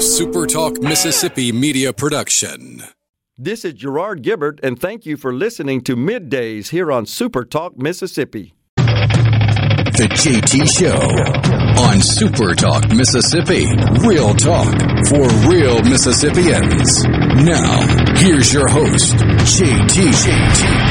SuperTalk Mississippi media production. This is Gerard Gibert, and thank you for listening to Middays here on SuperTalk Mississippi. The JT Show on SuperTalk Mississippi. Real talk for real Mississippians. Now, here's your host, JT. JT.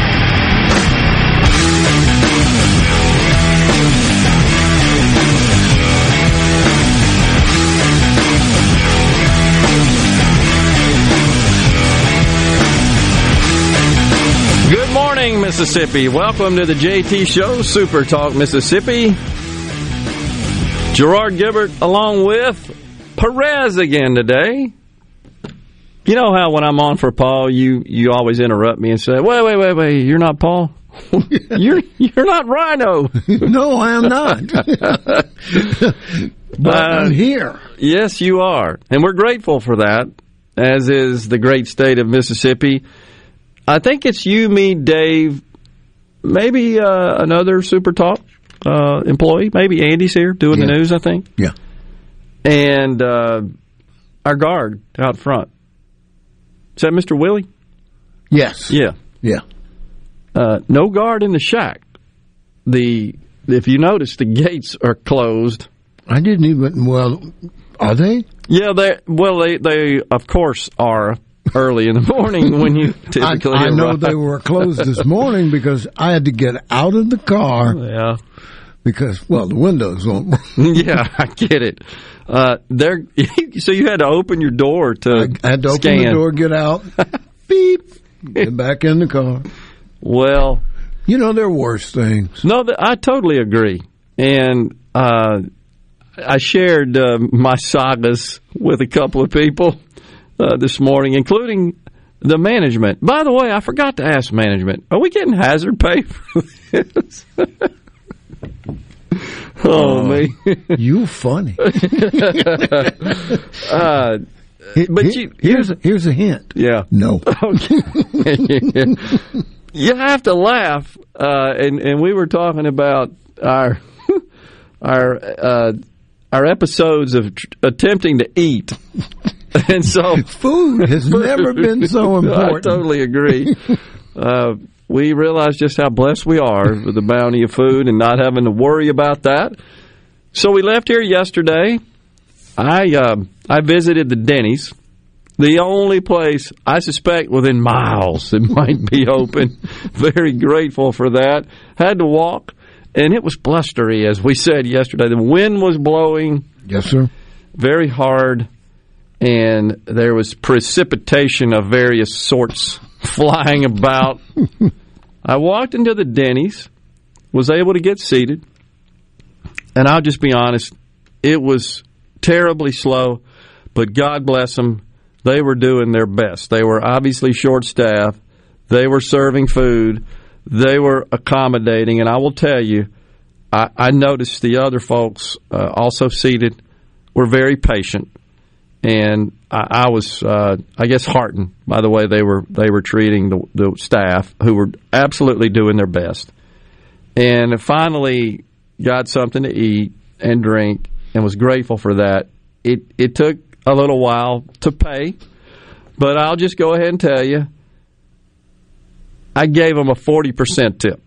Mississippi. Welcome to the JT Show, Super Talk Mississippi. Gerard Gibert along with Perez again today. You know how when I'm on for Paul, you you always interrupt me and say, "Wait, wait, wait, wait, you're not Paul. you're you're not Rhino." no, I am not. but Uh, I'm here. Yes, you are. And we're grateful for that, as is the great state of Mississippi. I think it's you, me, Dave, maybe uh, another Super Talk uh, employee. Maybe Andy's here doing the news, I think. Yeah. And uh, our guard out front. Is that Mr. Willie? Yes. Yeah. Yeah. Uh, no guard in the shack. The If you notice, the gates are closed. I didn't even. Well, are they? Yeah, they well, they they of course are early in the morning when you I, typically. I know they were closed this morning because I had to get out of the car Yeah, because well the windows won't. yeah, I get it. Uh, they're so you had to open your door to I had to open the door, get out, beep, get back in the car. Well, You know there are worse things. no, I totally agree, and uh, I shared uh, my sagas with a couple of people uh, this morning, including the management. By the way, I forgot to ask management: Are we getting hazard pay for this? oh man, You funny. Uh, but Here- you- here's a, here's a hint. yeah. No. You have to laugh, uh, and and we were talking about our our uh, our episodes of tr- attempting to eat, and so Food has never been so important. I totally agree. Uh, we realize just how blessed we are with the bounty of food and not having to worry about that. So we left here yesterday. I uh, I visited the Denny's, the only place I suspect within miles that might be open. Very grateful for that. Had to walk, and it was blustery, as we said yesterday. The wind was blowing Yes, sir. very hard, and there was precipitation of various sorts flying about. I walked into the Denny's, was able to get seated, and I'll just be honest, it was terribly slow, but God bless them. They were doing their best. They were obviously short staffed. They were serving food. They were accommodating, and I will tell you, I, I noticed the other folks uh, also seated were very patient, and I, I was, uh, I guess, heartened by the way they were they were treating the, the staff, who were absolutely doing their best. And finally, got something to eat and drink, and was grateful for that. It it took a little while to pay, but I'll just go ahead and tell you, I gave them a forty percent tip.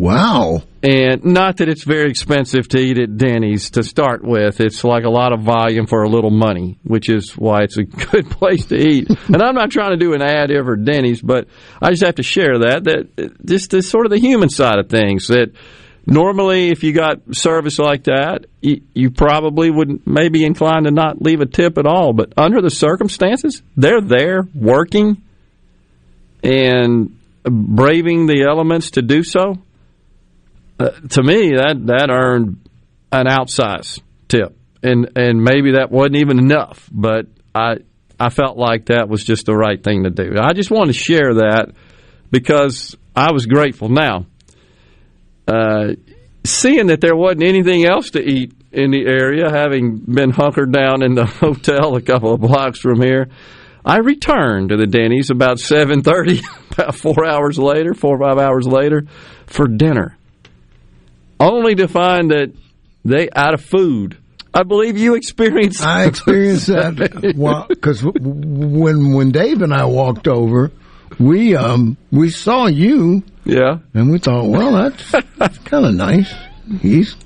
Wow. And not that it's very expensive to eat at Denny's to start with. It's like a lot of volume for a little money, which is why it's a good place to eat. and I'm not trying to do an ad ever Denny's, but I just have to share that that just is sort of the human side of things. That normally, if you got service like that, you, you probably would maybe inclined to not leave a tip at all. But under the circumstances, they're there working and braving the elements to do so. Uh, to me, that that earned an outsized tip, and and maybe that wasn't even enough, but I I felt like that was just the right thing to do. I just wanted to share that because I was grateful. Now, uh, seeing that there wasn't anything else to eat in the area, having been hunkered down in the hotel a couple of blocks from here, I returned to the Denny's about seven thirty, about four hours later, four or five hours later, for dinner only to find that they out of food. I believe you experienced. I experienced that because when when Dave and I walked over, we um we saw you. Yeah. And we thought, well, that's that's kind of nice. He's,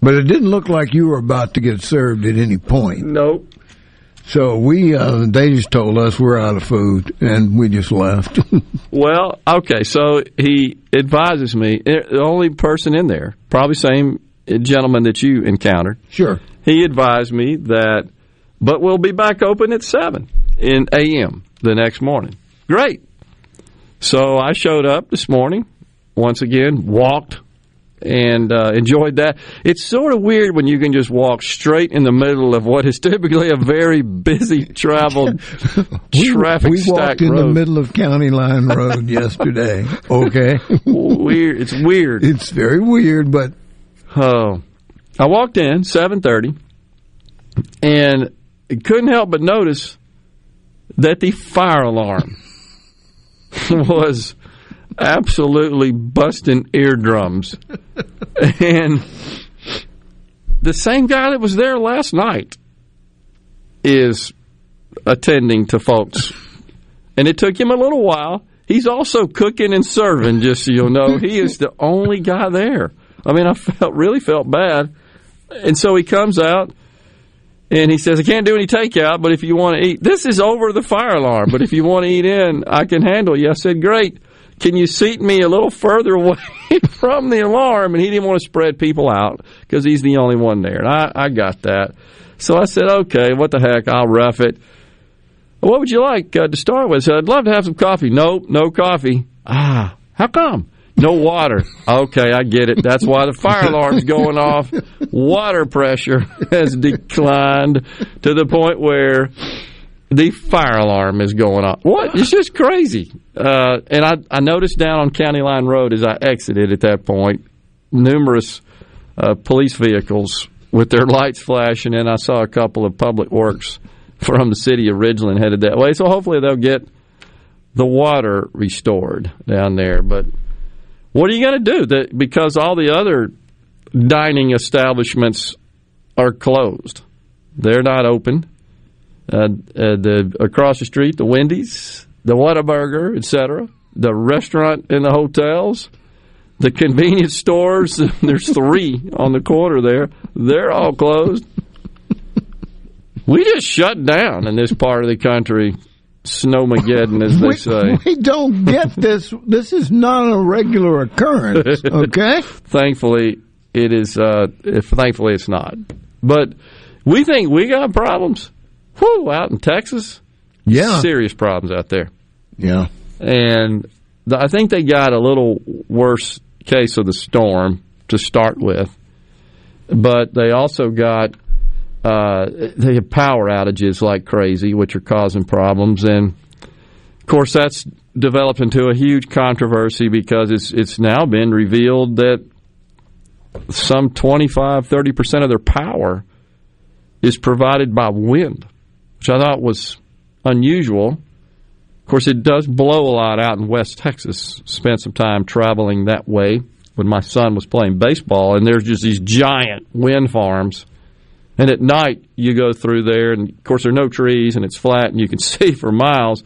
but it didn't look like you were about to get served at any point. Nope. So we, uh, they just told us we're out of food, and we just left. well, okay. So he advises me. Eh, the only person in there, probably same gentleman that you encountered. Sure. He advised me that, but we'll be back open at seven in a.m. the next morning. Great. So I showed up this morning. Once again, walked and uh, enjoyed that. It's sort of weird when you can just walk straight in the middle of what is typically a very busy traveled we, traffic we walked in road. the middle of County Line Road yesterday. Okay, weird. It's weird. It's very weird, but oh, I walked in seven thirty, and couldn't help but notice that the fire alarm was absolutely busting eardrums. and the same guy that was there last night is attending to folks. And it took him a little while. He's also cooking and serving, just so you'll know. He is the only guy there. I mean, I felt really felt bad. And so he comes out and he says, I can't do any takeout, but if you want to eat, this is over the fire alarm, but if you want to eat in, I can handle you. I said, great can you seat me a little further away from the alarm? And he didn't want to spread people out because he's the only one there. And I, I got that. So I said, okay, what the heck, I'll rough it. What would you like uh, to start with? I said, I'd love to have some coffee. Nope, no coffee. Ah, how come? No water. Okay, I get it. That's why the fire alarm's going off. Water pressure has declined to the point where the fire alarm is going off. What? It's just crazy. Uh, and I, I noticed down on County Line Road as I exited at that point, numerous uh, police vehicles with their lights flashing, and I saw a couple of public works from the city of Ridgeland headed that way. So hopefully they'll get the water restored down there. But what are you going to do? The, because all the other dining establishments are closed, they're not open. Uh, uh, the across the street, the Wendy's, the Whataburger, etc., the restaurant and the hotels, the convenience stores. there's three on the corner there. They're all closed. we just shut down in this part of the country. Snowmageddon, as they we, say. We don't get this. This is not a regular occurrence. Okay. thankfully, it is. Uh, if, thankfully, it's not. But we think we got problems whoo, out in Texas, yeah, serious problems out there. Yeah, and the, I think they got a little worse case of the storm to start with, but they also got uh, they have power outages like crazy, which are causing problems, and of course that's developed into a huge controversy because it's it's now been revealed that some 25 30% of their power is provided by wind which I thought was unusual. Of course, it does blow a lot out in West Texas. Spent some time traveling that way when my son was playing baseball, and there's just these giant wind farms. And at night, you go through there, and of course, there are no trees, and it's flat, and you can see for miles.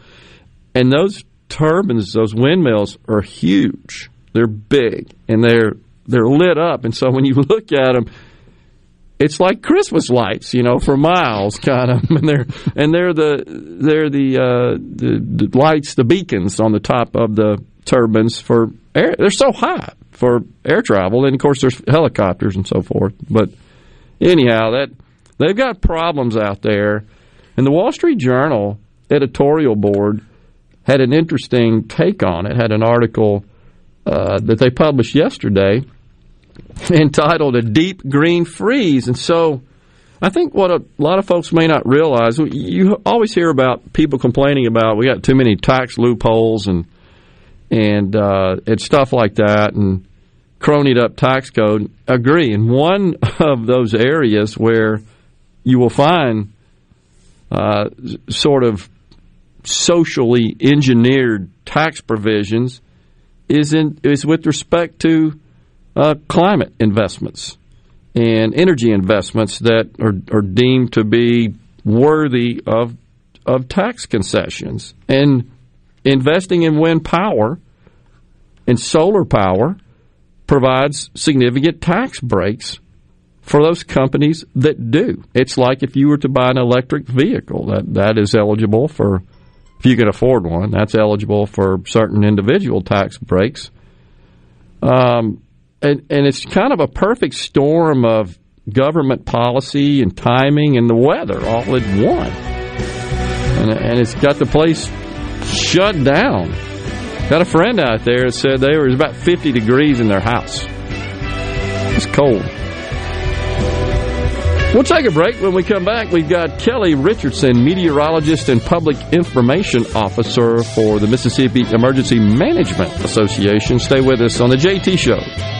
And those turbines, those windmills, are huge. They're big, and they're they're lit up. And so when you look at them, it's like Christmas lights, you know, for miles, kind of. And they're and they're the they're the, uh, the, the lights, the beacons on the top of the turbines for air. They're so high for air travel, and of course there's helicopters and so forth. But anyhow, that they've got problems out there, and the Wall Street Journal editorial board had an interesting take on it. Had an article uh, that they published yesterday entitled A Deep Green Freeze. And so I think what a lot of folks may not realize, you always hear about people complaining about we got too many tax loopholes and and uh, and stuff like that and cronied up tax code. Agree. And one of those areas where you will find uh, sort of socially engineered tax provisions is in is with respect to uh, climate investments. and energy investments that are, are deemed to be worthy of of tax concessions. And investing in wind power and solar power provides significant tax breaks for those companies that do. It's like if you were to buy an electric vehicle, that that is eligible for if you can afford one, that's eligible for certain individual tax breaks. Um, and, and it's kind of a perfect storm of government policy and timing and the weather all in one. And, and it's got the place shut down. Got a friend out there that said they were about 50 degrees in their house. It's cold. We'll take a break. When we come back, we've got Kelly Richardson, meteorologist and public information officer for the Mississippi Emergency Management Association. Stay with us on the JT Show.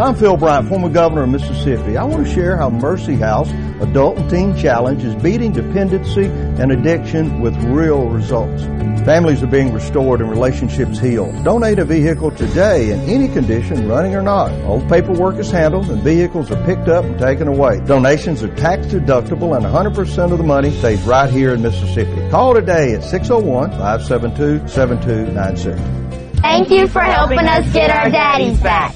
I'm Phil Bryant, former governor of Mississippi. I want to share how Mercy House Adult and Teen Challenge is beating dependency and addiction with real results. Families are being restored and relationships healed. Donate a vehicle today in any condition, running or not. All paperwork is handled and vehicles are picked up and taken away. Donations are tax deductible and 100% of the money stays right here in Mississippi. Call today at 601 572 7296. Thank you for helping us get our daddies back.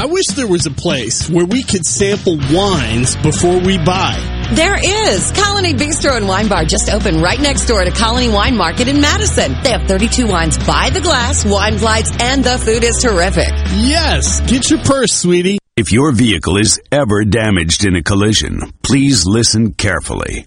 I wish there was a place where we could sample wines before we buy. There is. Colony Bistro and Wine Bar just opened right next door to Colony Wine Market in Madison. They have 32 wines by the glass, wine flights, and the food is terrific. Yes, get your purse, sweetie. If your vehicle is ever damaged in a collision, please listen carefully.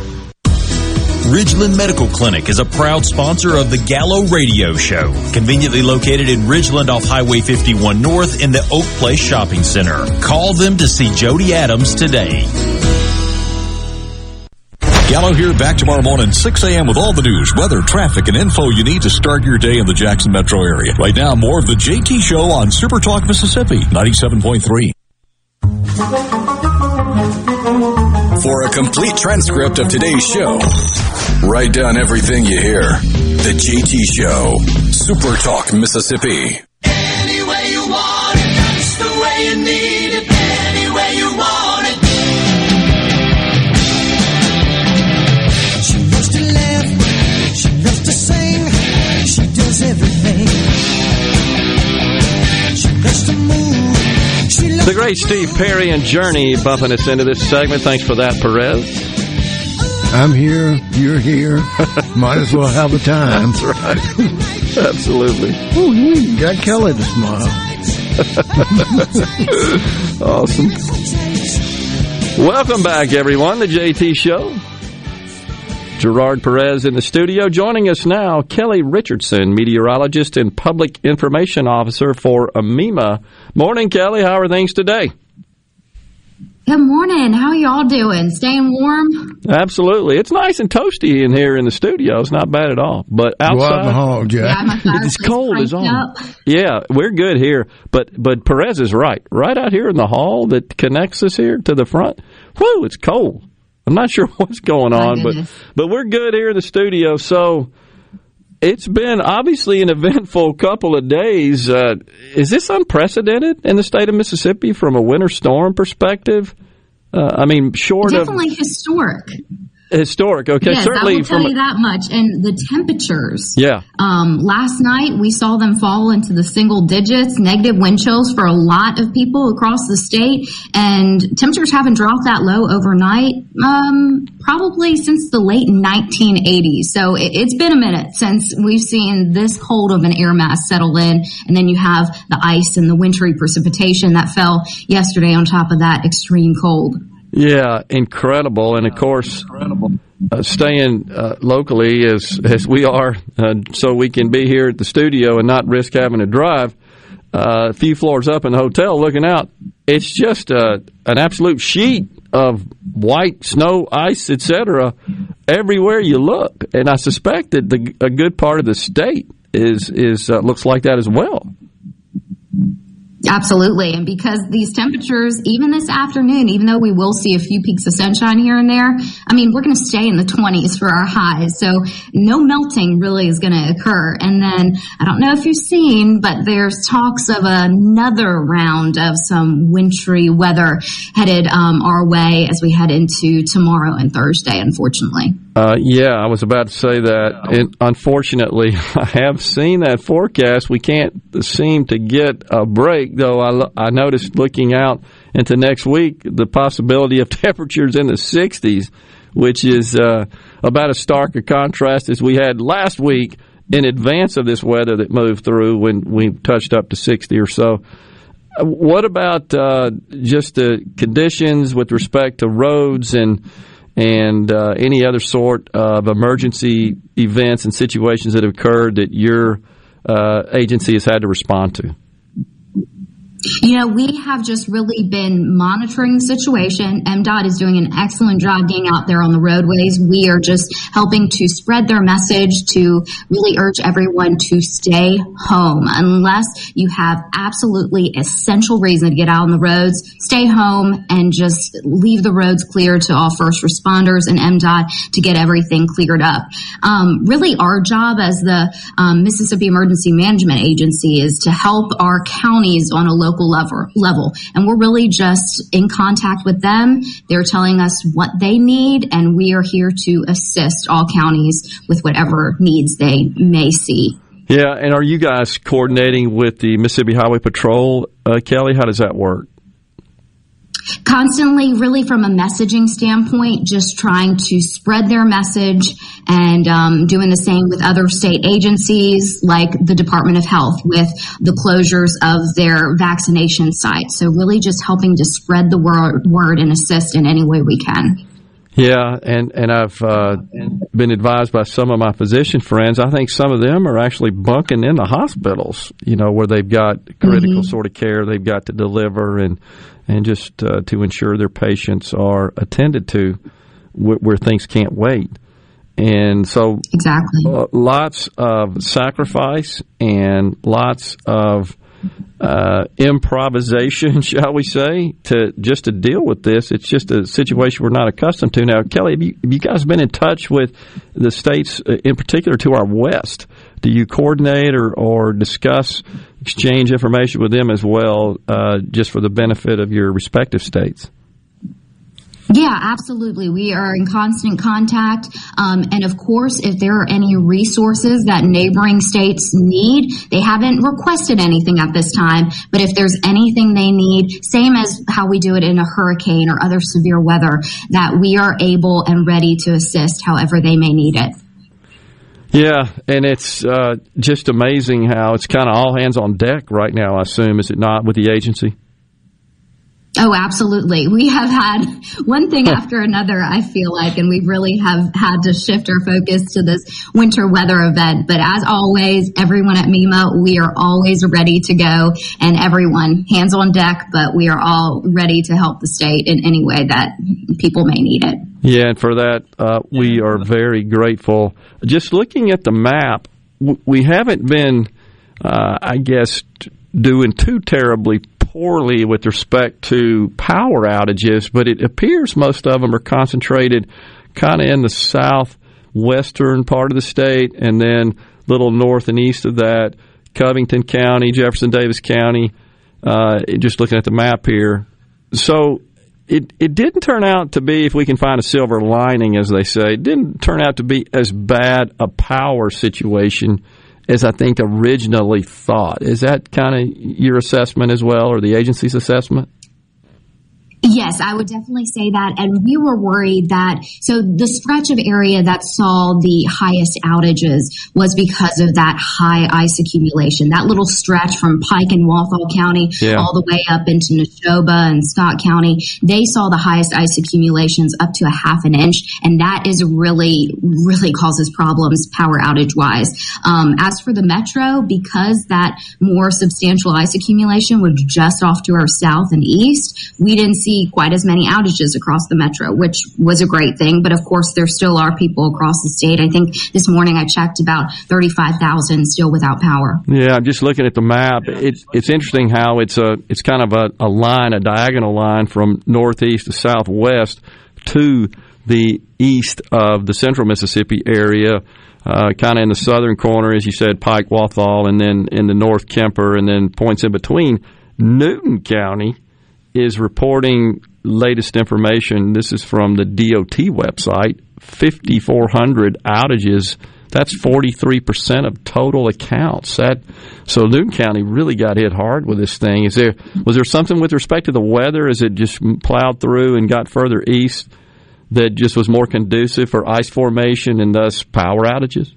Ridgeland Medical Clinic is a proud sponsor of the Gallo Radio Show, conveniently located in Ridgeland off Highway 51 North in the Oak Place Shopping Center. Call them to see Jody Adams today. Gallo here back tomorrow morning, 6 a.m. with all the news, weather, traffic, and info you need to start your day in the Jackson metro area. Right now, more of the JT Show on Super Talk Mississippi, 97.3 complete transcript of today's show, write down everything you hear. The JT Show, Super Talk, Mississippi. Any way you want it, the way you need it. Any way you want it. She loves to she loves to sing, she does everything. Great Steve Perry and Journey bumping us into this segment. Thanks for that, Perez. I'm here. You're here. Might as well have a time. That's right. Absolutely. Ooh, you got Kelly to smile. awesome. Welcome back, everyone. The JT Show. Gerard Perez in the studio. Joining us now, Kelly Richardson, meteorologist and public information officer for AMEMA. Morning, Kelly. How are things today? Good morning. How y'all doing? Staying warm? Absolutely. It's nice and toasty in here in the studio. It's not bad at all. But outside, Go out in the hall, Jack. Yeah, it's cold as all. Yeah, we're good here. But but Perez is right. Right out here in the hall that connects us here to the front. Whoo, it's cold. I'm not sure what's going on, but but we're good here in the studio. So it's been obviously an eventful couple of days. Uh, is this unprecedented in the state of Mississippi from a winter storm perspective? Uh, I mean, short Definitely of historic. Historic. Okay, yes, certainly I will tell from you that much. And the temperatures. yeah. Um, last night we saw them fall into the single digits, negative wind chills for a lot of people across the state, and temperatures haven't dropped that low overnight, um, probably since the late 1980s. So it, it's been a minute since we've seen this cold of an air mass settle in, and then you have the ice and the wintry precipitation that fell yesterday on top of that extreme cold. Yeah, incredible, and of course, uh, staying uh, locally as as we are, uh, so we can be here at the studio and not risk having to drive uh, a few floors up in the hotel, looking out. It's just uh, an absolute sheet of white snow, ice, etc. Everywhere you look, and I suspect that the, a good part of the state is is uh, looks like that as well. Absolutely. And because these temperatures, even this afternoon, even though we will see a few peaks of sunshine here and there, I mean, we're going to stay in the 20s for our highs. So no melting really is going to occur. And then I don't know if you've seen, but there's talks of another round of some wintry weather headed um, our way as we head into tomorrow and Thursday, unfortunately. Uh, yeah, I was about to say that. And unfortunately, I have seen that forecast. We can't seem to get a break, though. I, I noticed looking out into next week the possibility of temperatures in the 60s, which is uh, about as stark a contrast as we had last week in advance of this weather that moved through when we touched up to 60 or so. What about uh, just the conditions with respect to roads and and uh, any other sort of emergency events and situations that have occurred that your uh, agency has had to respond to? You know, we have just really been monitoring the situation. MDOT is doing an excellent job being out there on the roadways. We are just helping to spread their message to really urge everyone to stay home. Unless you have absolutely essential reason to get out on the roads, stay home and just leave the roads clear to all first responders and MDOT to get everything cleared up. Um, really, our job as the um, Mississippi Emergency Management Agency is to help our counties on a local level, level. And we're really just in contact with them. They're telling us what they need, and we are here to assist all counties with whatever needs they may see. Yeah, and are you guys coordinating with the Mississippi Highway Patrol, uh, Kelly? How does that work? Constantly really from a messaging standpoint just trying to spread their message and um, doing the same with other state agencies like the department of health with the closures of their vaccination sites. So really just helping to spread the word, word and assist in any way we can yeah, and and I've uh, been advised by some of my physician friends. I think some of them are actually bunking in the hospitals. You know, where they've got critical mm-hmm. sort of care they've got to deliver, and and just uh, to ensure their patients are attended to, where, where things can't wait. And so, exactly, uh, lots of sacrifice and lots of uh, improvisation, shall we say, to just to deal with this. It's just a situation we're not accustomed to. Now, Kelly, have you, have you guys been in touch with the states, uh, in particular to our west? Do you coordinate or, or discuss, exchange information with them as well, uh, just for the benefit of your respective states? Yeah, absolutely. We are in constant contact. Um, and of course, if there are any resources that neighboring states need, they haven't requested anything at this time. But if there's anything they need, same as how we do it in a hurricane or other severe weather, that we are able and ready to assist however they may need it. Yeah, and it's uh, just amazing how it's kind of all hands on deck right now, I assume, is it not, with the agency? Oh, absolutely. We have had one thing after another, I feel like, and we really have had to shift our focus to this winter weather event. But as always, everyone at MEMA, we are always ready to go and everyone hands on deck, but we are all ready to help the state in any way that people may need it. Yeah, and for that, uh, we are very grateful. Just looking at the map, we haven't been, uh, I guess, doing too terribly poorly with respect to power outages, but it appears most of them are concentrated kind of in the southwestern part of the state and then a little north and east of that, Covington County, Jefferson Davis County, uh, just looking at the map here. So it, it didn't turn out to be, if we can find a silver lining, as they say, it didn't turn out to be as bad a power situation as I think originally thought. Is that kind of your assessment as well, or the agency's assessment? Yes, I would definitely say that. And we were worried that, so the stretch of area that saw the highest outages was because of that high ice accumulation. That little stretch from Pike and Walthall County yeah. all the way up into Neshoba and Scott County, they saw the highest ice accumulations up to a half an inch. And that is really, really causes problems power outage wise. Um, as for the metro, because that more substantial ice accumulation was just off to our south and east, we didn't see see quite as many outages across the metro, which was a great thing. But of course, there still are people across the state. I think this morning I checked about 35,000 still without power. Yeah, I'm just looking at the map. It's it's interesting how it's a it's kind of a, a line, a diagonal line from northeast to southwest to the east of the central Mississippi area. Uh, kind of in the southern corner, as you said, Pike, Walthall, and then in the north, Kemper, and then points in between. Newton County is reporting latest information. This is from the DOT website 5,400 outages. That's 43% of total accounts. That so Newton County really got hit hard with this thing. Is there was there something with respect to the weather? Is it just plowed through and got further east that just was more conducive for ice formation and thus power outages?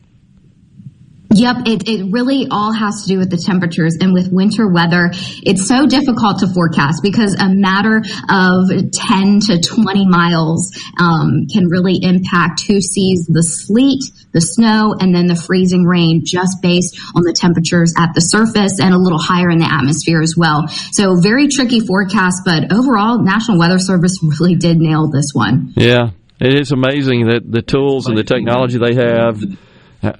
Yep, it, it really all has to do with the temperatures and with winter weather. It's so difficult to forecast because a matter of 10 to 20 miles um, can really impact who sees the sleet, the snow, and then the freezing rain just based on the temperatures at the surface and a little higher in the atmosphere as well. So very tricky forecast, but overall, National Weather Service really did nail this one. Yeah, it is amazing that the tools and the technology they have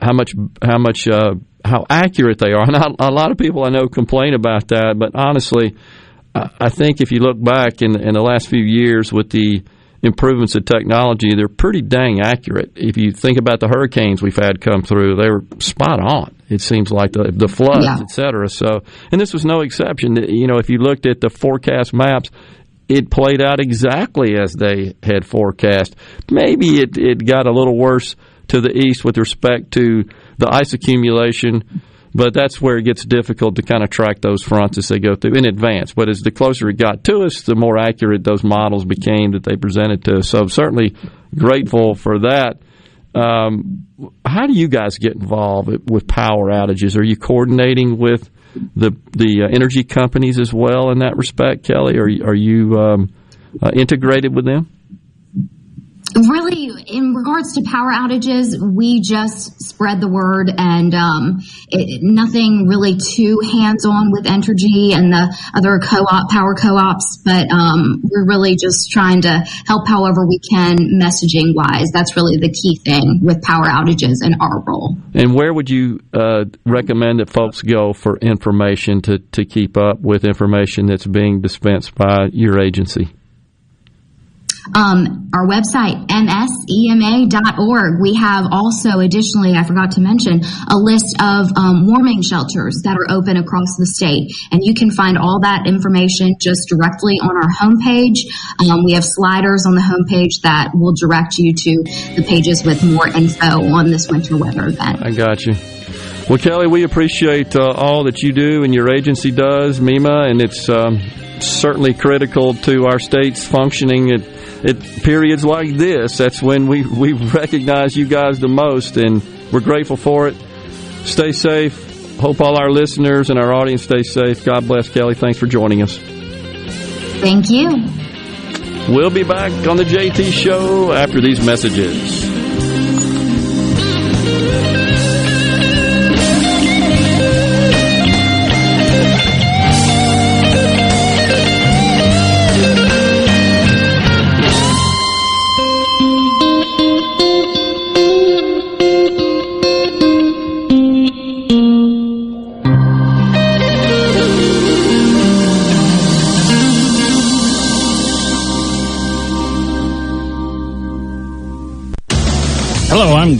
how much how much uh, how accurate they are. And I, a lot of people I know complain about that, but honestly, I, I think if you look back in in the last few years with the improvements in technology, they're pretty dang accurate. If you think about the hurricanes we've had come through, they were spot on. It seems like the, the floods, yeah. et cetera. So, and this was no exception. You know, if you looked at the forecast maps, it played out exactly as they had forecast. Maybe it, it got a little worse to the east with respect to the ice accumulation. But that's where it gets difficult to kind of track those fronts as they go through in advance. But as the closer it got to us, the more accurate those models became that they presented to us. So certainly grateful for that. Um, how do you guys get involved with power outages? Are you coordinating with the the uh, energy companies as well in that respect, Kelly? Are are you um, uh, integrated with them? Really in regards to power outages we just spread the word and um, it, nothing really too hands-on with entergy and the other co-op power co-ops but um, we're really just trying to help however we can messaging wise that's really the key thing with power outages and our role. And where would you uh, recommend that folks go for information to, to keep up with information that's being dispensed by your agency Um, our website, msema.org. We have also, additionally, I forgot to mention, a list of um, warming shelters that are open across the state. And you can find all that information just directly on our homepage. Um, we have sliders on the homepage that will direct you to the pages with more info on this winter weather event. I got you. Well, Kelly, we appreciate uh, all that you do and your agency does, MEMA, and it's um, certainly critical to our state's functioning at, at periods like this. That's when we, we recognize you guys the most, and we're grateful for it. Stay safe. Hope all our listeners and our audience stay safe. God bless, Kelly. Thanks for joining us. Thank you. We'll be back on the JT Show after these messages.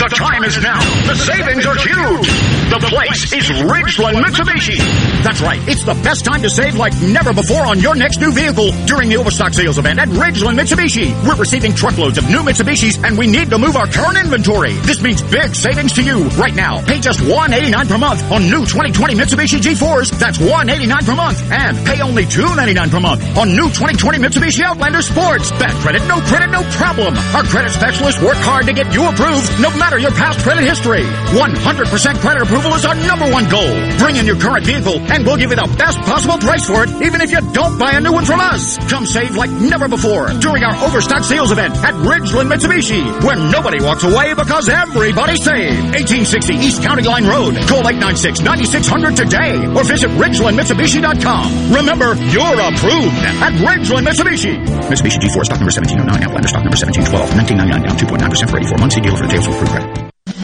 The time is now. The savings are huge. The place is Ridgeland Mitsubishi. That's right. It's the best time to save like never before on your next new vehicle during the overstock sales event at Ridgeland Mitsubishi. We're receiving truckloads of new Mitsubishis and we need to move our current inventory. This means big savings to you right now. Pay just 189 per month on new 2020 Mitsubishi G4s. That's 189 per month. And pay only 299 per month on new 2020 Mitsubishi Outlander Sports. Bad credit, no credit, no problem. Our credit specialists work hard to get you approved no matter your past credit history. 100% credit approval is our number one goal. Bring in your current vehicle and we'll give you the best possible price for it even if you don't buy a new one from us. Come save like never before during our overstock sales event at Ridgeland Mitsubishi where nobody walks away because everybody saved. 1860 East County Line Road. Call 896-9600 today or visit RidgelandMitsubishi.com. Remember, you're approved at Ridgeland Mitsubishi. Mitsubishi G4 stock number 1709, Outlander stock number 1712, 1999 down 2.9% for 84 months. See dealer for details with.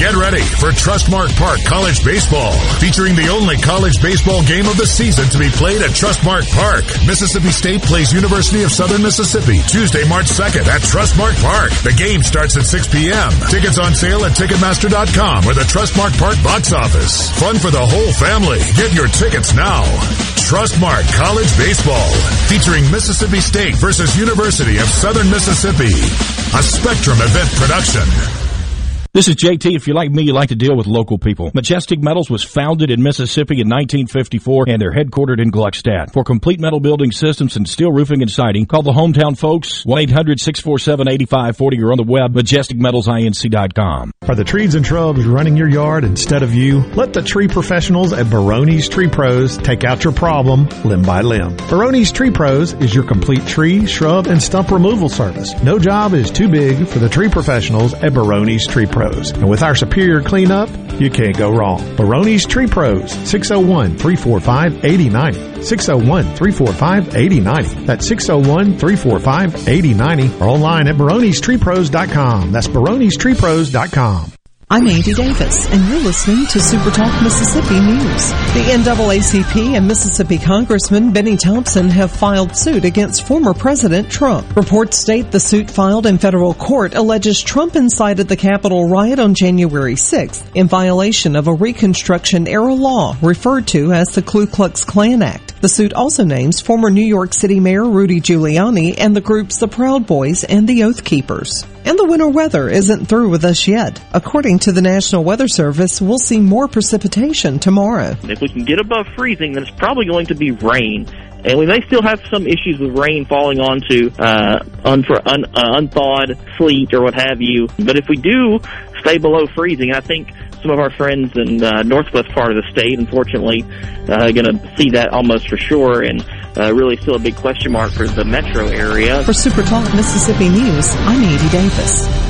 Get ready for Trustmark Park College Baseball, featuring the only college baseball game of the season to be played at Trustmark Park. Mississippi State plays University of Southern Mississippi Tuesday, March 2nd at Trustmark Park. The game starts at 6 p.m. Tickets on sale at Ticketmaster.com or the Trustmark Park box office. Fun for the whole family. Get your tickets now. Trustmark College Baseball, featuring Mississippi State versus University of Southern Mississippi. A Spectrum event production. This is JT. If you're like me, you like to deal with local people. Majestic Metals was founded in Mississippi in 1954 and they're headquartered in Gluckstadt. For complete metal building systems and steel roofing and siding, call the hometown folks 1-800-647-8540 or on the web majesticmetalsinc.com. Are the trees and shrubs running your yard instead of you? Let the tree professionals at Baroni's Tree Pros take out your problem limb by limb. Baroni's Tree Pros is your complete tree, shrub, and stump removal service. No job is too big for the tree professionals at Baroni's Tree Pros. And with our superior cleanup, you can't go wrong. Baroni's Tree Pros, 601-345-8090. 601-345-8090. That's 601-345-8090 or online at baronestreepros.com. That's baronestreepros.com. I'm Andy Davis, and you're listening to Super Talk Mississippi News. The NAACP and Mississippi Congressman Benny Thompson have filed suit against former President Trump. Reports state the suit filed in federal court alleges Trump incited the Capitol riot on January 6th in violation of a Reconstruction era law referred to as the Ku Klux Klan Act. The suit also names former New York City Mayor Rudy Giuliani and the groups the Proud Boys and the Oath Keepers. And the winter weather isn't through with us yet. According to the National Weather Service, we'll see more precipitation tomorrow. If we can get above freezing, then it's probably going to be rain and we may still have some issues with rain falling onto uh, unfor- un- uh, unthawed sleet or what have you. But if we do stay below freezing, I think some of our friends in the uh, northwest part of the state, unfortunately, uh, going to see that almost for sure, and uh, really still a big question mark for the metro area. For Super Talk Mississippi News, I'm Andy Davis.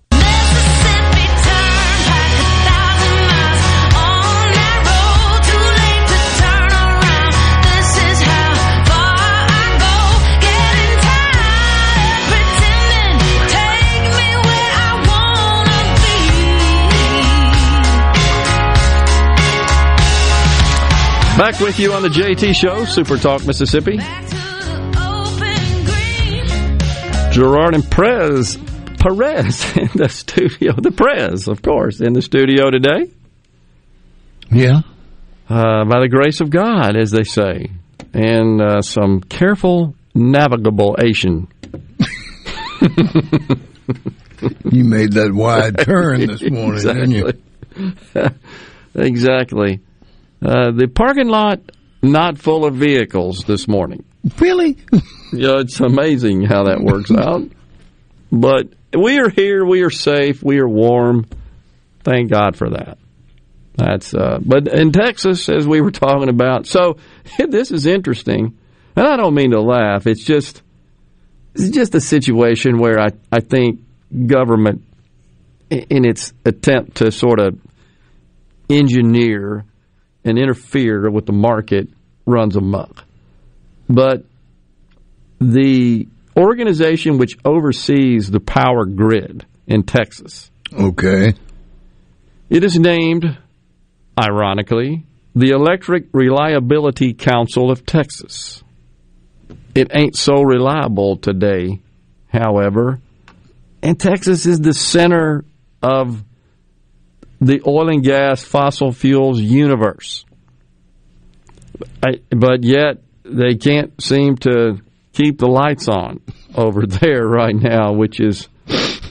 Back with you on the JT Show, Super Talk Mississippi. Gerard and Prez, Perez in the studio. The Prez, of course, in the studio today. Yeah. Uh, by the grace of God, as they say, and uh, some careful navigable-ation. you made that wide turn this morning, exactly. didn't you? exactly. Uh, the parking lot not full of vehicles this morning. Really? yeah, it's amazing how that works out. But we are here. We are safe. We are warm. Thank God for that. That's uh, but in Texas, as we were talking about. So this is interesting, and I don't mean to laugh. It's just it's just a situation where I I think government, in its attempt to sort of engineer and interfere with the market runs amok. But the organization which oversees the power grid in Texas. Okay. It is named, ironically, the Electric Reliability Council of Texas. It ain't so reliable today, however, and Texas is the center of the oil and gas fossil fuels universe. I, but yet they can't seem to keep the lights on over there right now, which is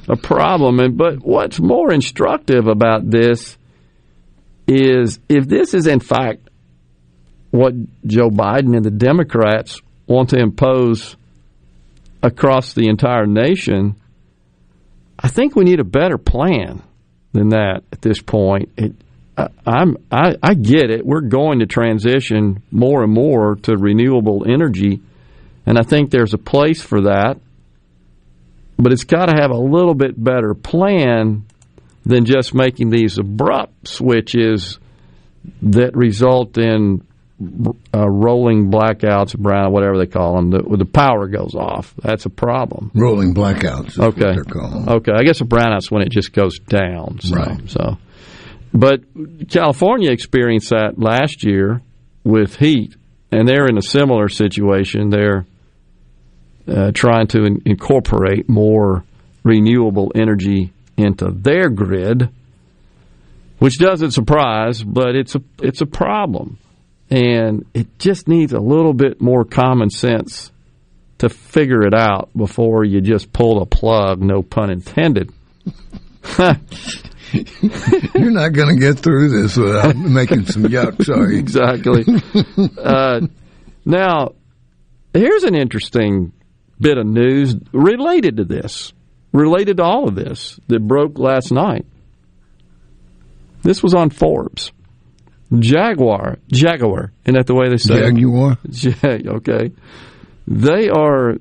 a problem. And but what's more instructive about this is if this is in fact what Joe Biden and the Democrats want to impose across the entire nation, I think we need a better plan than that at this point. It, I, I'm I, I get it. We're going to transition more and more to renewable energy, and I think there's a place for that. But it's got to have a little bit better plan than just making these abrupt switches that result in uh, rolling blackouts, brown, whatever they call them, the, the power goes off. That's a problem. Rolling blackouts. okay. they're called. Okay. I guess a brownout's when it just goes down. So, Right. So, but California experienced that last year with heat, and they're in a similar situation. They're uh, trying to in- incorporate more renewable energy into their grid, which doesn't surprise, but it's a it's a problem, and it just needs a little bit more common sense to figure it out before you just pull the plug. No pun intended. You're not going to get through this without making some yucks, are you? exactly. uh, now, here's an interesting bit of news related to this, related to all of this that broke last night. This was on Forbes. Jaguar, Jaguar, isn't that the way they say it? Jaguar? Ja- okay. They are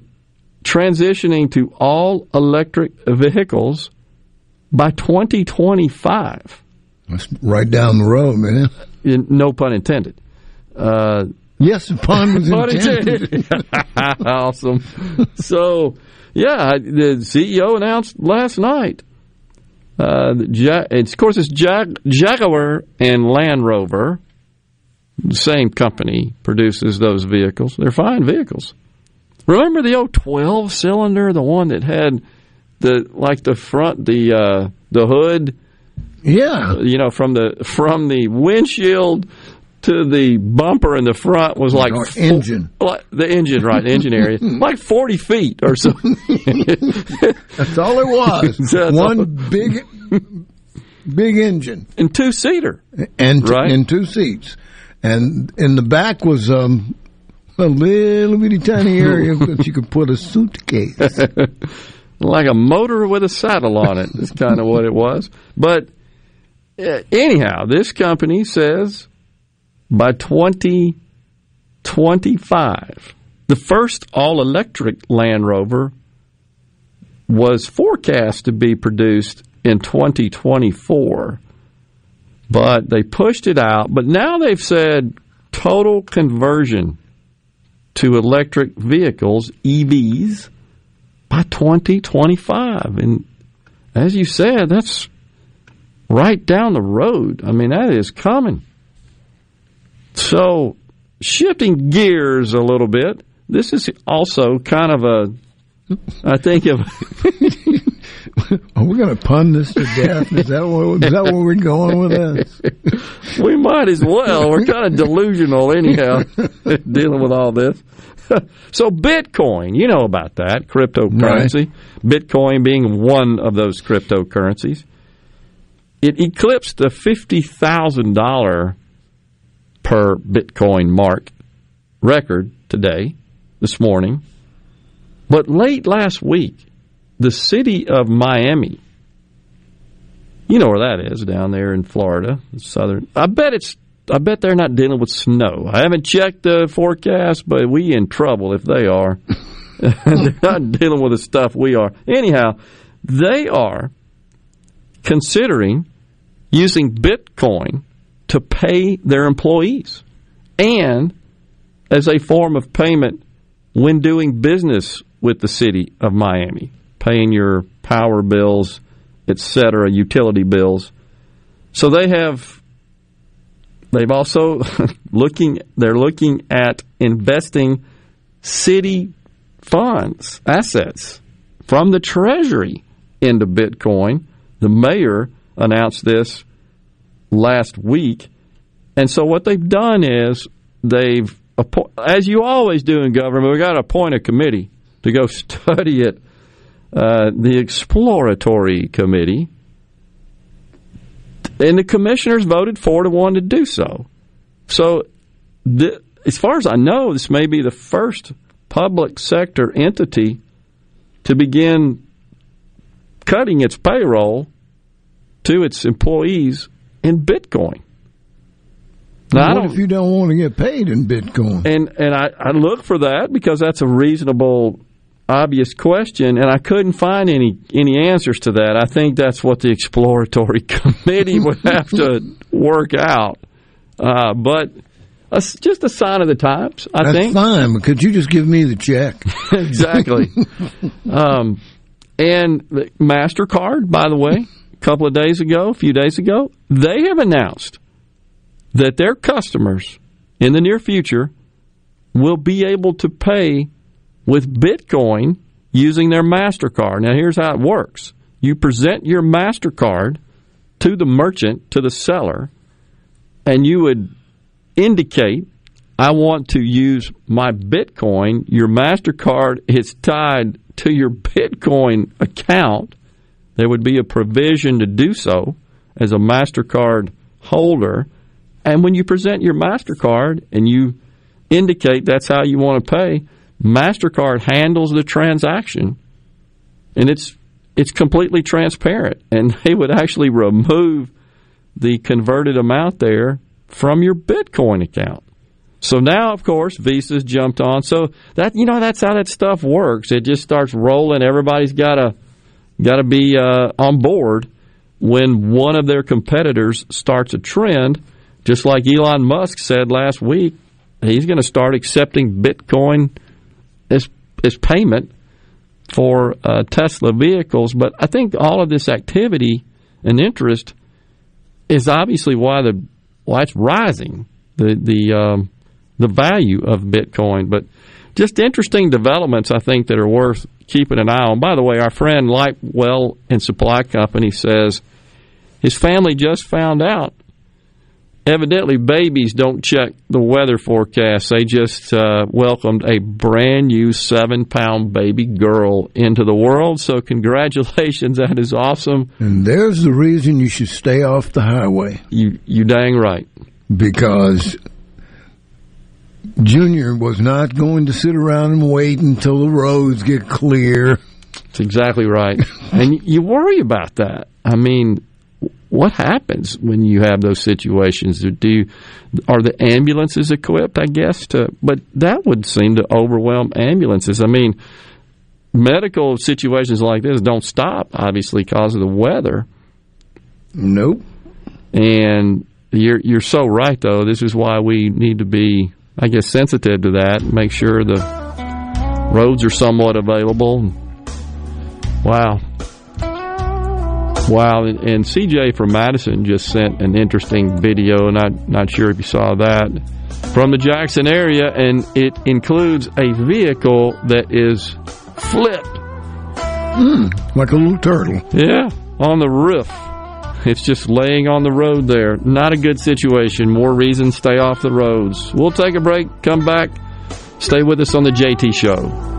transitioning to all electric vehicles by 2025. That's right down the road, man. In- no pun intended. Uh, yes, pun was Pun intended. intended. awesome. So, yeah, the CEO announced last night. Uh, ja- it's, of course, it's Jag- Jaguar and Land Rover. The same company produces those vehicles. They're fine vehicles. Remember the old twelve cylinder, the one that had the like the front, the uh, the hood. Yeah, you know from the from the windshield to the bumper in the front was like Or engine. like the engine, right? The engine area, like forty feet or so. That's all it was. That's One all. big, big engine and two seater, and Right. and two seats, and in the back was um, a little bitty tiny area that you could put a suitcase. like a motor with a saddle on it. Is kind of what it was. But uh, anyhow, this company says by 2025, the first all electric Land Rover was forecast to be produced in 2024, but they pushed it out. But now they've said total conversion to electric vehicles, EVs, by 2025. And as you said, that's right down the road. I mean, that is coming. So, shifting gears a little bit, this is also kind of a, I think of. Are we going to pun this to death? Is that what, is that where we're going with this? we might as well. We're kind of delusional anyhow, dealing with all this. so Bitcoin, you know about that cryptocurrency. Bitcoin being one of those cryptocurrencies. It eclipsed the fifty thousand dollar per Bitcoin mark record today, this morning. But late last week, the city of Miami, you know where that is down there in Florida, southern. I bet it's. I bet they're not dealing with snow. I haven't checked the forecast, but we in trouble if they are. they're not dealing with the stuff we are. Anyhow, they are considering using Bitcoin to pay their employees and as a form of payment when doing business with the city of Miami, paying your power bills, etc., utility bills. So they have they've also looking they're looking at investing city funds, assets from the treasury into Bitcoin. The mayor announced this last week. And so what they've done is they've, as you always do in government, we've got to appoint a committee to go study it. Uh, the exploratory committee. And the commissioners voted four to one to do so. So, as far as I know, this may be the first public sector entity to begin cutting its payroll to its employees in Bitcoin. Now, what if you don't want to get paid in Bitcoin? and and I, I look for that because that's a reasonable, obvious question, and I couldn't find any any answers to that. I think that's what the exploratory committee would have to work out. Uh, but a, just a sign of the times. I That's think fine, but could you just give me the check? exactly. um, and the Mastercard, by the way, couple of days ago, a few days ago, they have announced that their customers in the near future will be able to pay with Bitcoin using their MasterCard. Now, here's how it works you present your MasterCard to the merchant, to the seller, and you would indicate, I want to use my Bitcoin. Your MasterCard is tied to your Bitcoin account. There would be a provision to do so as a MasterCard holder. And when you present your MasterCard and you indicate that's how you want to pay, MasterCard handles the transaction. And it's it's completely transparent. And they would actually remove the converted amount there from your Bitcoin account. So now, of course, Visa's jumped on. So that you know that's how that stuff works. It just starts rolling. Everybody's got to got to be uh, on board when one of their competitors starts a trend. Just like Elon Musk said last week, he's going to start accepting Bitcoin as as payment for uh, Tesla vehicles. But I think all of this activity and interest is obviously why the why it's rising the the um, the value of Bitcoin. But just interesting developments, I think, that are worth keeping an eye on. By the way, our friend Lightwell and Supply Company says his family just found out. Evidently, babies don't check the weather forecast. They just uh, welcomed a brand new seven pound baby girl into the world. So, congratulations. That is awesome. And there's the reason you should stay off the highway. You, you dang right. Because Junior was not going to sit around and wait until the roads get clear. That's exactly right. and you worry about that. I mean, what happens when you have those situations? Do you, are the ambulances equipped? I guess to, but that would seem to overwhelm ambulances. I mean, medical situations like this don't stop, obviously, because of the weather. Nope. And you're you're so right, though. This is why we need to be, I guess, sensitive to that. Make sure the roads are somewhat available. Wow. Wow, and CJ from Madison just sent an interesting video. Not not sure if you saw that from the Jackson area, and it includes a vehicle that is flipped, mm, like a little turtle. Yeah, on the roof. It's just laying on the road there. Not a good situation. More reasons stay off the roads. We'll take a break. Come back. Stay with us on the JT Show.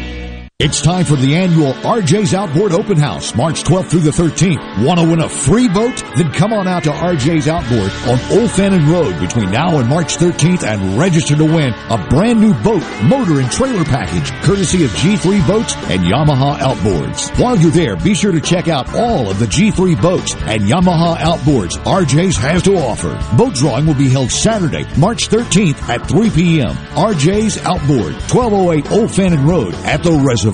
It's time for the annual RJ's Outboard Open House, March 12th through the 13th. Want to win a free boat? Then come on out to RJ's Outboard on Old Fannin Road between now and March 13th and register to win a brand new boat, motor, and trailer package courtesy of G3 Boats and Yamaha Outboards. While you're there, be sure to check out all of the G3 boats and Yamaha Outboards RJ's has to offer. Boat drawing will be held Saturday, March 13th at 3 p.m. RJ's Outboard, 1208 Old Fannin Road at the Reservoir.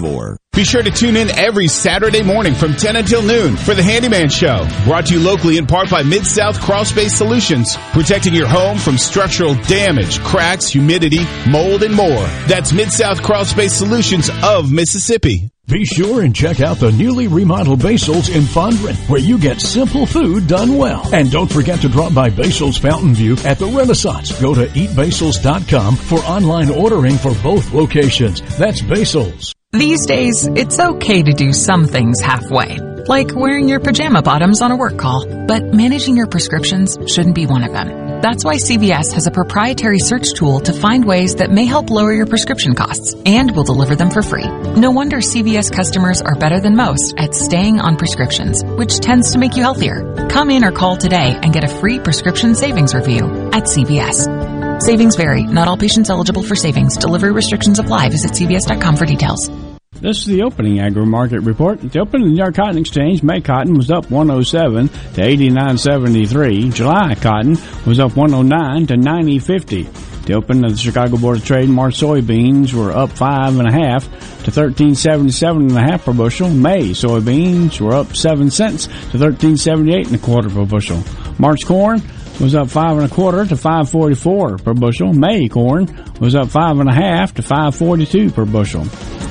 Be sure to tune in every Saturday morning from 10 until noon for the Handyman Show. Brought to you locally in part by Mid-South Crawl Space Solutions. Protecting your home from structural damage, cracks, humidity, mold, and more. That's Mid-South Crawl Space Solutions of Mississippi. Be sure and check out the newly remodeled Basil's in Fondren, where you get simple food done well. And don't forget to drop by Basil's Fountain View at the Renaissance. Go to eatbasils.com for online ordering for both locations. That's Basil's. These days, it's okay to do some things halfway, like wearing your pajama bottoms on a work call. But managing your prescriptions shouldn't be one of them. That's why CVS has a proprietary search tool to find ways that may help lower your prescription costs and will deliver them for free. No wonder CVS customers are better than most at staying on prescriptions, which tends to make you healthier. Come in or call today and get a free prescription savings review at CVS. Savings vary. Not all patients eligible for savings. Delivery restrictions apply. Visit cvs.com for details. This is the opening agri market report. At the opening the New York Cotton Exchange, May cotton was up 107 to 89.73. July cotton was up 109 to 90.50. The open of the Chicago Board of Trade, March soybeans were up five and a half to 13.77 and a half per bushel. May soybeans were up seven cents to 13.78 and a quarter per bushel. March corn was up five and a quarter to 544 per bushel. May corn was up five and a half to 542 per bushel.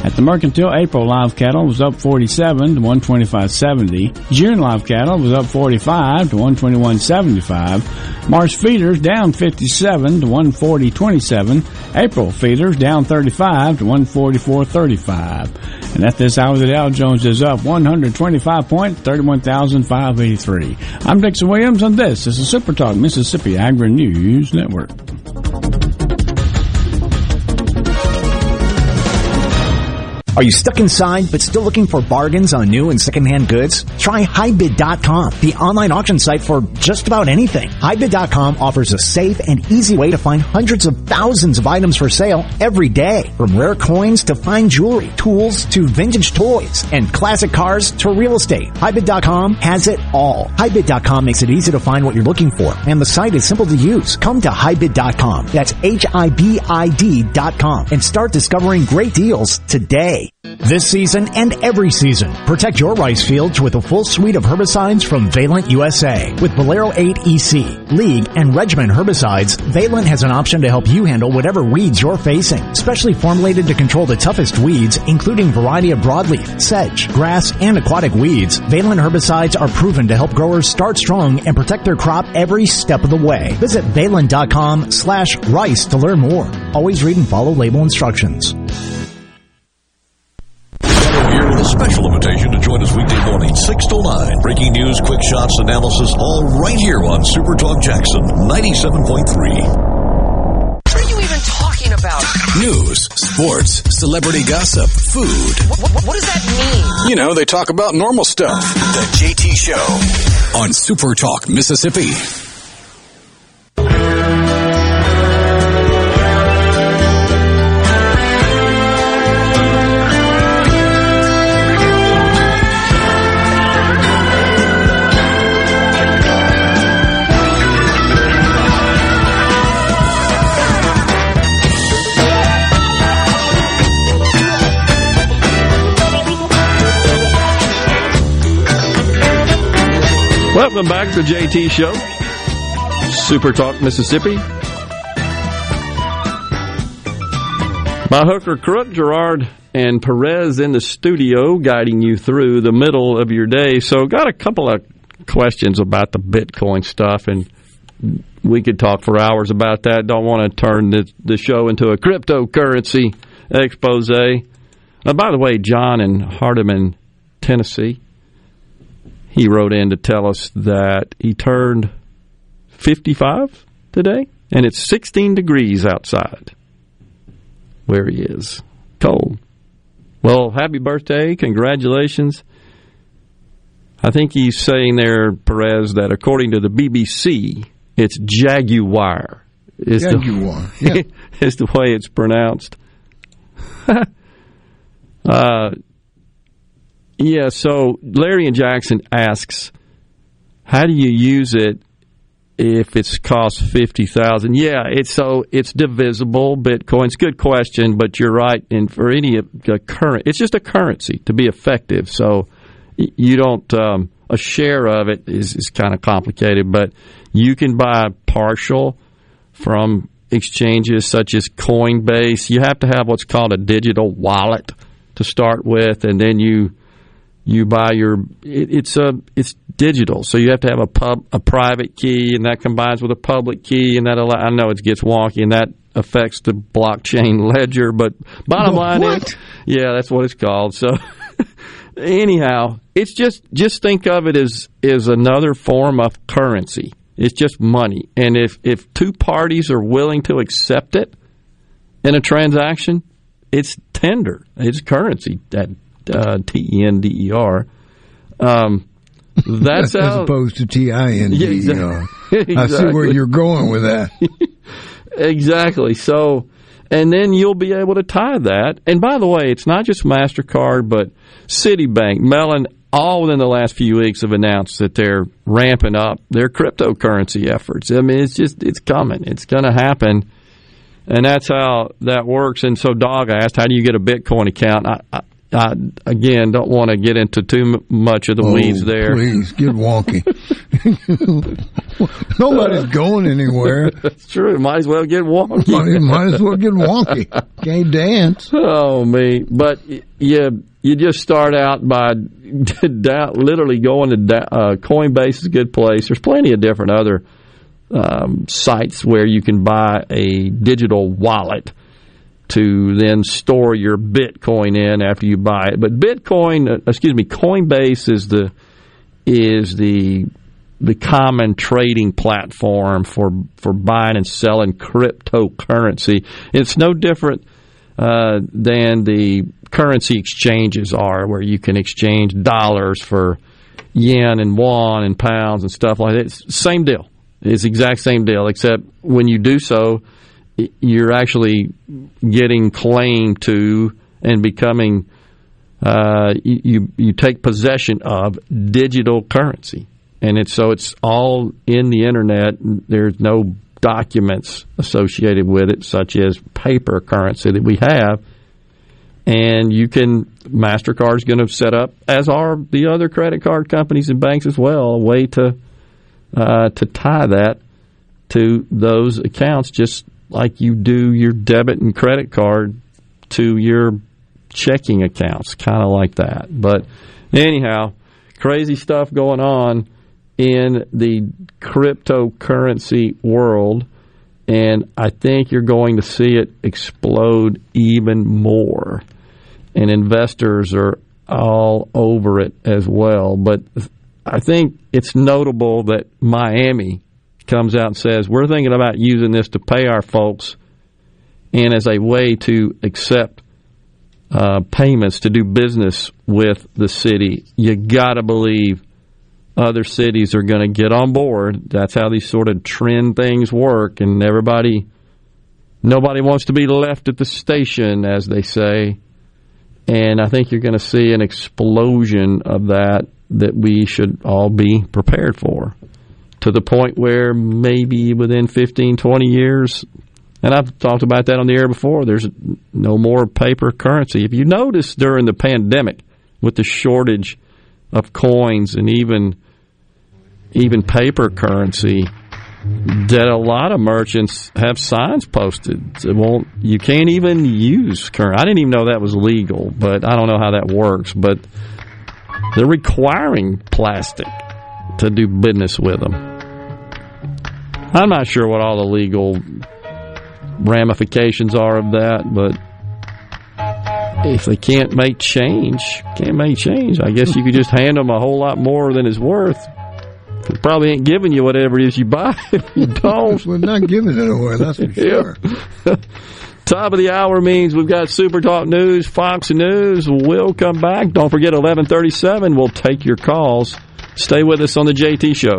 At the Mercantile, April live cattle was up 47 to 125.70. June live cattle was up 45 to 121.75. March feeders down 57 to 140.27. April feeders down 35 to 144.35. And at this hour, the Dow Jones is up 125 points, 31,583. I'm Dixon Williams, and this is the Super Talk Mississippi Agri News Network. Are you stuck inside but still looking for bargains on new and secondhand goods? Try HiBid.com, the online auction site for just about anything. HiBid.com offers a safe and easy way to find hundreds of thousands of items for sale every day. From rare coins to fine jewelry, tools to vintage toys, and classic cars to real estate. HiBid.com has it all. HiBid.com makes it easy to find what you're looking for, and the site is simple to use. Come to HiBid.com. That's H-I-B-I-D.com and start discovering great deals today. This season and every season, protect your rice fields with a full suite of herbicides from Valent USA. With Bolero 8 EC, League, and Regiment herbicides, Valent has an option to help you handle whatever weeds you're facing. Specially formulated to control the toughest weeds, including variety of broadleaf, sedge, grass, and aquatic weeds, Valent herbicides are proven to help growers start strong and protect their crop every step of the way. Visit valent.com slash rice to learn more. Always read and follow label instructions. Here with a special invitation to join us weekday morning, 6 to 9. Breaking news, quick shots, analysis, all right here on Super Talk Jackson 97.3. What are you even talking about? News, sports, celebrity gossip, food. What, what, what does that mean? You know, they talk about normal stuff. The JT Show on Super Talk, Mississippi. Welcome back to JT Show, Super Talk Mississippi. By hooker crook, Gerard and Perez in the studio guiding you through the middle of your day. So, got a couple of questions about the Bitcoin stuff, and we could talk for hours about that. Don't want to turn the, the show into a cryptocurrency expose. Uh, by the way, John in Hardeman, Tennessee, he wrote in to tell us that he turned 55 today, and it's 16 degrees outside where he is. Cold. Well, happy birthday. Congratulations. I think he's saying there, Perez, that according to the BBC, it's Jaguar. Is Jaguar, the, yeah. is the way it's pronounced. uh, yeah, so Larry and Jackson asks, how do you use it if it's cost fifty thousand? Yeah, it's so it's divisible. Bitcoin's good question, but you're right. And for any current, it's just a currency to be effective. So you don't um, a share of it is, is kind of complicated, but you can buy partial from exchanges such as Coinbase. You have to have what's called a digital wallet to start with, and then you you buy your it, it's a it's digital, so you have to have a pub a private key, and that combines with a public key, and that allow, I know it gets wonky, and that affects the blockchain ledger. But bottom line What? is, yeah, that's what it's called. So anyhow, it's just just think of it as is another form of currency. It's just money, and if if two parties are willing to accept it in a transaction, it's tender. It's currency. That uh, T E N D E R. Um, that's as how. opposed to T I N D E R. I see where you're going with that. exactly. So, and then you'll be able to tie that. And by the way, it's not just Mastercard, but Citibank, Mellon, all within the last few weeks have announced that they're ramping up their cryptocurrency efforts. I mean, it's just it's coming. It's going to happen. And that's how that works. And so, Dog asked, "How do you get a Bitcoin account?" I, I, I again don't want to get into too much of the Oh, weeds there. Please get wonky. Nobody's going anywhere. That's true. Might as well get wonky. Might, might as well get wonky. Can't dance. Oh me! But you you just start out by da- literally going to da- uh, Coinbase is a good place. There's plenty of different other um, sites where you can buy a digital wallet to then store your Bitcoin in after you buy it. But Bitcoin, uh, excuse me, Coinbase is the is the the common trading platform for for buying and selling cryptocurrency. It's no different uh, than the currency exchanges are, where you can exchange dollars for yen and won and pounds and stuff like that. It's same deal. It's the exact same deal, except when you do so, you're actually getting claim to and becoming uh, you, you take possession of digital currency, and it's so it's all in the internet. There's no documents associated with it, such as paper currency that we have. And you can Mastercard's going to set up, as are the other credit card companies and banks as well, a way to uh, to tie that to those accounts, just like you do your debit and credit card to your checking accounts, kind of like that. But anyhow, crazy stuff going on in the cryptocurrency world, and I think you're going to see it explode even more. And investors are all over it as well. But I think it's notable that Miami comes out and says, We're thinking about using this to pay our folks and as a way to accept uh, payments to do business with the city. You got to believe other cities are going to get on board. That's how these sort of trend things work, and everybody, nobody wants to be left at the station, as they say. And I think you're going to see an explosion of that that we should all be prepared for to the point where maybe within 15, 20 years, and I've talked about that on the air before, there's no more paper currency. If you notice during the pandemic with the shortage of coins and even even paper currency, that a lot of merchants have signs posted. Won't. You can't even use current. I didn't even know that was legal, but I don't know how that works. But they're requiring plastic to do business with them. I'm not sure what all the legal ramifications are of that, but if they can't make change, can't make change. I guess you could just hand them a whole lot more than it's worth. They probably ain't giving you whatever it is you buy if you don't. We're not giving it away, that's for sure. Top of the hour means we've got Super Talk News, Fox News. We'll come back. Don't forget, 1137, we'll take your calls. Stay with us on the JT Show.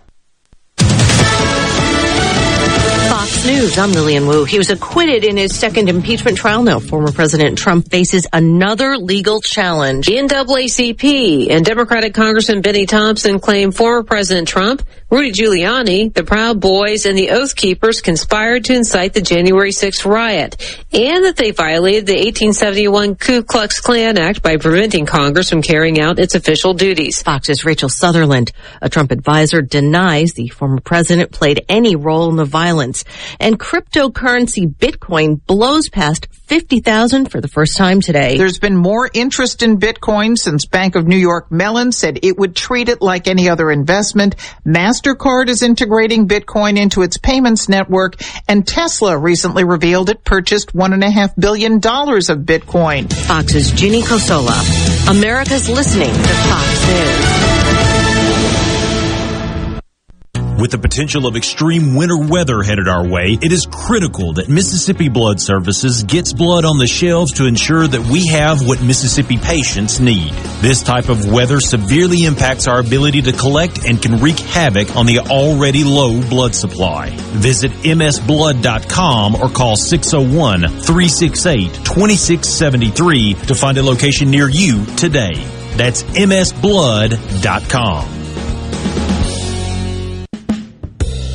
Fox News. I'm Lilian Woo. He was acquitted in his second impeachment trial. Now, former President Trump faces another legal challenge. The NAACP and Democratic Congressman Bennie Thompson claim former President Trump, Rudy Giuliani, the Proud Boys, and the Oath Keepers conspired to incite the January 6th riot, and that they violated the 1871 Ku Klux Klan Act by preventing Congress from carrying out its official duties. Fox's Rachel Sutherland, a Trump advisor, denies the former president played any role in the violence. And cryptocurrency Bitcoin blows past 50,000 for the first time today. There's been more interest in Bitcoin since Bank of New York Mellon said it would treat it like any other investment. MasterCard is integrating Bitcoin into its payments network and Tesla recently revealed it purchased one and a half billion dollars of Bitcoin. Fox's Ginny Cosola. America's listening to Fox News. With the potential of extreme winter weather headed our way, it is critical that Mississippi Blood Services gets blood on the shelves to ensure that we have what Mississippi patients need. This type of weather severely impacts our ability to collect and can wreak havoc on the already low blood supply. Visit msblood.com or call 601-368-2673 to find a location near you today. That's msblood.com.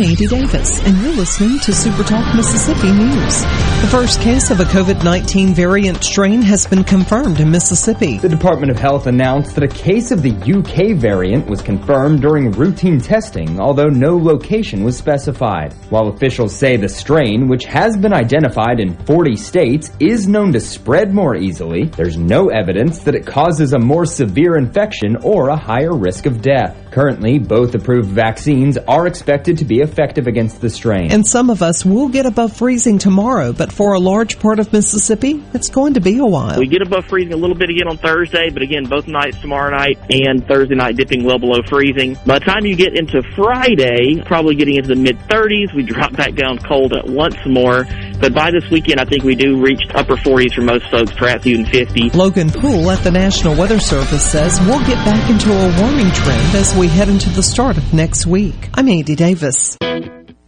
I'm Andy Davis, and you're listening to Super Talk Mississippi News. The first case of a COVID-19 variant strain has been confirmed in Mississippi. The Department of Health announced that a case of the UK variant was confirmed during routine testing, although no location was specified. While officials say the strain, which has been identified in 40 states, is known to spread more easily, there's no evidence that it causes a more severe infection or a higher risk of death. Currently, both approved vaccines are expected to be effective against the strain. And some of us will get above freezing tomorrow, but for a large part of Mississippi, it's going to be a while. We get above freezing a little bit again on Thursday, but again, both nights tomorrow night and Thursday night dipping well below freezing. By the time you get into Friday, probably getting into the mid 30s, we drop back down cold at once more. But by this weekend, I think we do reach upper 40s for most folks, perhaps even 50. Logan Poole at the National Weather Service says we'll get back into a warming trend as we head into the start of next week. I'm Andy Davis.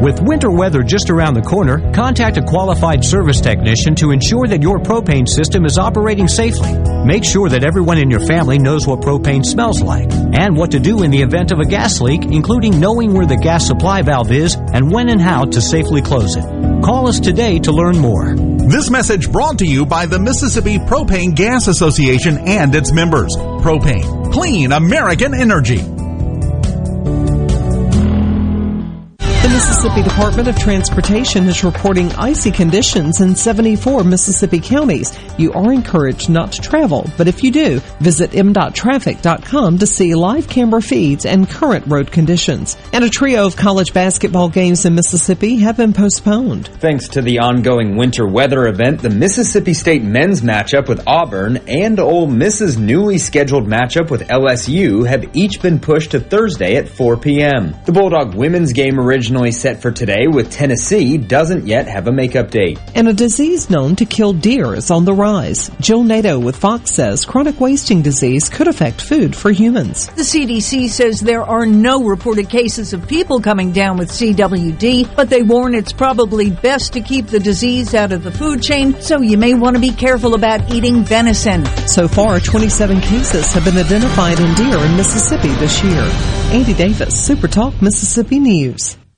With winter weather just around the corner, contact a qualified service technician to ensure that your propane system is operating safely. Make sure that everyone in your family knows what propane smells like and what to do in the event of a gas leak, including knowing where the gas supply valve is and when and how to safely close it. Call us today to learn more. This message brought to you by the Mississippi Propane Gas Association and its members. Propane, clean American energy. Mississippi Department of Transportation is reporting icy conditions in 74 Mississippi counties. You are encouraged not to travel, but if you do, visit m.traffic.com to see live camera feeds and current road conditions. And a trio of college basketball games in Mississippi have been postponed. Thanks to the ongoing winter weather event, the Mississippi State men's matchup with Auburn and Ole Miss's newly scheduled matchup with LSU have each been pushed to Thursday at 4 p.m. The Bulldog women's game originally set for today with Tennessee doesn't yet have a makeup date. And a disease known to kill deer is on the rise. Jill Nato with Fox says chronic wasting disease could affect food for humans. The CDC says there are no reported cases of people coming down with CWD, but they warn it's probably best to keep the disease out of the food chain, so you may want to be careful about eating venison. So far, 27 cases have been identified in deer in Mississippi this year. Andy Davis, Super Talk Mississippi News.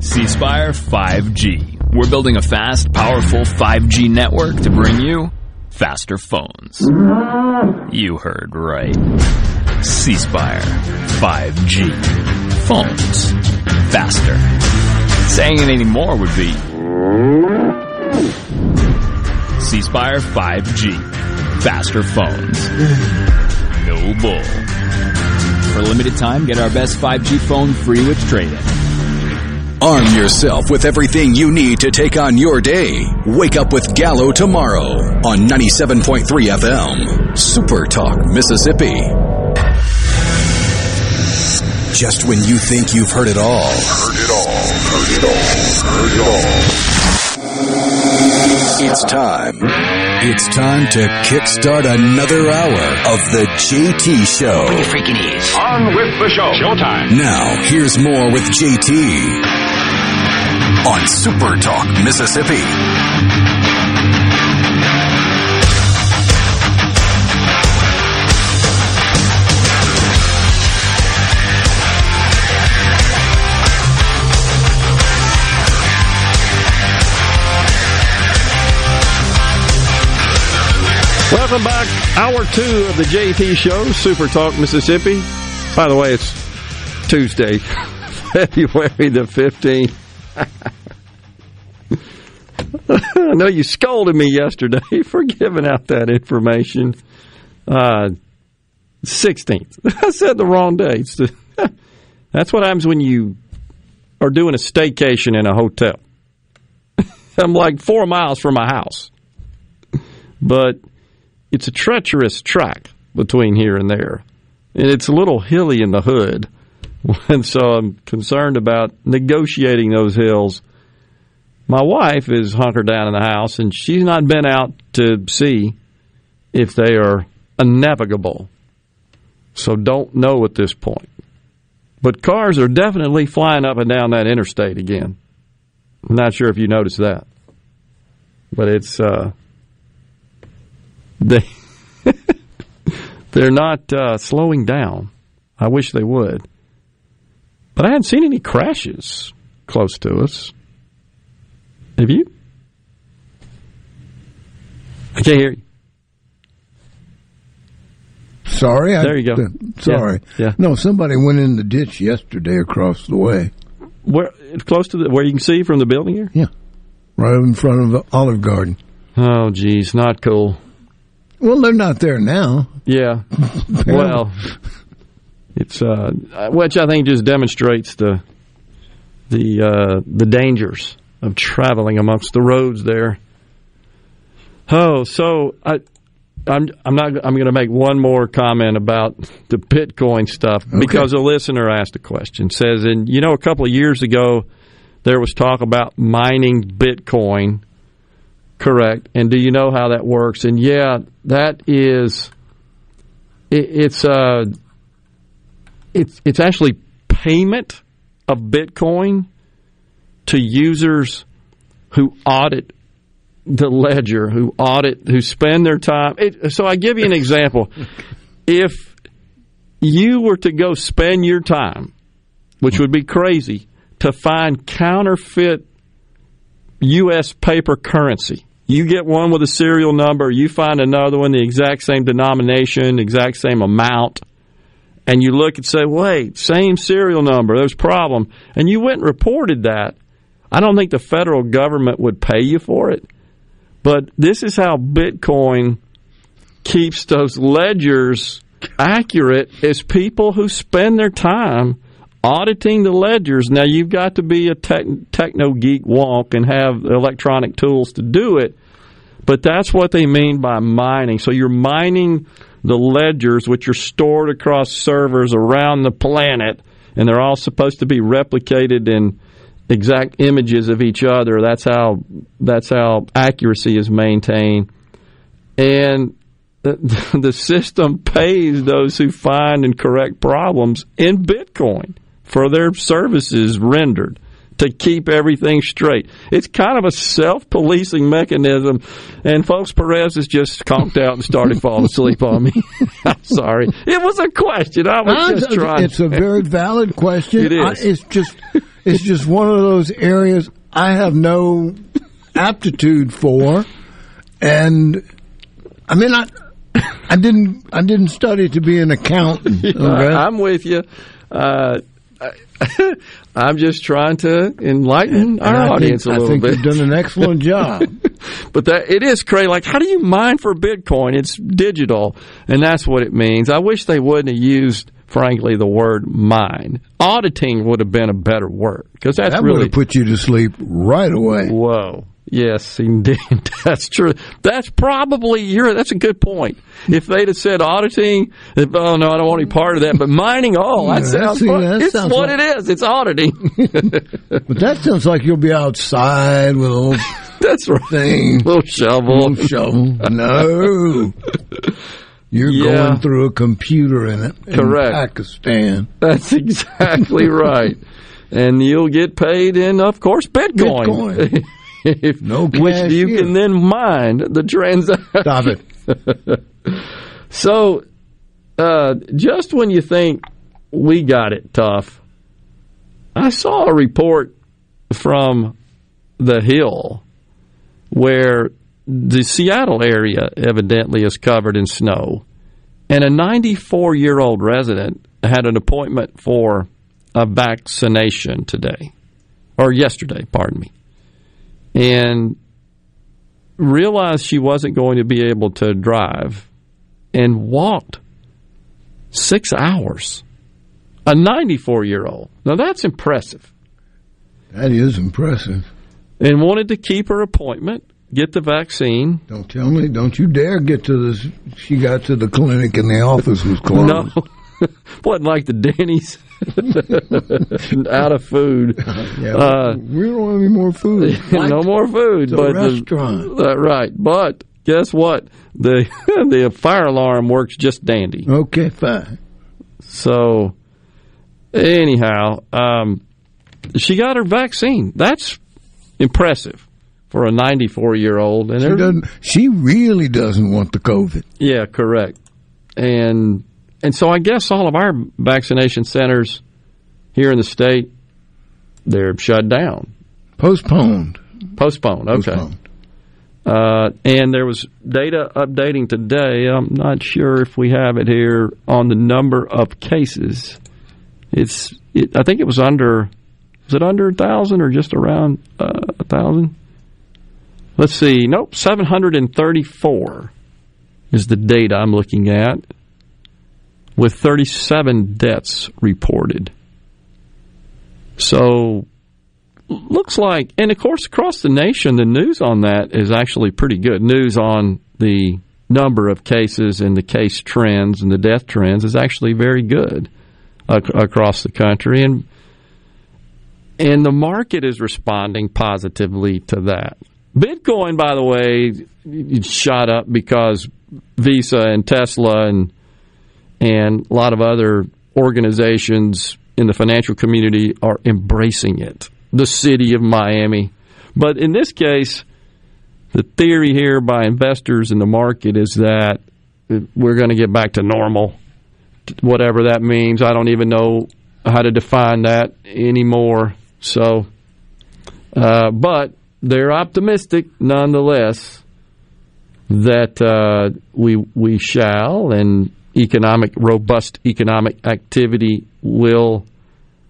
C Spire 5G. We're building a fast, powerful 5G network to bring you faster phones. You heard right. C Spire 5G. Phones. Faster. Saying it anymore would be C Spire 5G. Faster phones. No bull. For a limited time, get our best 5G phone free with trade-in. Arm yourself with everything you need to take on your day. Wake up with Gallo tomorrow on 97.3 FM. Super Talk, Mississippi. Just when you think you've heard it all. Heard it all. Heard it all. Heard it all. It's time. It's time to kickstart another hour of the JT Show. Bring your freaking ears. On with the show. Showtime. Now, here's more with JT on Super Talk, Mississippi. Welcome back. Hour two of the JT Show, Super Talk Mississippi. By the way, it's Tuesday, February the 15th. I know you scolded me yesterday for giving out that information. Uh, 16th. I said the wrong dates. That's what happens when you are doing a staycation in a hotel. I'm like four miles from my house. But it's a treacherous track between here and there. And it's a little hilly in the hood. And so I'm concerned about negotiating those hills. My wife is hunkered down in the house, and she's not been out to see if they are navigable. So don't know at this point. But cars are definitely flying up and down that interstate again. I'm not sure if you noticed that. But it's uh, they they're not uh, slowing down. I wish they would, but I haven't seen any crashes close to us. Have you? I can't hear you. Sorry, There I, you go. sorry. Yeah, yeah. No, somebody went in the ditch yesterday across the way. Where close to the, where you can see from the building here? Yeah, right in front of the Olive Garden. Oh, geez, not cool. Well, they're not there now. Yeah. well, it's uh, which I think just demonstrates the the uh, the dangers of traveling amongst the roads there. Oh, so I. I'm I'm not I'm going to make one more comment about the Bitcoin stuff because a listener asked a question says and you know a couple of years ago there was talk about mining Bitcoin correct and do you know how that works and yeah that is it, it's uh it's it's actually payment of Bitcoin to users who audit the ledger, who audit, who spend their time. It, so I give you an example. if you were to go spend your time, which would be crazy, to find counterfeit U.S. paper currency. You get one with a serial number, you find another one, the exact same denomination, exact same amount, and you look and say, wait, same serial number, there's a problem. And you went and reported that. I don't think the federal government would pay you for it. But this is how Bitcoin keeps those ledgers accurate is people who spend their time auditing the ledgers. Now you've got to be a tech, techno geek wonk and have electronic tools to do it, but that's what they mean by mining. So you're mining the ledgers, which are stored across servers around the planet, and they're all supposed to be replicated in exact images of each other. That's how that's how accuracy is maintained, and the, the system pays those who find and correct problems in Bitcoin for their services rendered to keep everything straight. It's kind of a self-policing mechanism, and folks, Perez has just conked out and started falling asleep on me. I'm sorry. It was a question. I was just trying. It's a very valid question. It is. I, it's just, it's just one of those areas I have no aptitude for, and I mean, I, I didn't, I didn't study to be an accountant. Okay? I'm with you. Uh, I'm just trying to enlighten And our I audience think, a little I think bit. you've done an excellent job. but that it is crazy. Like, how do you mine for Bitcoin? It's digital, and that's what it means. I wish they wouldn't have used, frankly, the word mine. Auditing would have been a better word because that's that would really have put you to sleep right away. Whoa. Yes, indeed. That's true. That's probably you're. That's a good point. If they'd have said auditing, if, oh no, I don't want any part of that. But mining, oh, that sounds. see, that it's sounds what like- it is. It's auditing. But that sounds like you'll be outside with a little That's right. thing, little shovel. little shovel. No, you're Yeah. going through a computer in it. in Correct. Pakistan. That's exactly right. And you'll get paid in, of course, Bitcoin. Bitcoin. If- No which you here. can then mine the transaction. Stop it. So, uh, just when you think we got it tough, I saw a report from the Hill where the Seattle area evidently is covered in snow, and a 94 year old resident had an appointment for a vaccination today, or yesterday, pardon me, and realized she wasn't going to be able to drive and walked six hours. A 94 year old. Now that's impressive. That is impressive. And wanted to keep her appointment, get the vaccine. Don't tell me. Don't you dare get to this. She got to the clinic and the office was closed. No. Wasn't like the Denny's. Out of food. Yeah, Uh, we don't want any more food. no more food. But restaurant. The, uh, right. But guess what? The the fire alarm works just dandy. Okay, fine. So, anyhow, um, she got her vaccine. That's impressive for a 94 year old. And She doesn't. She really doesn't want the COVID. yeah, correct. And and so I guess all of our vaccination centers here in the state they're shut down, Postponed. postponed. Okay. Postponed. Uh, and there was data updating today. I'm not sure if we have it here on the number of cases. It's, it, I think it was under, was it under a thousand or just around uh, a thousand? Let's see. Nope, 734 is the data I'm looking at, with 37 deaths reported. So looks like, and of course, across the nation, the news on that is actually pretty good. News on the number of cases and the case trends and the death trends is actually very good ac- across the country, and and the market is responding positively to that. Bitcoin, by the way, shot up because Visa and Tesla and and a lot of other organizations in the financial community are embracing it. The city of Miami. But in this case, the theory here by investors in the market is that we're going to get back to normal, whatever that means. I don't even know how to define that anymore. So, uh, but they're optimistic nonetheless that uh, we we shall and economic robust economic activity will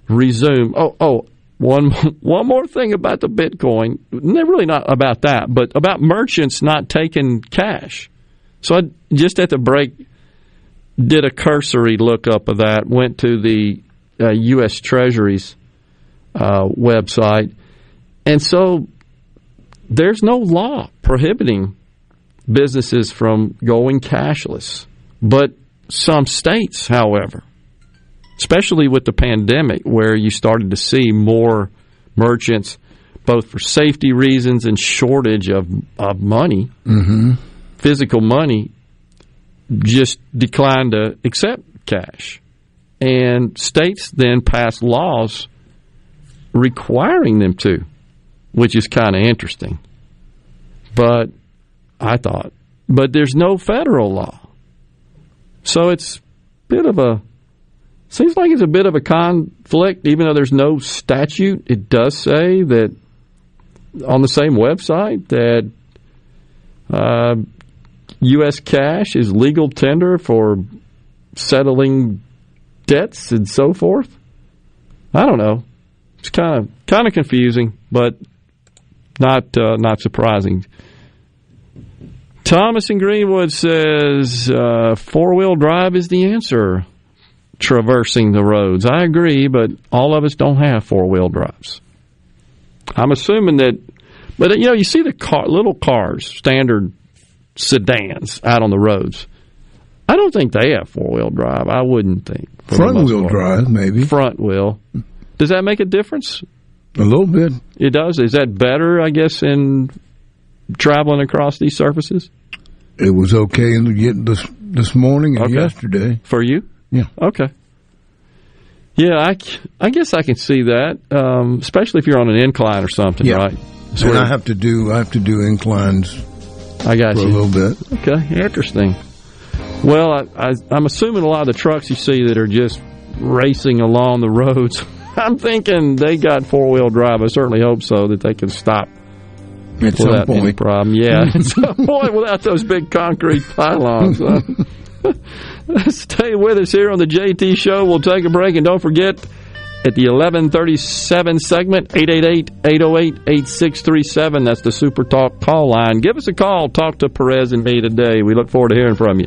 resume. Oh, oh, one one more thing about the Bitcoin. Really not about that, but about merchants not taking cash. So I just at the break did a cursory look up of that. Went to the uh, U.S. Treasury's uh, website, and so there's no law prohibiting businesses from going cashless. But some states, however, especially with the pandemic, where you started to see more merchants, both for safety reasons and shortage of, of money, Mm-hmm. physical money, just declined to accept cash. And states then passed laws requiring them to, which is kind of interesting. But I thought, but there's no federal law. So it's a bit of a seems like it's a bit of a conflict, even though there's no statute. It does say that on the same website that uh, U.S. cash is legal tender for settling debts and so forth. I don't know. It's kind of kind of confusing, but not uh, not surprising. Thomas in Greenwood says uh, four wheel drive is the answer. Traversing the roads, I agree, but all of us don't have four wheel drives. I'm assuming that, but you know, you see the car, little cars, standard sedans out on the roads. I don't think they have four wheel drive. I wouldn't think front wheel part. drive, maybe. Front wheel. Does that make a difference? A little bit. It does. Is that better? I guess in traveling across these surfaces It was okay in the this this morning and Okay. yesterday. for you. Yeah. Okay. Yeah, I, I guess I can see that, um, especially if you're on an incline or something, Yeah. right? So I have to do I have to do inclines I got for you. a little bit. Okay, interesting. Well, I, I, I'm assuming a lot of the trucks you see that are just racing along the roads. I'm thinking they got four wheel drive. I certainly hope so that they can stop At some without any point. problem. Yeah, at some point without those big concrete pylons. huh? Stay with us here on the JT Show. We'll take a break, and don't forget at the 1137 segment, 888-808-8637. That's the Super Talk call line. Give us a call. Talk to Perez and me today. We look forward to hearing from you.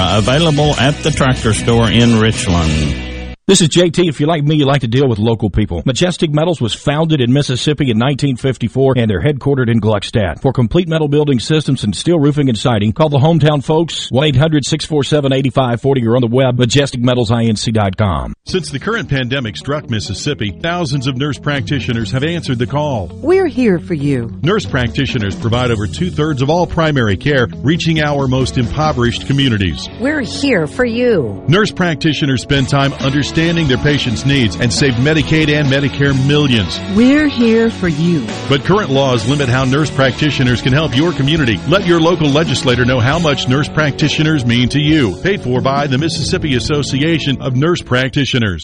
available at the tractor store in Richland. This is JT. If you like me, you like to deal with local people. Majestic Metals was founded in Mississippi in 1954 and they're headquartered in Gluckstadt. For complete metal building systems and steel roofing and siding, call the hometown folks 1-800-647-8540 or on the web majesticmetalsinc.com. Since the current pandemic struck Mississippi, thousands of nurse practitioners have answered the call. We're here for you. Nurse practitioners provide over two thirds of all primary care, reaching our most impoverished communities. We're here for you. Nurse practitioners spend time understanding their patients' needs and save Medicaid and Medicare millions. We're here for you. But current laws limit how nurse practitioners can help your community. Let your local legislator know how much nurse practitioners mean to you. Paid for by the Mississippi Association of Nurse Practitioners.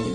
thing.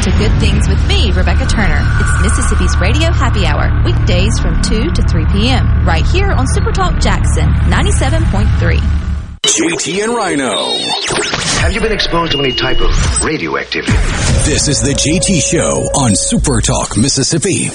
Tune in to Good Things with me, Rebecca Turner. It's Mississippi's Radio Happy Hour, weekdays from 2 to 3 p.m., right here on Supertalk Jackson 97.3. JT and Rhino. Have you been exposed to any type of radioactivity? This is the JT Show on Super Talk, Mississippi.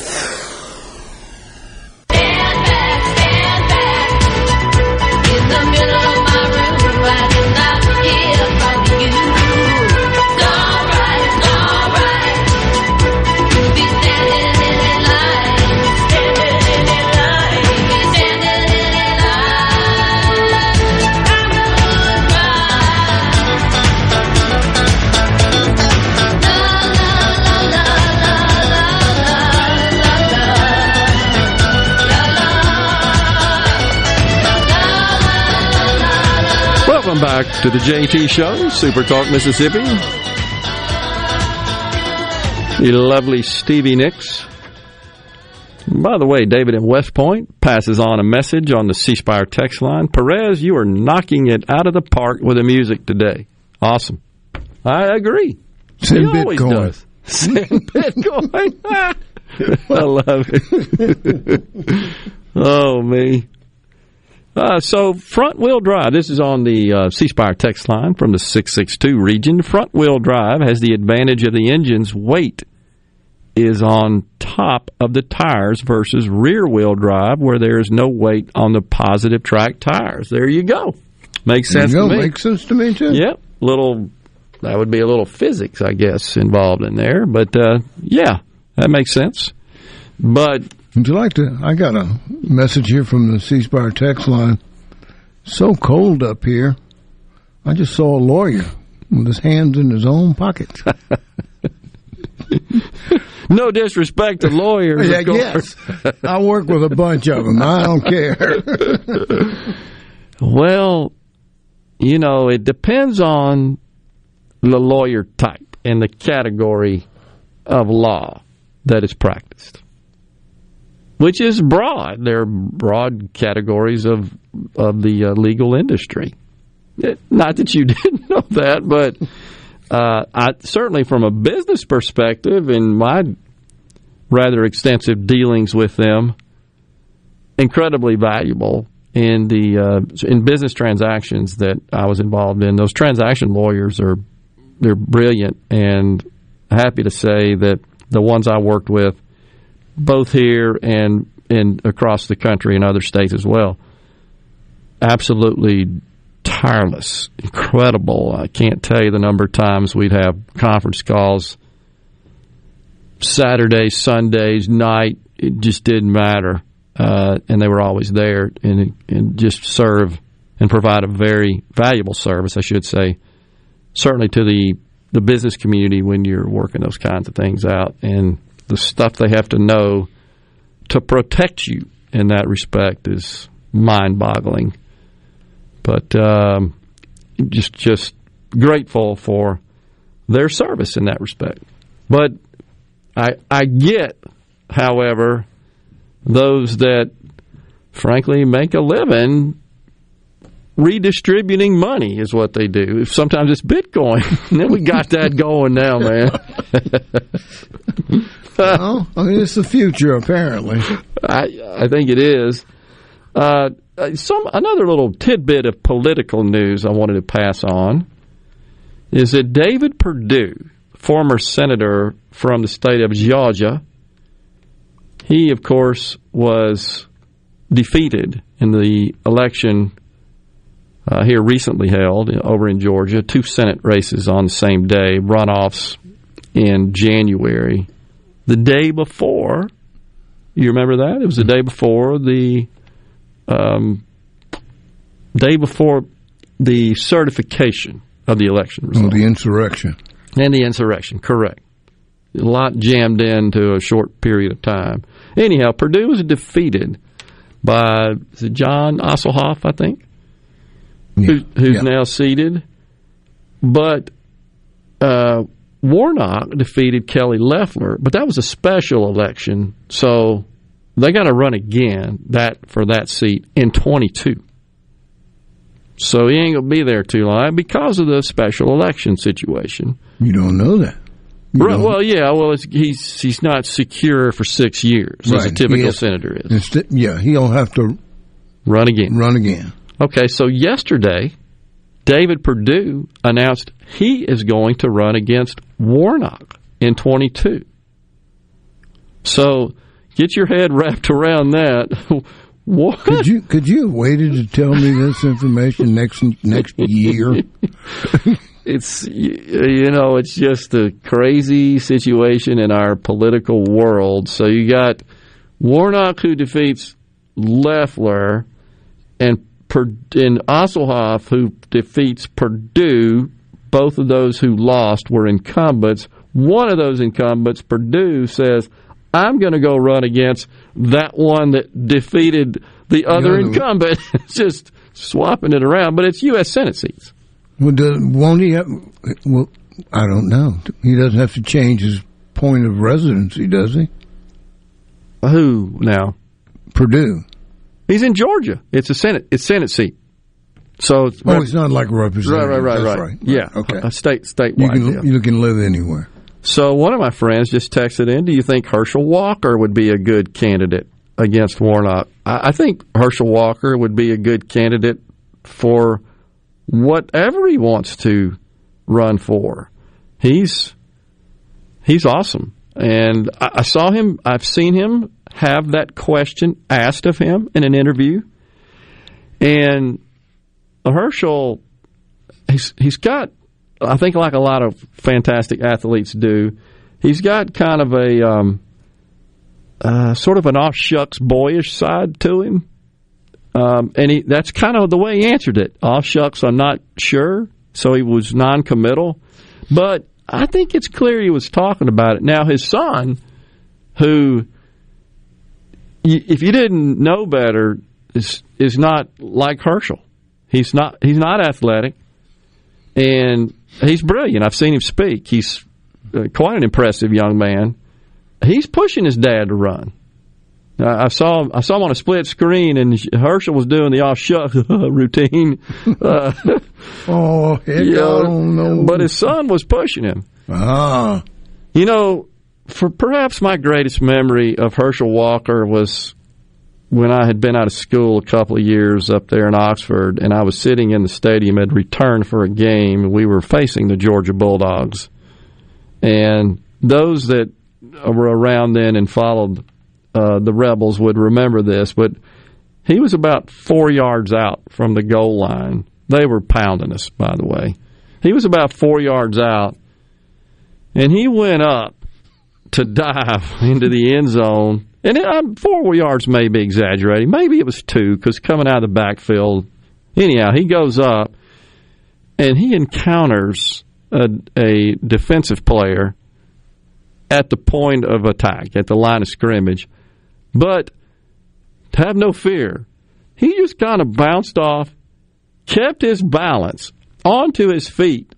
Welcome back to the JT Show, Super Talk Mississippi. The lovely Stevie Nicks. By the way, David in West Point passes on a message on the C Spire text line. Perez, you are knocking it out of the park with the music today. Awesome. I agree. Send he always Bitcoin. does. Send Bitcoin. I love it. oh, me. Uh, so front wheel drive. This is on the uh, C Spire text line from the 662 region. Front wheel drive has the advantage of the engine's weight is on top of the tires versus rear wheel drive where there is no weight on the positive track tires. There you go. Makes sense go. to me. Makes sense to me too. Yep. Little that would be a little physics, I guess, involved in there. But uh, yeah, that makes sense. But Would you like to? I got a message here from the C Spire text line. So cold up here. I just saw a lawyer with his hands in his own pockets. no disrespect to lawyers. yeah, yes. I work with a bunch of them. I don't care. Well, you know, it depends on the lawyer type and the category of law that is practiced, which is broad. There are broad categories of of the uh, legal industry. It- not that you didn't know that, but uh, I, certainly from a business perspective, in my rather extensive dealings with them, incredibly valuable in the uh, in business transactions that I was involved in. Those transaction lawyers are they're brilliant, and happy to say that the ones I worked with, both here and and across the country and other states as well, absolutely tireless, incredible. I can't tell you the number of times we'd have conference calls. Saturdays, Sundays, night, it just didn't matter uh, and they were always there and, and just serve and provide a very valuable service, I should say, certainly to the the business community when you're working those kinds of things out and the stuff they have to know to protect you in that respect is mind-boggling. But um, just just grateful for their service in that respect. But I I get, however, those that frankly make a living redistributing money is what they do. Sometimes it's Bitcoin. we got that going now, man. well, I mean, it's the future, apparently. I I think it is. Uh, some another little tidbit of political news I wanted to pass on is that David Perdue, former senator from the state of Georgia. He, of course, was defeated in the election uh, here recently held over in Georgia. Two Senate races on the same day, runoffs in January. The day before, you remember that? It was the day before the um, day before the certification of the election result. Oh, the insurrection. And the insurrection, correct. A lot jammed into a short period of time. Anyhow, Perdue was defeated by Jon Ossoff, I think, yeah. who, who's yeah. now seated. But uh, Warnock defeated Kelly Loeffler, but that was a special election, so they got to run again that for that seat in 22. So he ain't gonna be there too long because of the special election situation. You don't know that. Right, well, yeah. Well, he's he's not secure for six years right. as a typical has, senator is. Yeah, he'll have to run again. Run again. Okay, so yesterday, David Perdue announced he is going to run against Warnock in 22. So get your head wrapped around that. What? Could you could you have waited to tell me this information next next year? it's you know it's just a crazy situation in our political world. So you got Warnock who defeats Loeffler, and and Ossoff who defeats Perdue, Both of those who lost were incumbents. One of those incumbents, Perdue, says, "I'm going to go run against." that one that defeated the other incumbent. It's just swapping it around, but it's U.S. Senate seats. Well, does, won't he have? Well, I don't know. He doesn't have to change his point of residency, does he? Who now? Perdue. He's in Georgia. It's a Senate. It's Senate seat. So oh, it's oh, it's not like a representative. Right, right, right, right. right. Yeah. Okay. A state statewide. You can you can live anywhere. So one of my friends just texted in, do you think Herschel Walker would be a good candidate against Warnock? I, I think Herschel Walker would be a good candidate for whatever he wants to run for. He's he's awesome. And I, I saw him I've seen him have that question asked of him in an interview. And Herschel he's he's got I think like a lot of fantastic athletes do, he's got kind of a um, uh, sort of an off shucks boyish side to him. Um, and he, that's kind of the way he answered it. Off shucks, I'm not sure. So he was non committal. But I think it's clear he was talking about it. Now, his son, who, if you didn't know better, is, is not like Herschel. He's not, he's not athletic. And he's brilliant. I've seen him speak. He's uh, quite an impressive young man. He's pushing his dad to run. I saw I saw him on a split screen, and Herschel was doing the off shuck routine. Uh, oh, heck, you know, But his son was pushing him. Ah, you know, for perhaps my greatest memory of Herschel Walker was when I had been out of school a couple of years up there in Oxford, and I was sitting in the stadium, had returned for a game. We were facing the Georgia Bulldogs, and those that were around then and followed uh, the Rebels would remember this. But he was about four yards out from the goal line. They were pounding us, by the way. He was about four yards out, and he went up to dive into the end zone and it, um, four yards may be exaggerating. Maybe it was two because coming out of the backfield. Anyhow, he goes up and he encounters a, a defensive player at the point of attack, at the line of scrimmage. But have no fear. He just kind of bounced off, kept his balance onto his feet,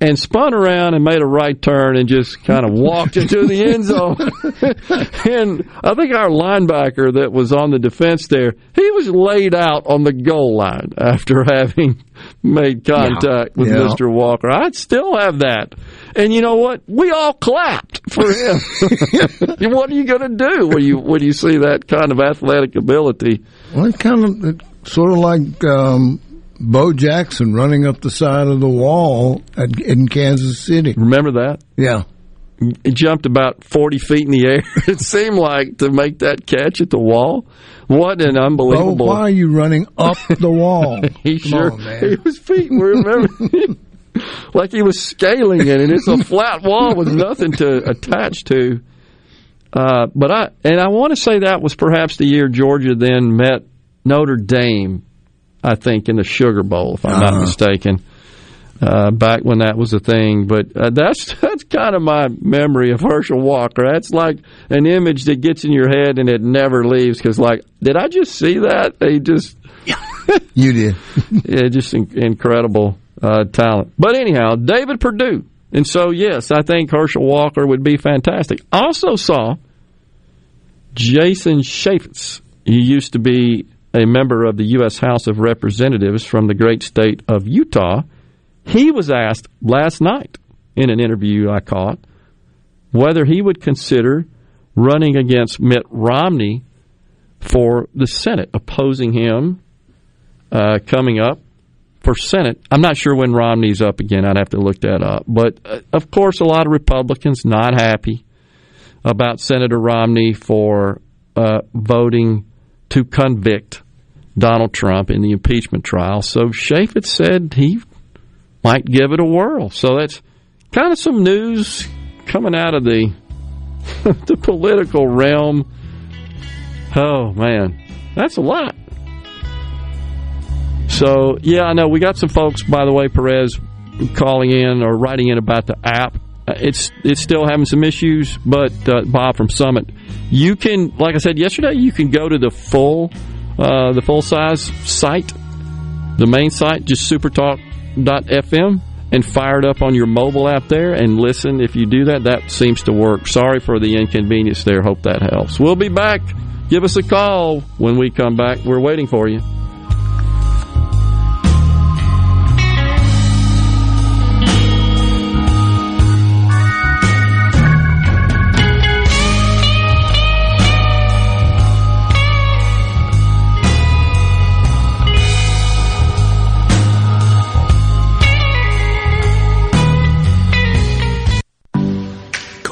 and spun around and made a right turn and just kind of walked into the end zone. and I think our linebacker that was on the defense there, he was laid out on the goal line after having made contact yeah. with yeah. Mr. Walker. I'd still have that. And you know what? We all clapped for him. what are you going to do when you when you see that kind of athletic ability? Well, it's kind of sort of like um, Bo Jackson running up the side of the wall at, in Kansas City. Remember that? Yeah. He jumped about 40 feet in the air, it seemed like, to make that catch at the wall. What an unbelievable. Bo, why are you running up the wall? he Come sure, on, man. he was feet, remember? like he was scaling it, and it's a flat wall with nothing to attach to. Uh, but I and I want to say that was perhaps the year Georgia then met Notre Dame. I think in the Sugar Bowl, if I'm not Uh-huh. mistaken, uh, back when that was a thing. But uh, that's that's kind of my memory of Herschel Walker. That's like an image that gets in your head and it never leaves. Because like, did I just see that? They just you did. yeah, just in- incredible uh, talent. But anyhow, David Perdue. And so, yes, I think Herschel Walker would be fantastic. Also saw Jason Chaffetz. He used to be a member of the U.S. House of Representatives from the great state of Utah. He was asked last night in an interview I caught whether he would consider running against Mitt Romney for the Senate, opposing him uh, coming up for Senate. I'm not sure when Romney's up again. I'd have to look that up. But uh, of course, a lot of Republicans not happy about Senator Romney for uh, voting to convict Donald Trump in the impeachment trial. So Chaffetz said he might give it a whirl. So that's kind of some news coming out of the the political realm. Oh man, that's a lot. So yeah, I know we got some folks. By the way, Perez calling in or writing in about the app. Uh, It's it's still having some issues, but uh, Bob from Summit, you can, like I said yesterday, you can go to the full uh, the full size site, the main site, just supertalk.fm, and fire it up on your mobile app there and listen. If you do that, that seems to work. Sorry for the inconvenience there. Hope that helps. We'll be back. Give us a call when we come back. We're waiting for you.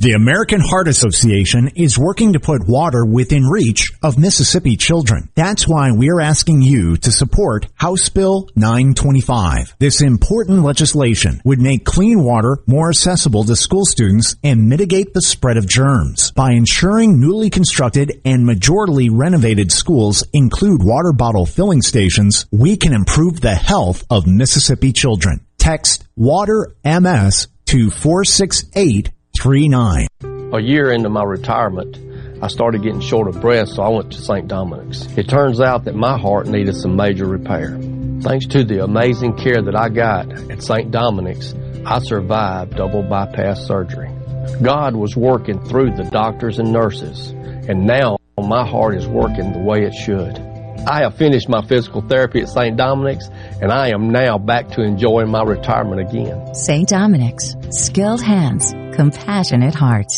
The American Heart Association is working to put water within reach of Mississippi children. That's why we're asking you to support House Bill 925. This important legislation would make clean water more accessible to school students and mitigate the spread of germs. By ensuring newly constructed and majorly renovated schools include water bottle filling stations, we can improve the health of Mississippi children. Text WATER MS to 468 39. A year into my retirement, I started getting short of breath, so I went to St. Dominic's. It turns out that my heart needed some major repair. Thanks to the amazing care that I got at St. Dominic's, I survived double bypass surgery. God was working through the doctors and nurses, and now my heart is working the way it should. I have finished my physical therapy at St. Dominic's, and I am now back to enjoying my retirement again. St. Dominic's, skilled hands, compassionate hearts.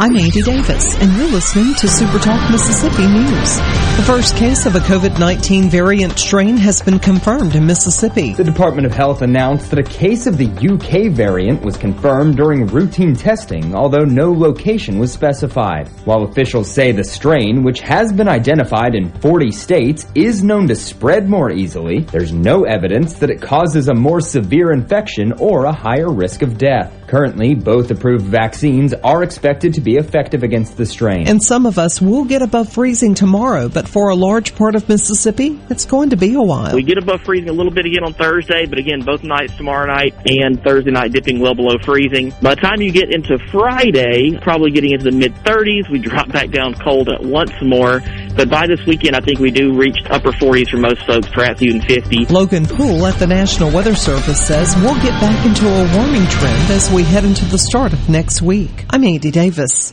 I'm Andy Davis, and you're listening to Super Talk Mississippi News. The first case of a COVID-19 variant strain has been confirmed in Mississippi. The Department of Health announced that a case of the UK variant was confirmed during routine testing, although no location was specified. While officials say the strain, which has been identified in 40 states, is known to spread more easily, there's no evidence that it causes a more severe infection or a higher risk of death. Currently, both approved vaccines are expected to be effective against the strain. And some of us will get above freezing tomorrow, but for a large part of Mississippi, it's going to be a while. We get above freezing a little bit again on Thursday, but again, both nights tomorrow night and Thursday night dipping well below freezing. By the time you get into Friday, probably getting into the mid 30s, we drop back down cold at once more. But by this weekend, I think we do reach upper 40s for most folks, perhaps even 50. Logan Poole at the National Weather Service says we'll get back into a warming trend as we head into the start of next week. I'm Andy Davis.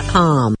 com.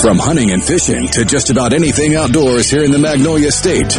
From hunting and fishing to just about anything outdoors here in the Magnolia State,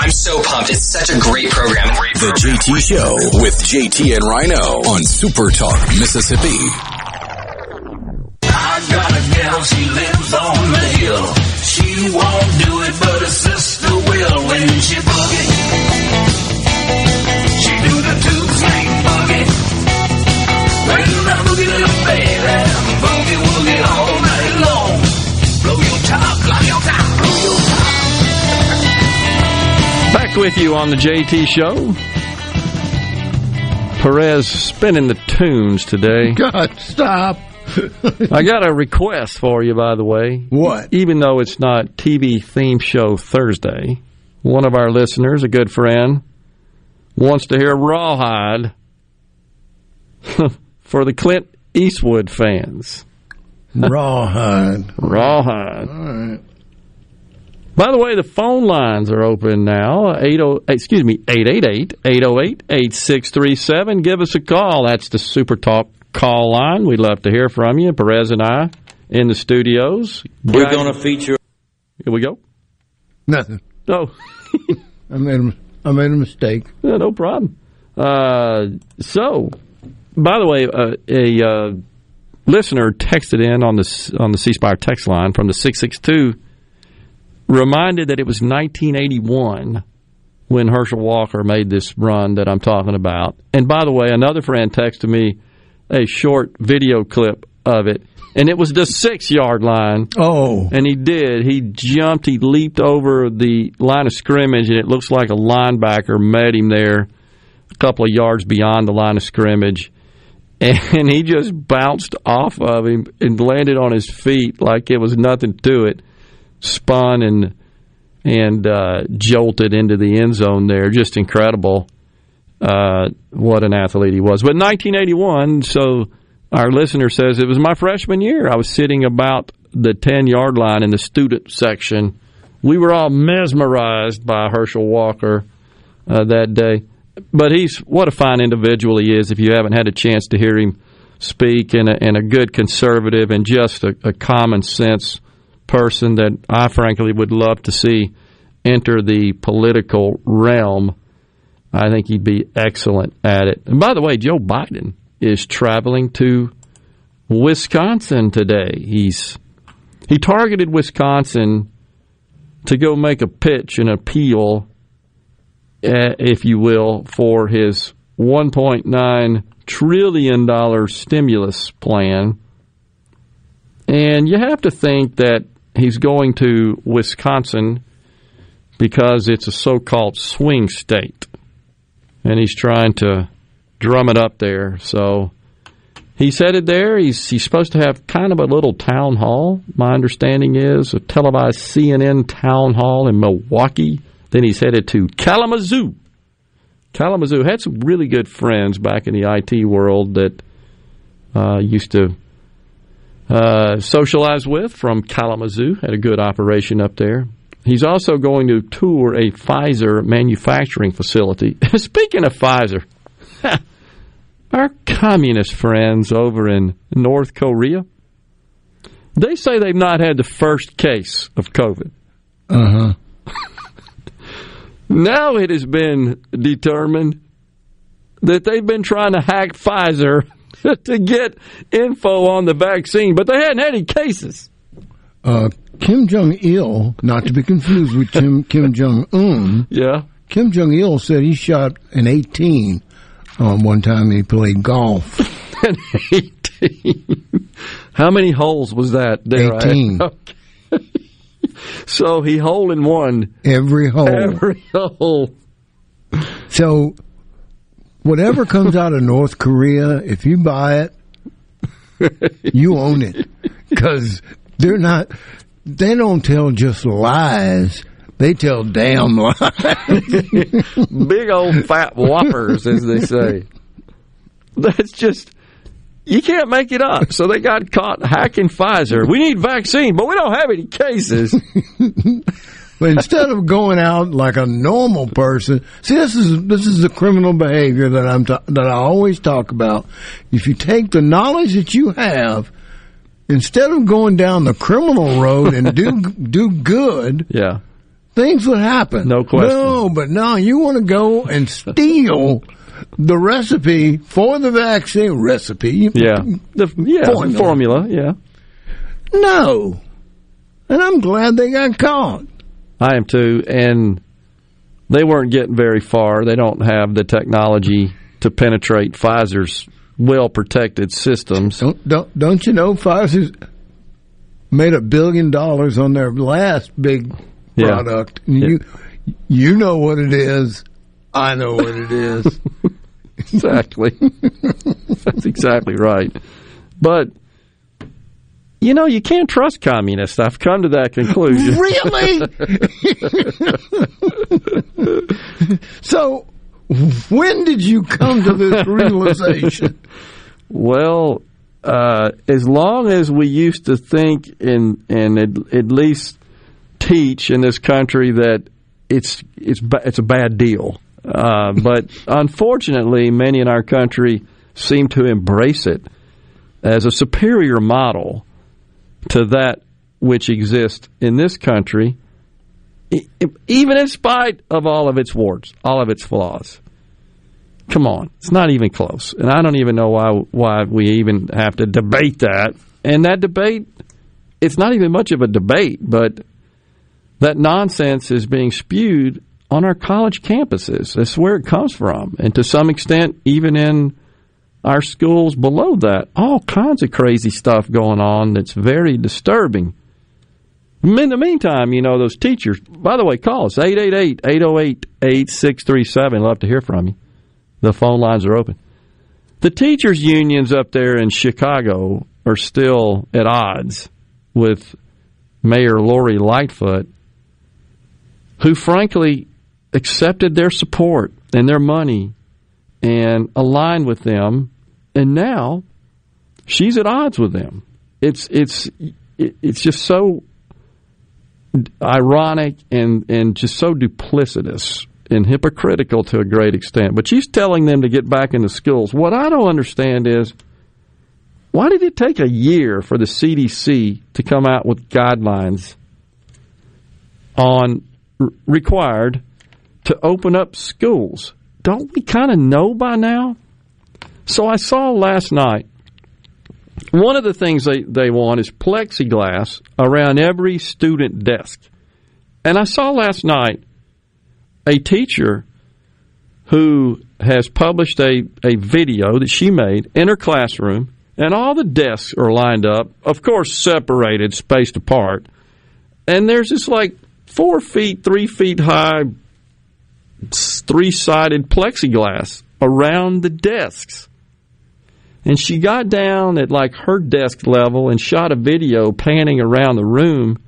Wow! I know. I'm so pumped. It's such a great program. Great The JT Show with JT and Rhino on Super Talk Mississippi. I got a gal, she lives on the hill. She won't do it, but her sister Back with you on the JT Show. Perez spinning the tunes today. God, stop. I got a request for you, by the way. What? Even though it's not TV theme show Thursday, one of our listeners, a good friend, wants to hear Rawhide for the Clint Eastwood fans. Rawhide. Rawhide. All right. By the way, the phone lines are open now. 80, excuse me, 888-808-8637. Give us a call. That's the Super Talk call line. We'd love to hear from you. Perez and I in the studios. We're Guys- going to feature. Here we go. Nothing. Oh, I made a, I made a mistake. Yeah, no problem. Uh, so, by the way, uh, a uh, listener texted in on the on the C Spire text line from the six six two, reminded that it was 1981 when Herschel Walker made this run that I'm talking about. And by the way, another friend texted me a short video clip of it, and it was the six yard line. Oh. And he did. He jumped, he leaped over the line of scrimmage, and it looks like a linebacker met him there a couple of yards beyond the line of scrimmage. And he just bounced off of him and landed on his feet like it was nothing to it. Spun and and uh, jolted into the end zone there. Just incredible. Uh, what an athlete he was. But 1981, so our listener says it was my freshman year. I was sitting about the 10 yard line in the student section. We were all mesmerized by Herschel Walker uh, that day. But he's what a fine individual he is if you haven't had a chance to hear him speak and a, and a good conservative and just a, a common sense person that I frankly would love to see enter the political realm. I think he'd be excellent at it. And by the way, Joe Biden is traveling to Wisconsin today. He's he targeted Wisconsin to go make a pitch, an appeal, uh, if you will, for his 1.9 trillion dollar stimulus plan. And you have to think that he's going to Wisconsin because it's a so-called swing state, and he's trying to drum it up there. So he's headed there. He's he's supposed to have kind of a little town hall. My understanding is a televised CNN town hall in Milwaukee. Then he's headed to Kalamazoo. Kalamazoo had some really good friends back in the IT world that uh, used to uh, socialize with from Kalamazoo. Had a good operation up there. He's also going to tour a Pfizer manufacturing facility. Speaking of Pfizer, our communist friends over in North Korea, they say they've not had the first case of COVID. Uh huh. Now it has been determined that they've been trying to hack Pfizer to get info on the vaccine, but they hadn't had any cases. Uh, Kim Jong Il, not to be confused with Kim Kim Jong Un. Yeah. Kim Jong Il said he shot an 18 um, one time he played golf. An 18. How many holes was that? There, 18. Okay. so he hole in one Every hole. every hole. So, whatever comes out of North Korea, if you buy it, you own it. Because they're not, they don't tell just lies. They tell damn lies. Big old fat whoppers, as they say. That's just you can't make it up. So they got caught hacking Pfizer. We need vaccine, but we don't have any cases. But instead of going out like a normal person, see this is this is the criminal behavior that I'm ta- that I always talk about. If you take the knowledge that you have, instead of going down the criminal road and do do good, yeah, things would happen. No question. No, but no, you want to go and steal the recipe for the vaccine recipe. Yeah, the yeah the formula. Yeah, No, and I'm glad they got caught. I am too, and they weren't getting very far. They don't have the technology to penetrate Pfizer's well protected systems. Don't don't don't you know Pfizer's made a billion dollars on their last big Yeah. product. And You you know what it is. I know what it is. exactly. That's exactly right. But you know, you can't trust communists. I've come to that conclusion. Really? so when did you come to this realization? Well, uh, as long as we used to think and and at, at least teach in this country that it's it's it's a bad deal, uh, but unfortunately, many in our country seem to embrace it as a superior model to that which exists in this country, even in spite of all of its warts, all of its flaws. Come on, it's not even close, and I don't even know why why we even have to debate that. And that debate, it's not even much of a debate, but that nonsense is being spewed on our college campuses. That's where it comes from, and to some extent, even in our schools below that, all kinds of crazy stuff going on that's very disturbing. In the meantime, you know, those teachers, by the way, call us 888 808 8637. Love to hear from you. The phone lines are open. The teachers' unions up there in Chicago are still at odds with Mayor Lori Lightfoot, who frankly accepted their support and their money and aligned with them, and now she's at odds with them. It's it's it's just so ironic and and just so duplicitous and hypocritical to a great extent. But she's telling them to get back into schools. What I don't understand is why did it take a year for the CDC to come out with guidelines on required to open up schools? Don't we kind of know by now? So I saw last night one of the things they, they want is plexiglass around every student desk. And I saw last night a teacher who has published a, a video that she made in her classroom, and all the desks are lined up, of course, separated, spaced apart. And there's this like four feet, three feet high, three sided plexiglass around the desks. And she got down at like her desk level and shot a video panning around the room.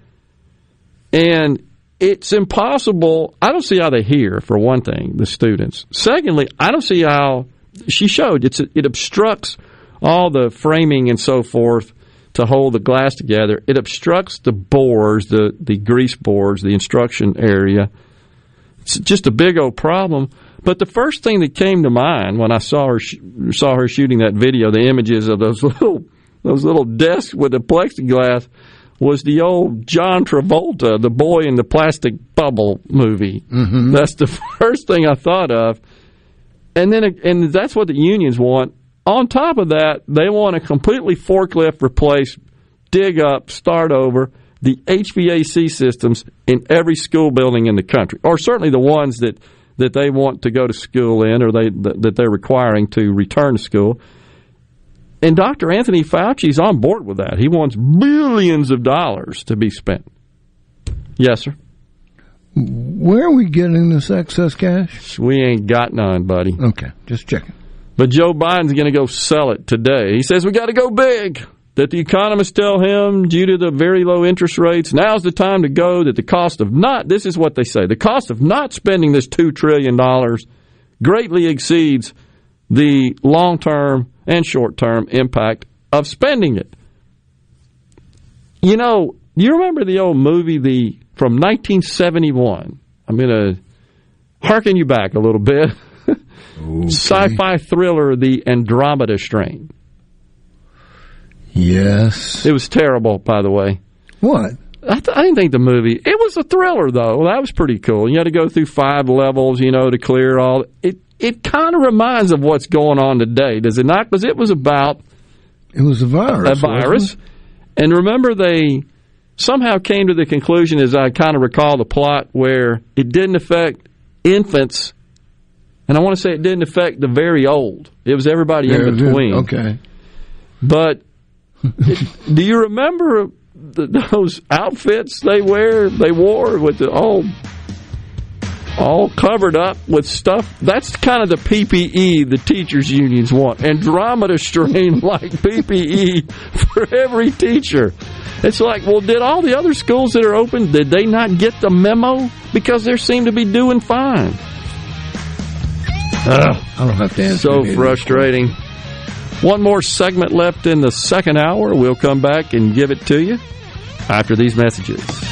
And it's impossible. I don't see how they hear, for one thing, the students. Secondly, I don't see how she showed it's it obstructs all the framing and so forth to hold the glass together. It obstructs the boards, the, the grease boards, the instruction area. It's just a big old problem. But the first thing that came to mind when I saw her saw her shooting that video, the images of those little those little desks with the plexiglass, was the old John Travolta, the boy in the plastic bubble movie. Mm-hmm. That's the first thing I thought of. And then, and that's what the unions want. On top of that, they want to completely forklift replace, dig up, start over the HVAC systems in every school building in the country, or certainly the ones that that they want to go to school in or they that they're requiring to return to school. And Dr. Anthony Fauci's on board with that. He wants billions of dollars to be spent. Yes, sir. Where are we getting this excess cash? We ain't got none, buddy. Okay, just checking. But Joe Biden's going to go sell it today. He says we got to go big that the economists tell him due to the very low interest rates, now's the time to go, that the cost of not, this is what they say, the cost of not spending this $2 trillion greatly exceeds the long term and short term impact of spending it. You know, you remember the old movie the from 1971? I'm going to harken you back a little bit. Okay. Sci-fi thriller The Andromeda Strain. Yes. It was terrible, by the way. What? I, th- I, didn't think the movie. It was a thriller, though. That was pretty cool. You had to go through five levels, you know, to clear all. It it kind of reminds of what's going on today, does it not? Because it was about. It was a virus. A virus, and remember they somehow came to the conclusion, as I kind of recall the plot, where it didn't affect infants, and I want to say it didn't affect the very old. It was everybody in between. Okay. But do you remember the, those outfits they wear? They wore with the all all covered up with stuff. That's kind of the PPE the teachers unions want. Andromeda strain like PPE for every teacher. It's like, well, did all the other schools that are open did they not get the memo because they seem to be doing fine? Ugh, I don't have to answer. So frustrating. One more segment left in the second hour. We'll come back and give it to you after these messages.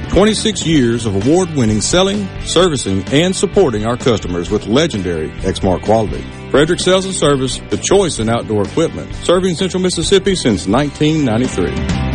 26 years of award-winning selling, servicing, and supporting our customers with legendary Exmark quality. Frederick Sales and Service, the choice in outdoor equipment, serving Central Mississippi since 1993.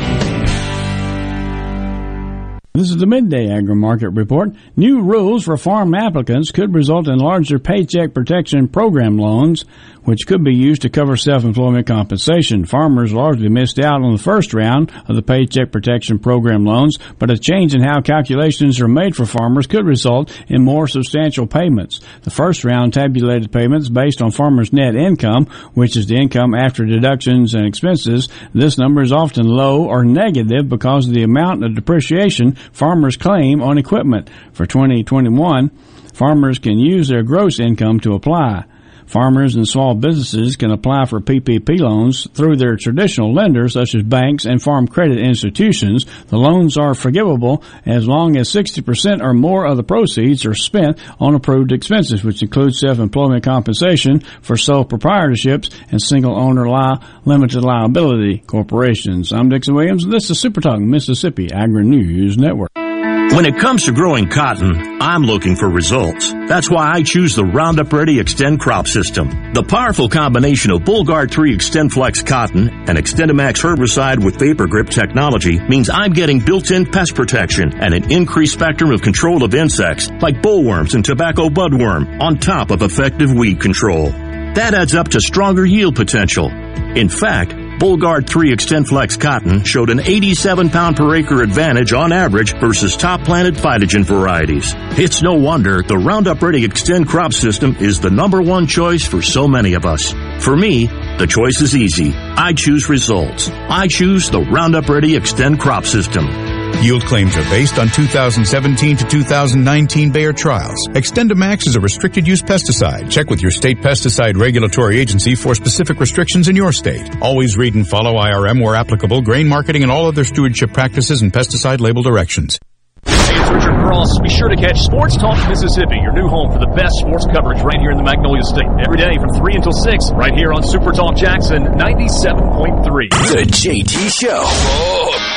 This is the Midday Agri Market Report. New rules for farm applicants could result in larger Paycheck Protection Program loans, which could be used to cover self-employment compensation. Farmers largely missed out on the first round of the Paycheck Protection Program loans, but a change in how calculations are made for farmers could result in more substantial payments. The first round tabulated payments based on farmers' net income, which is the income after deductions and expenses. This number is often low or negative because of the amount of depreciation farmers claim on equipment. For 2021, farmers can use their gross income to apply. Farmers and small businesses can apply for PPP loans through their traditional lenders such as banks and farm credit institutions. The loans are forgivable as long as 60% or more of the proceeds are spent on approved expenses, which includes self-employment compensation for sole proprietorships and single owner li- limited liability corporations. I'm Dixon Williams and this is Super Talk Mississippi Agri News Network. When it comes to growing cotton, I'm looking for results. That's why I choose the Roundup Ready Xtend crop system. The powerful combination of Bollgard 3 XtendFlex cotton and XtendiMax herbicide with VaporGrip technology means I'm getting built-in pest protection and an increased spectrum of control of insects like bollworms and tobacco budworm on top of effective weed control. That adds up to stronger yield potential. In fact, Bollgard 3 XtendFlex cotton showed an 87 pound per acre advantage on average versus top planted PhytoGen varieties. It's no wonder the Roundup Ready Xtend crop system is the number one choice for so many of us. For me, the choice is easy. I choose results. I choose the Roundup Ready Xtend crop system. Yield claims are based on 2017 to 2019 Bayer trials. XtendiMax is a restricted use pesticide. Check with your state pesticide regulatory agency for specific restrictions in your state. Always read and follow IRM where applicable, grain marketing and all other stewardship practices and pesticide label directions. Hey, it's Richard Cross. Be sure to catch Sports Talk Mississippi, your new home for the best sports coverage right here in the Magnolia State. Every day from 3 until 6, right here on Super Talk Jackson 97.3. The JT Show. Oh,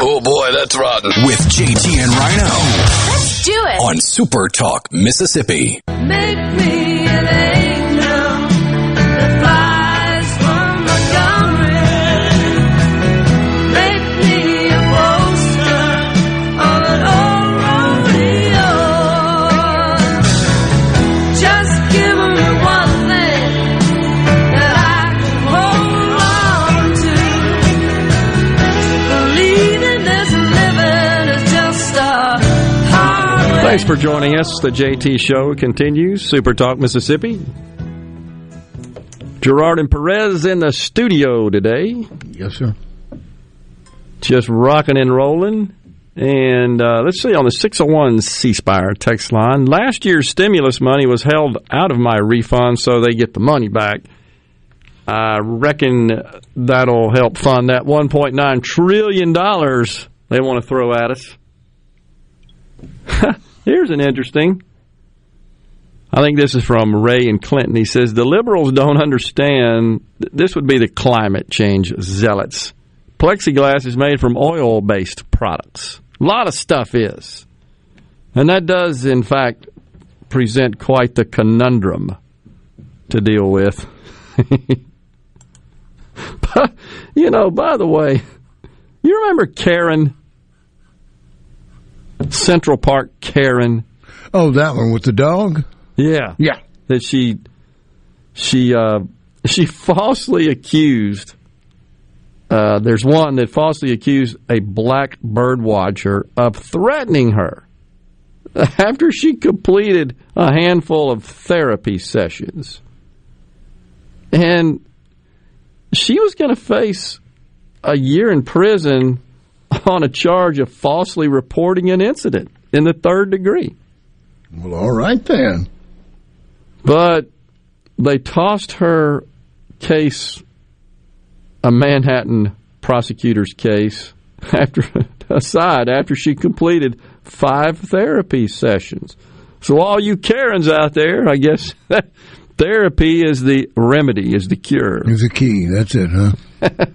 oh boy, that's rotten. With JT and Rhino. Let's do it. On Super Talk Mississippi. Make me Thanks for joining us. The JT Show continues. Super Talk Mississippi. Gerard and Perez in the studio today. Yes, sir. Just rocking and rolling. And uh, let's see on the 601 C Spire text line. Last year's stimulus money was held out of my refund, so they get the money back. I reckon that'll help fund that 1.9 trillion dollars they want to throw at us. Here's an interesting. I think this is from Ray and Clinton. He says the liberals don't understand. This would be the climate change zealots. Plexiglass is made from oil based products. A lot of stuff is. And that does, in fact, present quite the conundrum to deal with. but, you know, by the way, you remember Karen? Central Park Karen. Oh, that one with the dog? Yeah. Yeah. That she she uh she falsely accused uh, there's one that falsely accused a black bird watcher of threatening her after she completed a handful of therapy sessions. And she was going to face a year in prison on a charge of falsely reporting an incident in the third degree. Well, all right then. But they tossed her case a Manhattan prosecutor's case after aside after she completed five therapy sessions. So all you Karens out there, I guess therapy is the remedy, is the cure. Is the key. That's it, huh?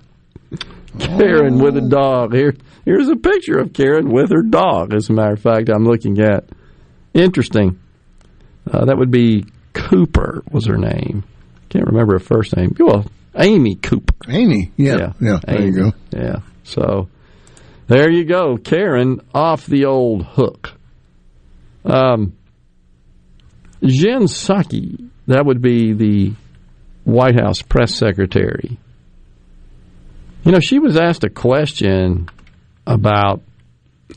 Karen with a dog. Here here's a picture of Karen with her dog, as a matter of fact, I'm looking at. Interesting. Uh, that would be Cooper was her name. Can't remember her first name. Well, Amy Cooper. Amy, yeah, yeah. there Amy. you go. Yeah. So there you go, Karen off the old hook. Um, Jen Psaki, that would be the White House press secretary. You know, she was asked a question about.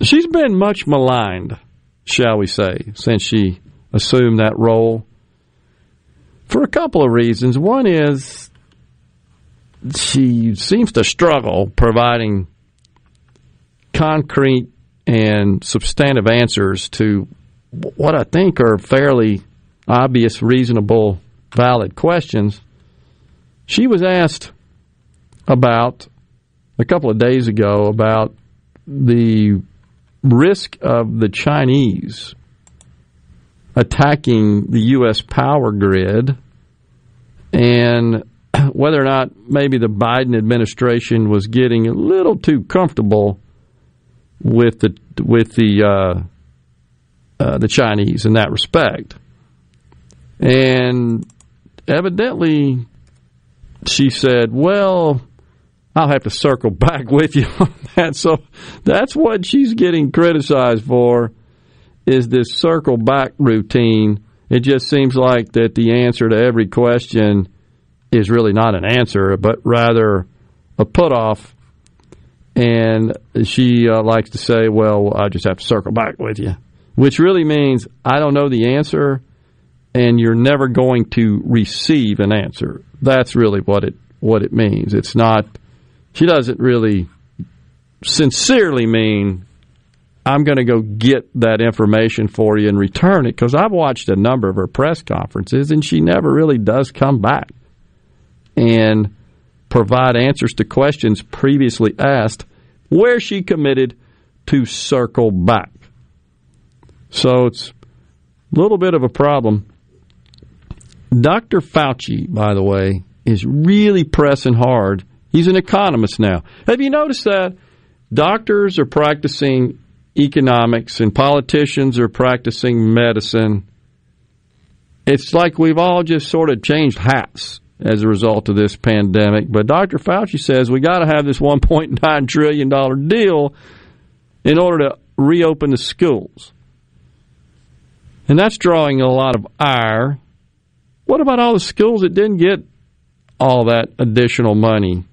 She's been much maligned, shall we say, since she assumed that role. For a couple of reasons. One is she seems to struggle providing concrete and substantive answers to what I think are fairly obvious, reasonable, valid questions. She was asked about a couple of days ago about the risk of the Chinese attacking the U.S. power grid and whether or not maybe the Biden administration was getting a little too comfortable with the with the uh, uh, the Chinese in that respect, and evidently she said, "Well, I'll have to circle back with you on that." So that's what she's getting criticized for is this circle back routine. It just seems like that the answer to every question is really not an answer, but rather a put off. And she uh, likes to say, well, I just have to circle back with you, which really means I don't know the answer and you're never going to receive an answer. That's really what it what it means. It's not she doesn't really sincerely mean I'm going to go get that information for you and return it because I've watched a number of her press conferences and she never really does come back and provide answers to questions previously asked where she committed to circle back. So it's a little bit of a problem. Dr. Fauci, by the way, is really pressing hard. He's an economist now. Have you noticed that? Doctors are practicing economics and politicians are practicing medicine. It's like we've all just sort of changed hats as a result of this pandemic. But Dr. Fauci says we got to have this $1.9 trillion deal in order to reopen the schools. And that's drawing a lot of ire. What about all the schools that didn't get all that additional money?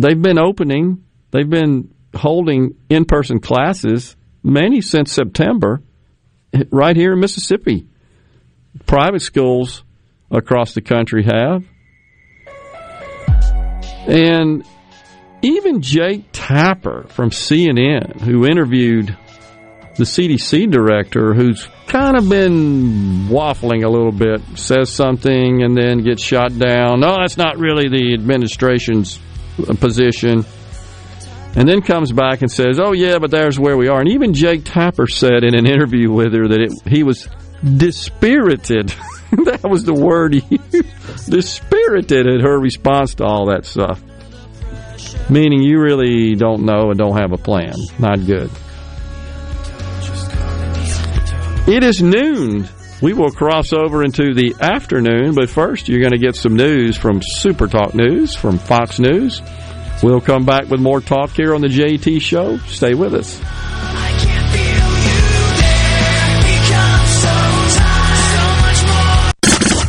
They've been opening, they've been holding in person classes, many since September, right here in Mississippi. Private schools across the country have. And even Jake Tapper from CNN, who interviewed the CDC director, who's kind of been waffling a little bit, says something and then gets shot down. No, that's not really the administration's position. And then comes back and says, "Oh yeah, but there's where we are." And even Jake Tapper said in an interview with her that it, he was dispirited. that was the word he used. Dispirited at her response to all that stuff. Meaning you really don't know and don't have a plan. Not good. It is noon. We will cross over into the afternoon, but first you're going to get some news from Super Talk News from Fox News. We'll come back with more talk here on the JT Show. Stay with us.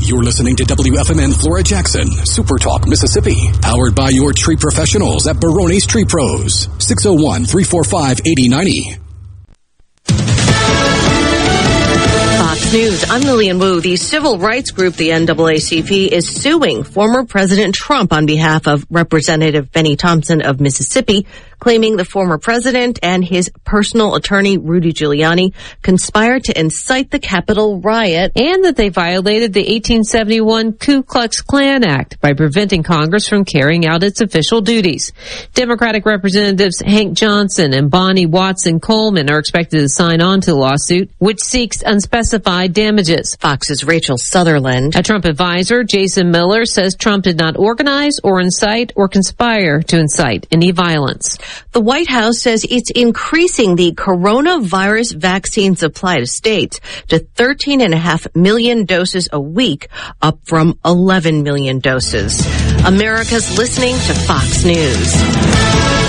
You're listening to WFMN Flora Jackson, Super Talk, Mississippi. Powered by your tree professionals at Barone's Tree Pros. 601 345 8090. News. I'm Lilian Woo. The civil rights group, the NAACP, is suing former President Trump on behalf of Representative Bennie Thompson of Mississippi, claiming the former president and his personal attorney, Rudy Giuliani, conspired to incite the Capitol riot and that they violated the 1871 Ku Klux Klan Act by preventing Congress from carrying out its official duties. Democratic Representatives Hank Johnson and Bonnie Watson Coleman are expected to sign on to the lawsuit, which seeks unspecified damages. Fox's Rachel Sutherland. A Trump advisor, Jason Miller, says Trump did not organize or incite or conspire to incite any violence. The White House says it's increasing the coronavirus vaccine supply to states to 13.5 million doses a week, up from 11 million doses. America's listening to Fox News.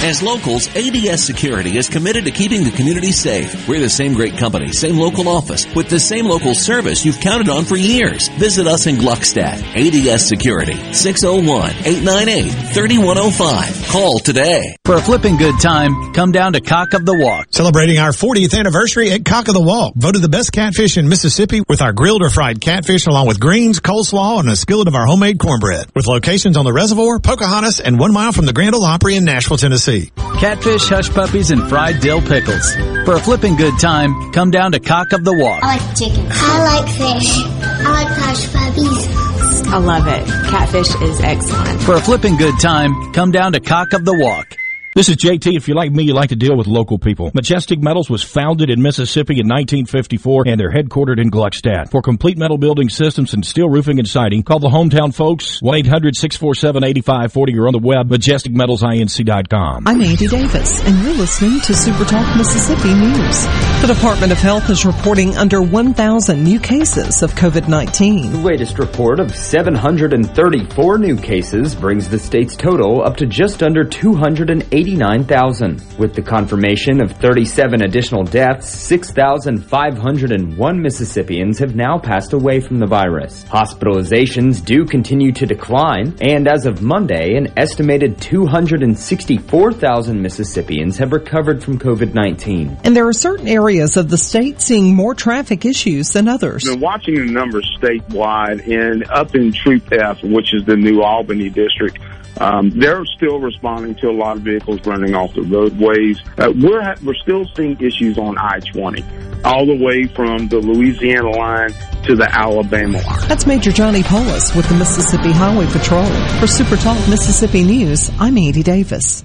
As locals, ADS Security is committed to keeping the community safe. We're the same great company, same local office, with the same local service you've counted on for years. Visit us in Gluckstadt. ADS Security, 601-898-3105. Call today. For a flipping good time, come down to Cock of the Walk. Celebrating our 40th anniversary at Cock of the Walk. Voted the best catfish in Mississippi with our grilled or fried catfish along with greens, coleslaw, and a skillet of our homemade cornbread. With locations on the reservoir, Pocahontas, and one mile from the Grand Ole Opry in Nashville, Tennessee. Catfish, hush puppies, and fried dill pickles. For a flipping good time, come down to Cock of the Walk. I like chicken. I like fish. I like hush puppies. I love it. Catfish is excellent. For a flipping good time, come down to Cock of the Walk. This is JT. If you're like me, you like to deal with local people. Majestic Metals was founded in Mississippi in 1954 and they're headquartered in Gluckstadt. For complete metal building systems and steel roofing and siding, call the hometown folks 1-800-647-8540 or on the web majesticmetalsinc.com. I'm Andy Davis and you're listening to Super Talk Mississippi News. The Department of Health is reporting under 1,000 new cases of COVID-19. The latest report of 734 new cases brings the state's total up to just under 280 89,000. With the confirmation of 37 additional deaths, 6,501 Mississippians have now passed away from the virus. Hospitalizations do continue to decline, and as of Monday, an estimated 264,000 Mississippians have recovered from COVID-19. And there are certain areas of the state seeing more traffic issues than others. Been watching the numbers statewide and up in Troop F, which is the New Albany district. Um, they're still responding to a lot of vehicles running off the roadways. Uh, we're ha- we're still seeing issues on I-20, all the way from the Louisiana line to the Alabama line. That's Major Johnny Polis with the Mississippi Highway Patrol. For Super Talk Mississippi News, I'm Andy Davis.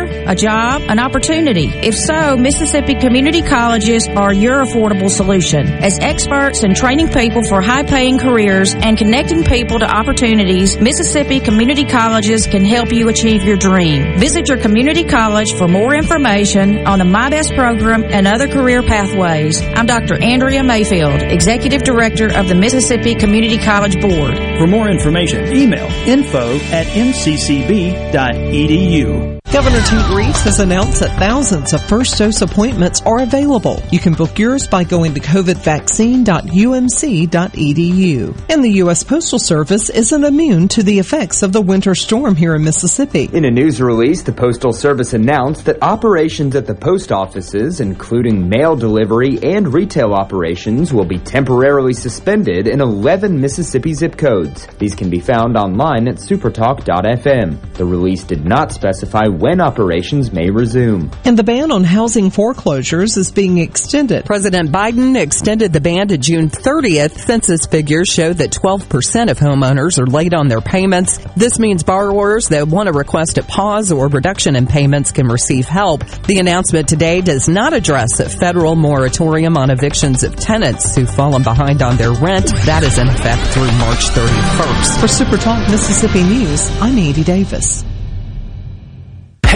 A job, an opportunity? If so, Mississippi Community Colleges are your affordable solution. As experts in training people for high paying careers and connecting people to opportunities, Mississippi Community Colleges can help you achieve your dream. Visit your community college for more information on the MI-BEST program and other career pathways. I'm Dr. Andrea Mayfield, Executive Director of the Mississippi Community College Board. For more information, email info at mccb.edu. Governor Tate Reeves has announced that thousands of first dose appointments are available. You can book yours by going to covidvaccine.umc.edu. And the U.S. Postal Service isn't immune to the effects of the winter storm here in Mississippi. In a news release, the Postal Service announced that operations at the post offices, including mail delivery and retail operations, will be temporarily suspended in 11 Mississippi zip codes. These can be found online at supertalk.fm. The release did not specify when operations may resume. And the ban on housing foreclosures is being extended. President Biden extended the ban to June 30th. Census figures show that 12% of homeowners are late on their payments. This means borrowers that want to request a pause or reduction in payments can receive help. The announcement today does not address a federal moratorium on evictions of tenants who've fallen behind on their rent. That is in effect through March 31st. For Super Talk Mississippi News, I'm Edie Davis.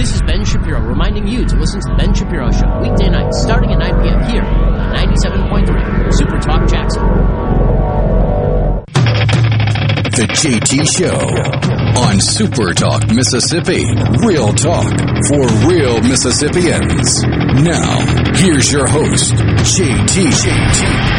This is Ben Shapiro reminding you to listen to The Ben Shapiro Show weekday nights starting at 9 p.m. here on 97.3 Super Talk Jackson. The JT Show on Super Talk Mississippi. Real talk for real Mississippians. Now, here's your host, JT. JT.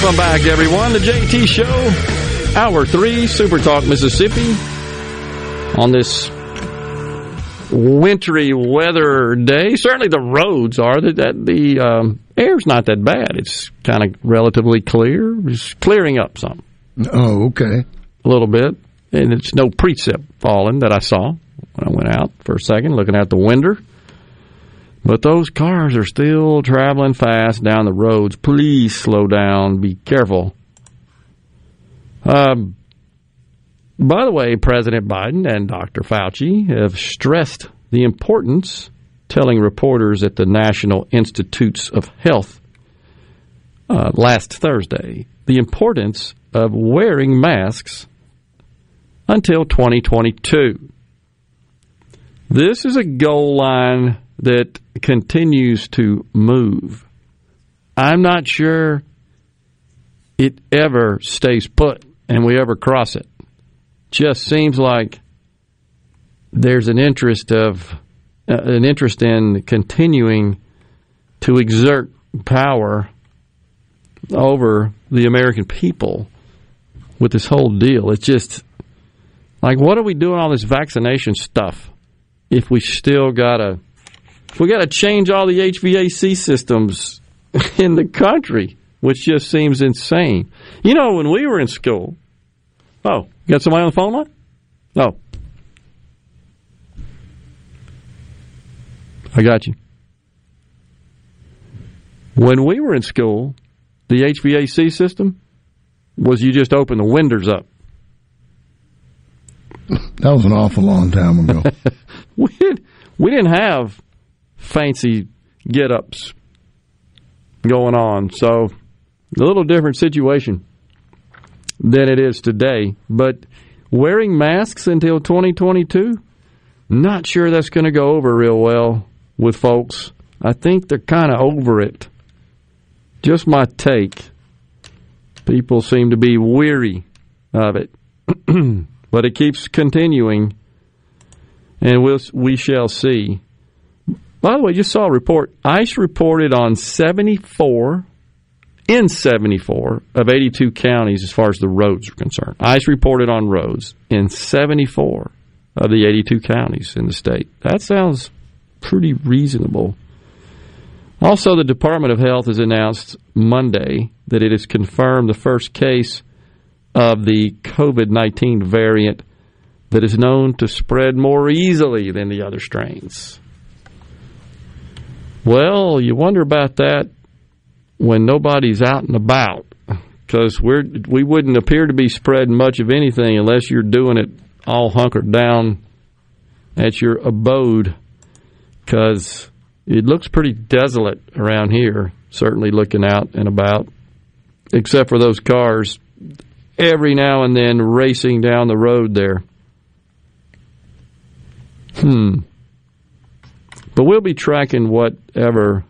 Welcome back, everyone. The JT Show, Hour 3, Super Talk, Mississippi. On this wintry weather day, certainly the roads are. that The, the um, air's not that bad. It's kind of relatively clear. It's clearing up some. Oh, okay. A little bit. And it's no precip falling that I saw when I went out for a second looking out the window. But those cars are still traveling fast down the roads. Please slow down. Be careful. Um, by the way, President Biden and Dr. Fauci have stressed the importance, telling reporters at the National Institutes of Health uh, last Thursday, the importance of wearing masks until 2022. This is a goal line that continues to move. I'm not sure it ever stays put and we ever cross it. Just seems like there's an interest of uh, an interest in continuing to exert power over the American people with this whole deal. It's just like what are we doing all this vaccination stuff if we still got to we got to change all the HVAC systems in the country, which just seems insane. You know, when we were in school, oh, you got somebody on the phone line? Oh, I got you. When we were in school, the HVAC system was you just open the windows up. That was an awful long time ago. we, did, we didn't have fancy get ups going on. So, a little different situation than it is today. But wearing masks until 2022, not sure that's going to go over real well with folks. I think they're kind of over it. Just my take. People seem to be weary of it. but it keeps continuing, and we'll, we shall see. By the way, just saw a report. ICE reported on 74 in 74 of 82 counties as far as the roads are concerned. ICE reported on roads in 74 of the 82 counties in the state. That sounds pretty reasonable. Also, the Department of Health has announced Monday that it has confirmed the first case of the COVID 19 variant that is known to spread more easily than the other strains. Well, you wonder about that when nobody's out and about because we're we wouldn't appear to be spreading much of anything unless you're doing it all hunkered down at your abode because it looks pretty desolate around here certainly looking out and about except for those cars every now and then racing down the road there. Hmm but we'll be tracking whatever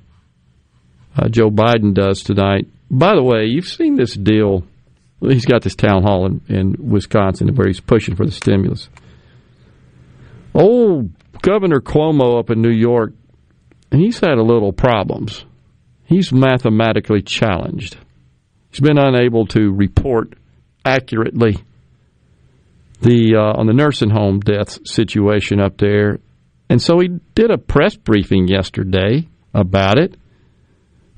uh, Joe Biden does tonight. By the way, you've seen this deal. He's got this town hall in, in Wisconsin where he's pushing for the stimulus. Old Governor Cuomo up in New York, he's had a little problems. He's mathematically challenged. He's been unable to report accurately the uh, on the nursing home death situation up there and so he did a press briefing yesterday about it,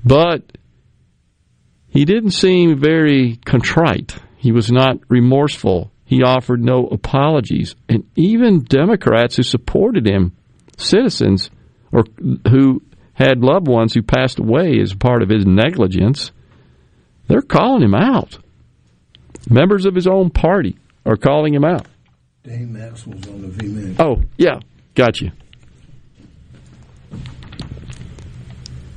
but he didn't seem very contrite. He was not remorseful. He offered no apologies. And even Democrats who supported him, citizens or who had loved ones who passed away as part of his negligence, they're calling him out. Members of his own party are calling him out. Dane Maxwell's on the V Oh, yeah, got you.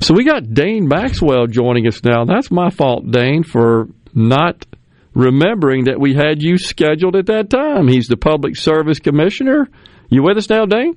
So we got Dane Maxwell joining us now. That's my fault, Dane, for not remembering that we had you scheduled at that time. He's the Public Service Commissioner. You with us now, Dane?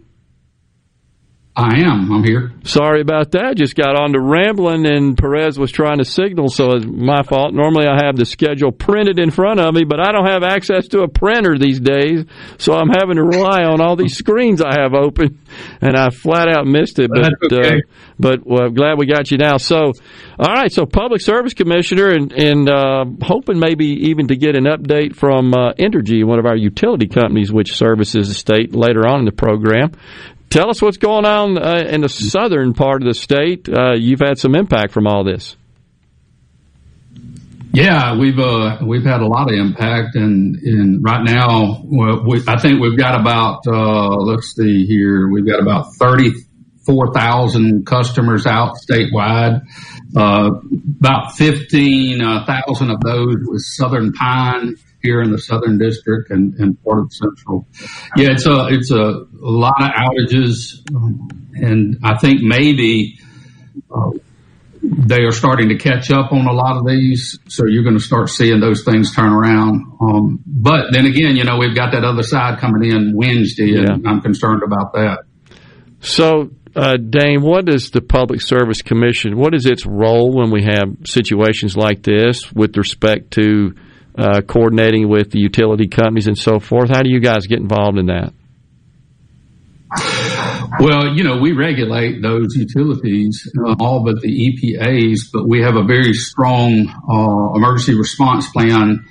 I am. I'm here. Sorry about that. Just got on to rambling, and Perez was trying to signal, so it's my fault. Normally, I have the schedule printed in front of me, but I don't have access to a printer these days, so I'm having to rely on all these screens I have open, and I flat out missed it. But okay. uh, but well, I'm glad we got you now. So, all right. So, Public Service Commissioner, and and uh, hoping maybe even to get an update from uh, Entergy, one of our utility companies, which services the state later on in the program. Tell us what's going on uh, in the southern part of the state. Uh, you've had some impact from all this. Yeah, we've uh, we've had a lot of impact, and, and right now, we, I think we've got about uh, let's see here, we've got about thirty four thousand customers out statewide. Uh, about fifteen uh, of those with Southern Pine here in the Southern District and, and part of Central. Yeah, it's a it's a, a lot of outages, um, and I think maybe uh, they are starting to catch up on a lot of these. So you're going to start seeing those things turn around. Um, but then again, you know, we've got that other side coming in Wednesday, and yeah. I'm concerned about that. So. Uh, Dane, what is the Public Service Commission? What is its role when we have situations like this with respect to uh, coordinating with the utility companies and so forth. How do you guys get involved in that? Well, you know, we regulate those utilities, uh, all but the EPAs, but we have a very strong uh, emergency response plan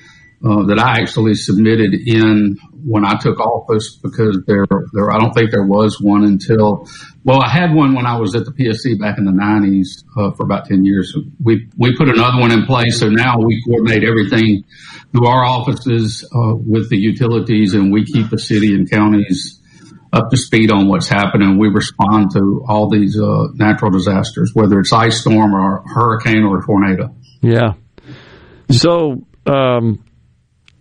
uh, that I actually submitted in when I took office because there, there, I don't think there was one until, well, I had one when I was at the PSC back in the nineties, uh, for about 10 years. We, we put another one in place. So now we coordinate everything through our offices, uh, with the utilities and we keep the city and counties, up to speed on what's happening. We respond to all these uh, natural disasters, whether it's ice storm or hurricane or tornado. Yeah. So, um,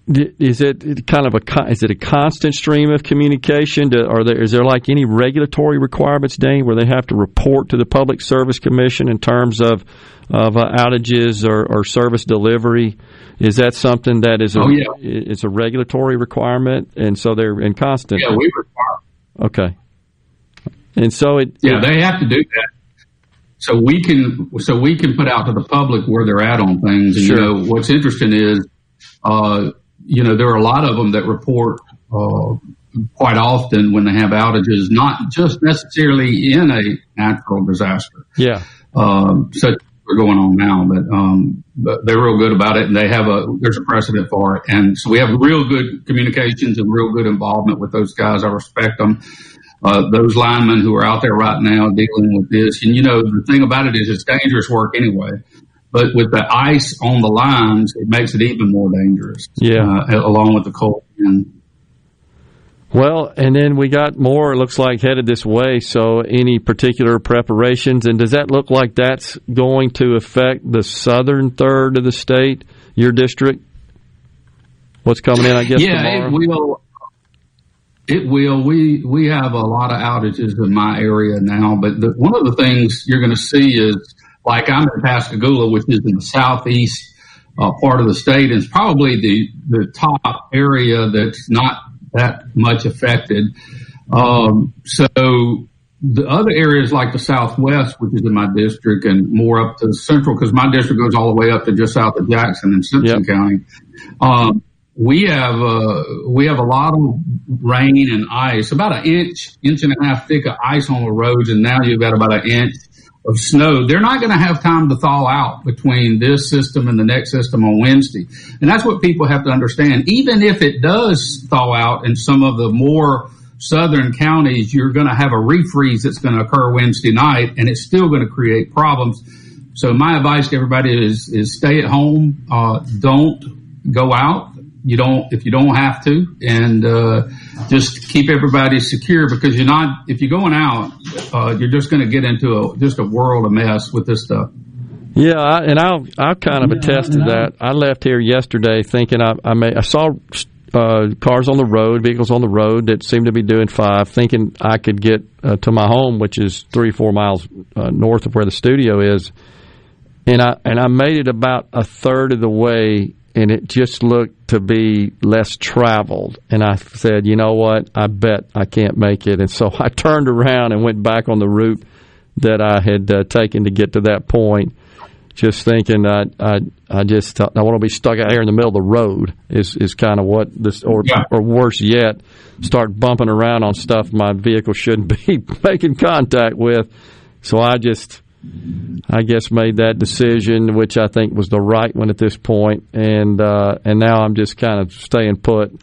is it kind of a is it a constant stream of communication? To, are there is there like any regulatory requirements, Dane, where they have to report to the Public Service Commission in terms of of uh, outages or, or, service delivery? Is that something that is a, oh, yeah. it's a regulatory requirement, and so they're in constant? Yeah, we require. Okay, and so it yeah they have to do that. So we can so we can put out to the public where they're at on things. And sure. you know what's interesting is. Uh, you know, there are a lot of them that report uh, quite often when they have outages, not just necessarily in a natural disaster. Yeah. Um, such are going on now, but, um, but they're real good about it and they have a, there's a precedent for it. And so we have real good communications and real good involvement with those guys. I respect them. Uh, those linemen who are out there right now dealing with this. And you know, the thing about it is it's dangerous work anyway. But with the ice on the lines, it makes it even more dangerous. Yeah. Uh, along with the cold wind. Well, and then we got more, it looks like, headed this way. So, any particular preparations? And does that look like that's going to affect the southern third of the state, your district? What's coming in, I guess, yeah, tomorrow? it will. It will. We we have a lot of outages in my area now, but the, one of the things you're going to see is like I'm in Pascagoula, which is in the southeast uh, part of the state, and it's probably the the top area that's not that much affected. Um, so the other areas like the southwest, which is in my district, and more up to the central, because my district goes all the way up to just south of Jackson in Simpson yep. County. Um, we have uh, we have a lot of rain and ice, about an inch, inch and a half thick of ice on the roads, and now you've got about an inch of snow, they're not going to have time to thaw out between this system and the next system on Wednesday. And that's what people have to understand. Even if it does thaw out in some of the more southern counties, you're going to have a refreeze that's going to occur Wednesday night and it's still going to create problems. So my advice to everybody is, is stay at home. Uh, don't go out you don't if you don't have to, and uh, just keep everybody secure because you're not if you're going out, uh, you're just going to get into a just a world of mess with this stuff. Yeah, I, and I'll I'll kind of attest to that. I left here yesterday thinking I I, may, I saw uh, cars on the road, vehicles on the road that seemed to be doing five, thinking I could get uh, to my home, which is three four miles uh, north of where the studio is, and I and I made it about a third of the way and it just looked to be less traveled. And I said, you know what? I bet I can't make it. And so I turned around and went back on the route that I had uh, taken to get to that point. Just thinking, I, I, I just, I want to be stuck out here in the middle of the road. Is is kind of what this, or yeah. or worse yet, start bumping around on stuff my vehicle shouldn't be making contact with. So I just, I guess made that decision, which I think was the right one at this point, and uh, and now I'm just kind of staying put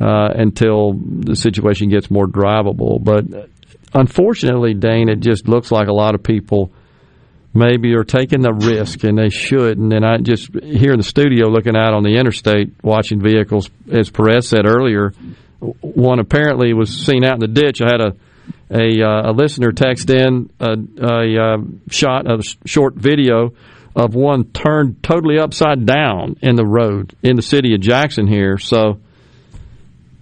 uh, until the situation gets more drivable. But unfortunately, Dane, it just looks like a lot of people maybe are taking the risk, and they should. And then I just here in the studio looking out on the interstate, watching vehicles, as Perez said earlier, one apparently was seen out in the ditch. I had a a, uh, a listener text in a, a, a uh, shot of a short video of one turned totally upside down in the road in the city of Jackson here. So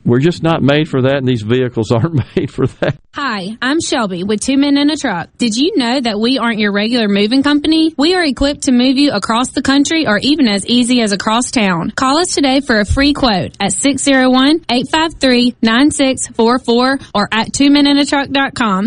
we're just not made for that, and these vehicles aren't made for that. Hi, I'm Shelby with Two Men in a Truck. Did you know that we aren't your regular moving company? We are equipped to move you across the country or even as easy as across town. Call us today for a free quote at 601-853-9644 or at twomeninatruck.com.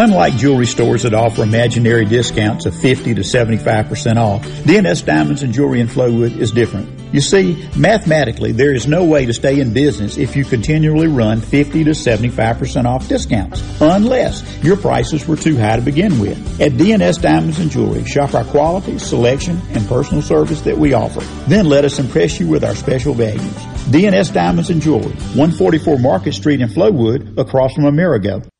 Unlike jewelry stores that offer imaginary discounts of 50 to 75% off, DNS Diamonds and Jewelry in Flowood is different. You see, mathematically, there is no way to stay in business if you continually run 50 to 75% off discounts, unless your prices were too high to begin with. At DNS Diamonds and Jewelry, shop our quality, selection, and personal service that we offer. Then let us impress you with our special values. DNS Diamonds and Jewelry, 144 Market Street in Flowood, across from Amerigo.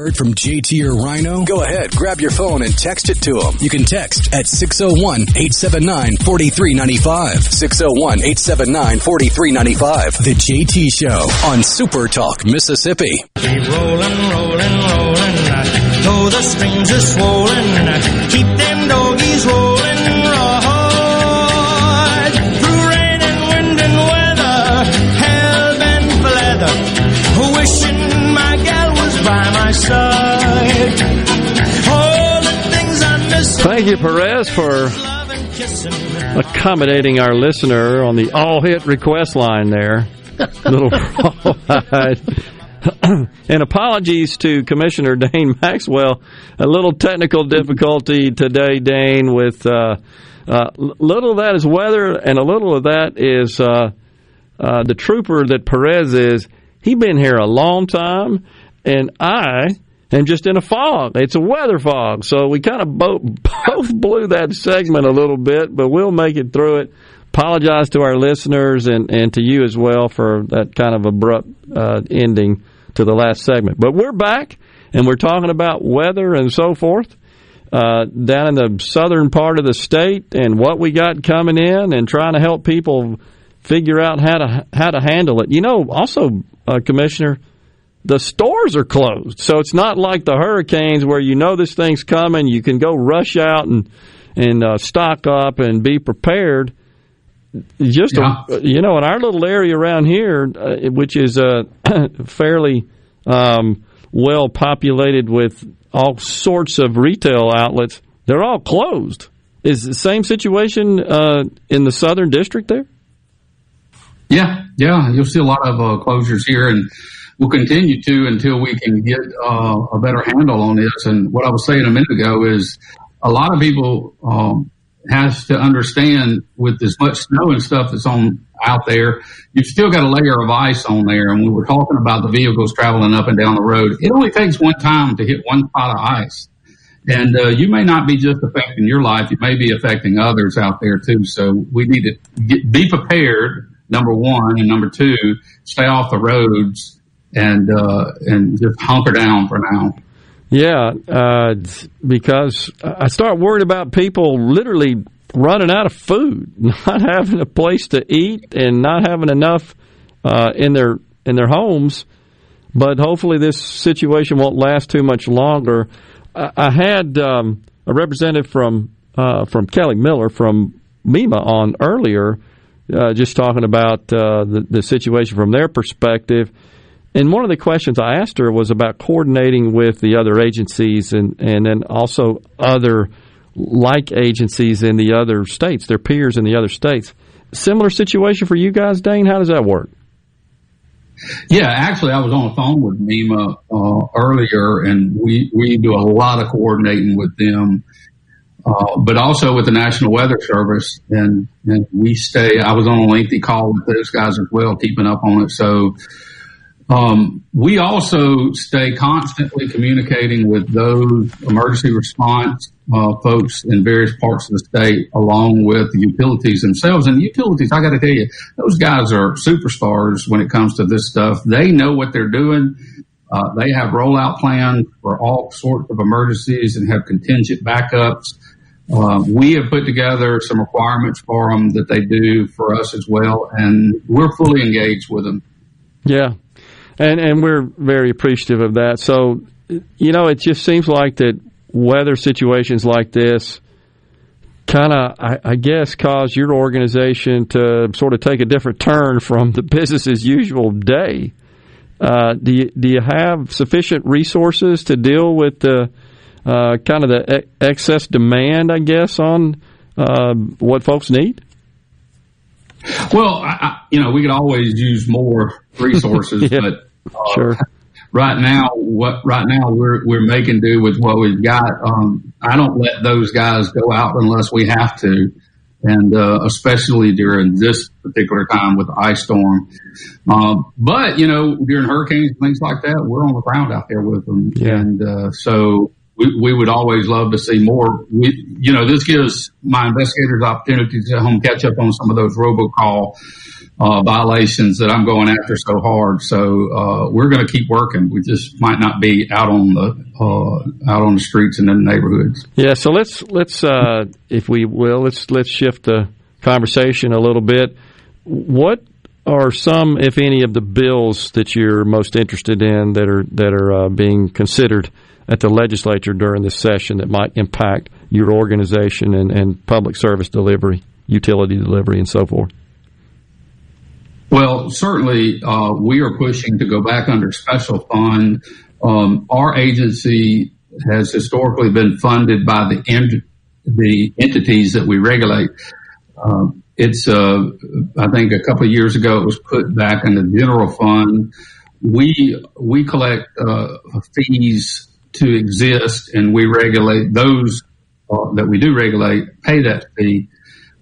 Heard from JT or Rhino? Go ahead, grab your phone and text it to them. You can text at 601-879-4395. 601-879-4395. The JT Show on Super Talk, Mississippi. Keep rolling, rolling, rolling. Though the strings are swollen, keep my side. Thank you, Perez, for accommodating our listener on the all hit request line there. Little and apologies to Commissioner Dane Maxwell. A little technical difficulty today, Dane, with uh, uh, little of that is weather, and a little of that is uh, uh the trooper that Perez is. He's been here a long time, and I am just in a fog. It's a weather fog, so we kind of both, both blew that segment a little bit, but we'll make it through it apologize to our listeners and, and to you as well for that kind of abrupt uh, ending to the last segment. But we're back and we're talking about weather and so forth uh, down in the southern part of the state and what we got coming in and trying to help people figure out how to how to handle it. You know, also, uh, Commissioner, the stores are closed, so it's not like the hurricanes where you know this thing's coming. You can go rush out and and uh, stock up and be prepared just yeah. a, you know in our little area around here, uh, which is uh, fairly um, well populated with all sorts of retail outlets, they're all closed. Is the same situation uh, in the southern district there? Yeah, yeah, you'll see a lot of uh, closures here, and we'll continue to until we can get uh, a better handle on this. And what I was saying a minute ago is a lot of people. Um, has to understand with as much snow and stuff that's on out there, you've still got a layer of ice on there. And we were talking about the vehicles traveling up and down the road. It only takes one time to hit one spot of ice. And uh, you may not be just affecting your life; you may be affecting others out there too. So we need to get, be prepared. Number one, and number two, stay off the roads and uh, and just hunker down for now. Yeah, uh, because I start worried about people literally running out of food, not having a place to eat, and not having enough uh, in their in their homes. But hopefully, this situation won't last too much longer. I, I had um, a representative from uh, from Kelly Miller from MEMA on earlier, uh, just talking about uh, the, the situation from their perspective. And one of the questions I asked her was about coordinating with the other agencies and, and then also other like agencies in the other states, their peers in the other states. Similar situation for you guys, Dane? How does that work? Yeah, actually, I was on the phone with MEMA uh, earlier, and we, we do a lot of coordinating with them, uh, but also with the National Weather Service. And, and we stay, I was on a lengthy call with those guys as well, keeping up on it. So um, we also stay constantly communicating with those emergency response uh, folks in various parts of the state, along with the utilities themselves. And the utilities, I got to tell you, those guys are superstars when it comes to this stuff. They know what they're doing. Uh, they have rollout plans for all sorts of emergencies and have contingent backups. Uh, we have put together some requirements for them that they do for us as well, and we're fully engaged with them. Yeah, and and we're very appreciative of that. So, you know, it just seems like that weather situations like this kind of, I, I, guess, cause your organization to sort of take a different turn from the business as usual day. Uh, do you do you have sufficient resources to deal with the uh, kind of the excess demand, I guess, on uh, what folks need? Well, I, you know, we could always use more resources, yeah. but sure. Right now, what right now we're we're making do with what we've got. Um, I don't let those guys go out unless we have to, and uh, especially during this particular time with the ice storm. Um, but you know, during hurricanes and things like that, we're on the ground out there with them, yeah. and uh, so we, we would always love to see more. We, you know, this gives my investigators opportunities to home catch up on some of those robocall uh, violations that I'm going after so hard. So uh, we're going to keep working. We just might not be out on the uh, out on the streets and in the neighborhoods. Yeah. So let's let's uh, if we will let's let's shift the conversation a little bit. What are some, if any, of the bills that you're most interested in that are that are uh, being considered at the legislature during this session that might impact your organization and, and public service delivery, utility delivery, and so forth? Well, certainly, uh, we are pushing to go back under special fund. Um, our agency has historically been funded by the ent- the entities that we regulate. Um, it's, uh, I think, a couple of years ago, it was put back in the general fund. We we collect uh, fees to exist, and we regulate those uh, that we do regulate pay that fee.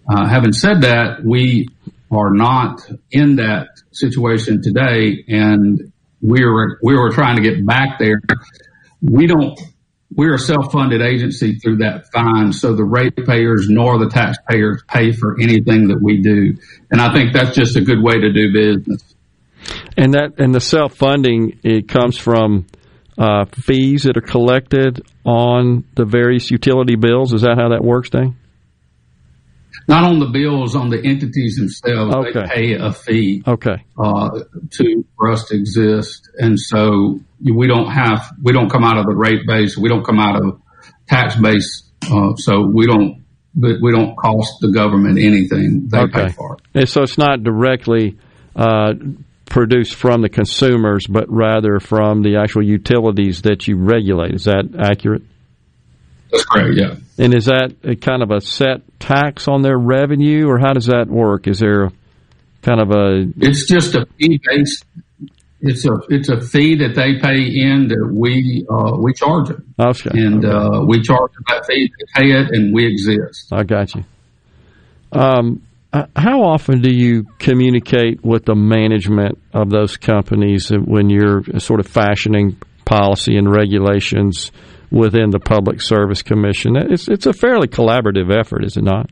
Uh, having said that, we are not in that situation today and we were, we were trying to get back there. We don't, we're a self-funded agency through that fine, so the ratepayers nor the taxpayers pay for anything that we do. And I think that's just a good way to do business. And that and the self-funding it comes from uh, fees that are collected on the various utility bills. Is that how that works, Dane? Not on the bills, on the entities themselves. Okay. They pay a fee. Okay. Uh, to for us to exist, and so we don't have we don't come out of the rate base. We don't come out of tax base. Uh, so we don't we don't cost the government anything. They okay. pay for it. And so it's not directly. Uh, produced from the consumers, but rather from the actual utilities that you regulate. Is that accurate? That's correct. Yeah. And is that a kind of a set tax on their revenue, or how does that work? Is there kind of a? It's just a fee based. It's a it's a fee that they pay in that we uh, we charge them. Okay. And okay. Uh, we charge them that fee. They pay it, and we exist. I got you. Um, how often do you communicate with the management of those companies when you're sort of fashioning policy and regulations? Within the Public Service Commission. It's it's a fairly collaborative effort, is it not?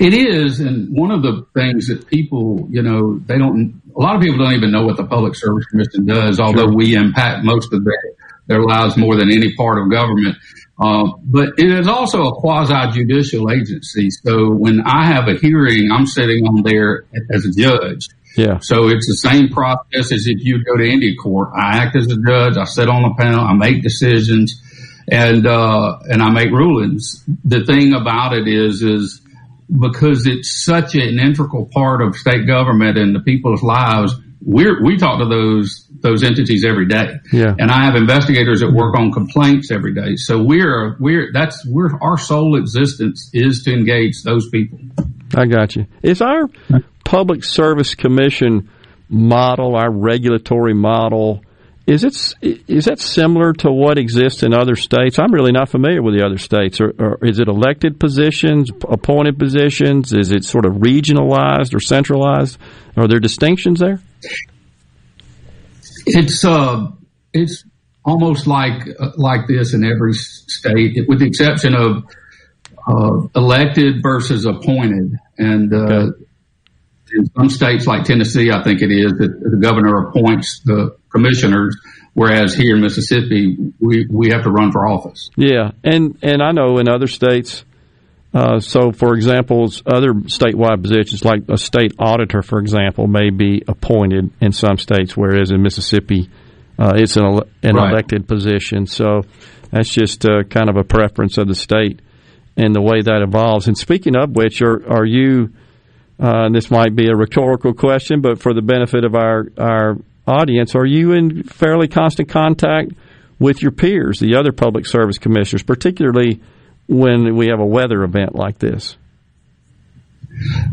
It is, and one of the things that people, you know, they don't. A lot of people don't even know what the Public Service Commission does, although sure. we impact most of the their lives more than any part of government. Uh, but it is also a quasi judicial agency. So when I have a hearing, I'm sitting on there as a judge. Yeah. So it's the same process as if you go to any court. I act as a judge. I sit on the panel. I make decisions and, uh, and I make rulings. The thing about it is, is because it's such an integral part of state government and the people's lives, we're, we talk to those, those entities every day. Yeah. And I have investigators that work on complaints every day. So we're, we're, that's, we're, our sole existence is to engage those people. I got you. Is our public service commission model, our regulatory model, is it is that similar to what exists in other states? I'm really not familiar with the other states. Or, or, is it elected positions, appointed positions? Is it sort of regionalized or centralized? Are there distinctions there? It's uh, it's almost like uh, like this in every state, with the exception of uh, elected versus appointed, and uh, okay. in some states like Tennessee, I think it is that the governor appoints the commissioners, whereas here in Mississippi, we we have to run for office. Yeah, and and I know in other states. Uh, so, for example, other statewide positions, like a state auditor, for example, may be appointed in some states, whereas in Mississippi, uh, it's an, an right. elected position. So, that's just uh, kind of a preference of the state and the way that evolves. And speaking of which, are are you? Uh, this might be a rhetorical question, but for the benefit of our our audience, are you in fairly constant contact with your peers, the other public service commissioners, particularly when we have a weather event like this?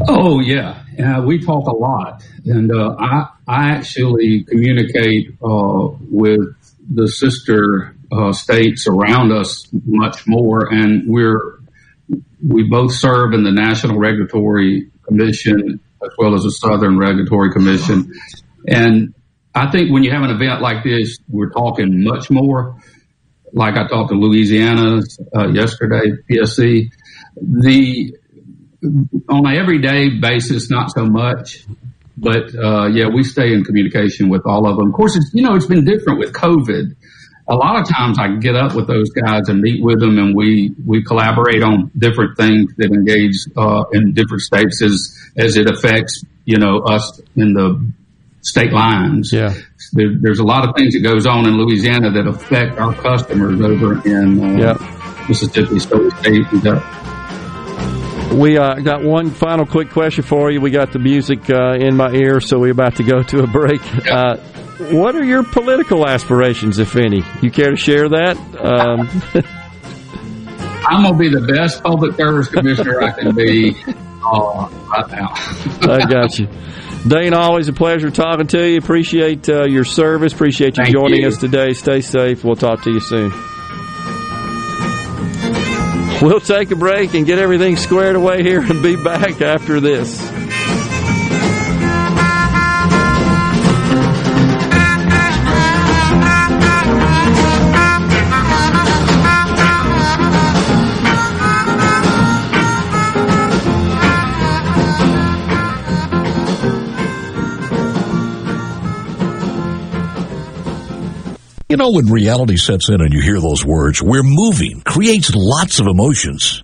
Oh yeah, uh, we talk a lot, and uh, I I actually communicate uh, with the sister uh, states around us much more, and we're we both serve in the National Regulatory Commission as well as the Southern Regulatory Commission, and I think when you have an event like this, we're talking much more. Like I talked to Louisiana uh, yesterday, PSC. The on an everyday basis, not so much, but uh, yeah, we stay in communication with all of them. Of course, it's you know it's been different with COVID. A lot of times, I get up with those guys and meet with them, and we we collaborate on different things that engage uh, in different states as as it affects you know us in the state lines. Yeah. There, there's a lot of things that goes on in Louisiana that affect our customers over in uh, yep. Mississippi. So we stay we uh, got one final quick question for you. We got the music uh, in my ear, so we're about to go to a break. Uh, what are your political aspirations, if any? You care to share that? Um, I'm going to be the best public service commissioner I can be uh, right now. I got you. Dane, always a pleasure talking to you. Appreciate uh, your service. Appreciate you Thank joining you. us today. Stay safe. We'll talk to you soon. We'll take a break and get everything squared away here and be back after this. You know, when reality sets in and you hear those words, we're moving, creates lots of emotions.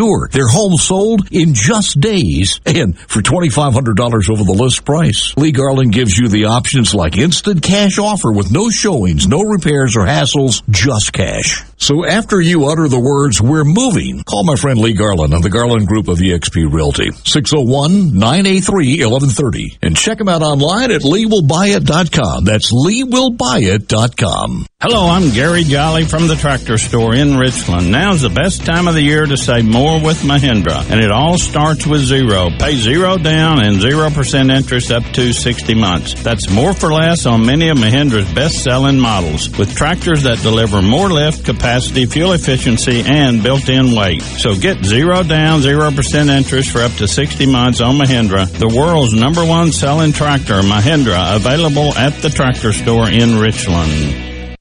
tour. Their home sold in just days and for $2,500 over the list price. Lee Garland gives you the options like instant cash offer with no showings, no repairs or hassles, just cash. So after you utter the words, we're moving, call my friend Lee Garland on the Garland Group of eXp Realty, 601-983-1130 and check him out online at leewillbuyit.com. That's leewillbuyit.com. Hello, I'm Gary Jolly from the tractor store in Richland. Now's the best time of the year to save more more with Mahindra, and it all starts with zero. Pay zero down and 0% interest up to 60 months. That's more for less on many of Mahindra's best-selling models, with tractors that deliver more lift, capacity, fuel efficiency, and built-in weight. So get zero down, 0% interest for up to 60 months on Mahindra, the world's number one selling tractor, Mahindra, available at the tractor store in Richland.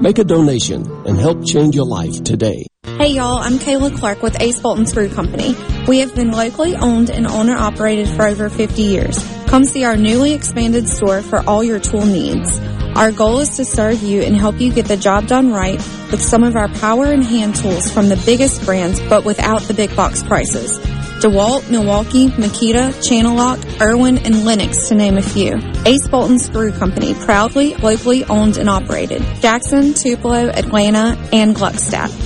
Make a donation and help change your life today. Hey y'all, I'm Kayla Clark with Ace Bolt and Screw Company. We have been locally owned and owner operated for over 50 years. Come see our newly expanded store for all your tool needs. Our goal is to serve you and help you get the job done right with some of our power and hand tools from the biggest brands but without the big box prices. DeWalt, Milwaukee, Makita, Channellock, Irwin, and Lenox to name a few. Ace Bolt and Screw Company, proudly locally owned and operated. Jackson, Tupelo, Atlanta, and Gluckstadt.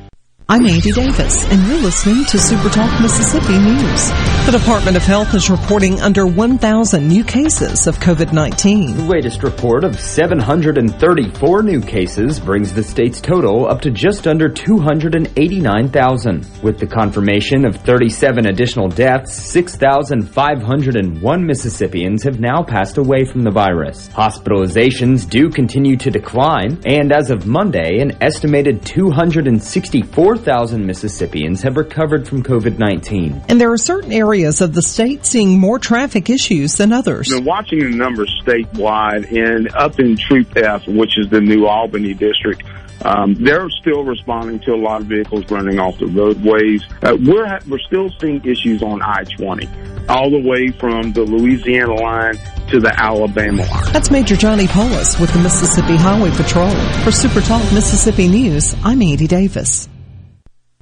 I'm Andy Davis, and you're listening to Super Talk Mississippi News. The Department of Health is reporting under 1,000 new cases of COVID-19. The latest report of 734 new cases brings the state's total up to just under 289,000. With the confirmation of 37 additional deaths, 6,501 Mississippians have now passed away from the virus. Hospitalizations do continue to decline, and as of Monday, an estimated 264 4,000 Mississippians have recovered from COVID-19. And there are certain areas of the state seeing more traffic issues than others. Been watching the numbers statewide and up in Troop F, which is the New Albany district. Um, they're still responding to a lot of vehicles running off the roadways. Uh, we're ha- we're still seeing issues on I-20, all the way from the Louisiana line to the Alabama line. That's Major Johnny Poulos with the Mississippi Highway Patrol. For Super Talk Mississippi News, I'm Andy Davis.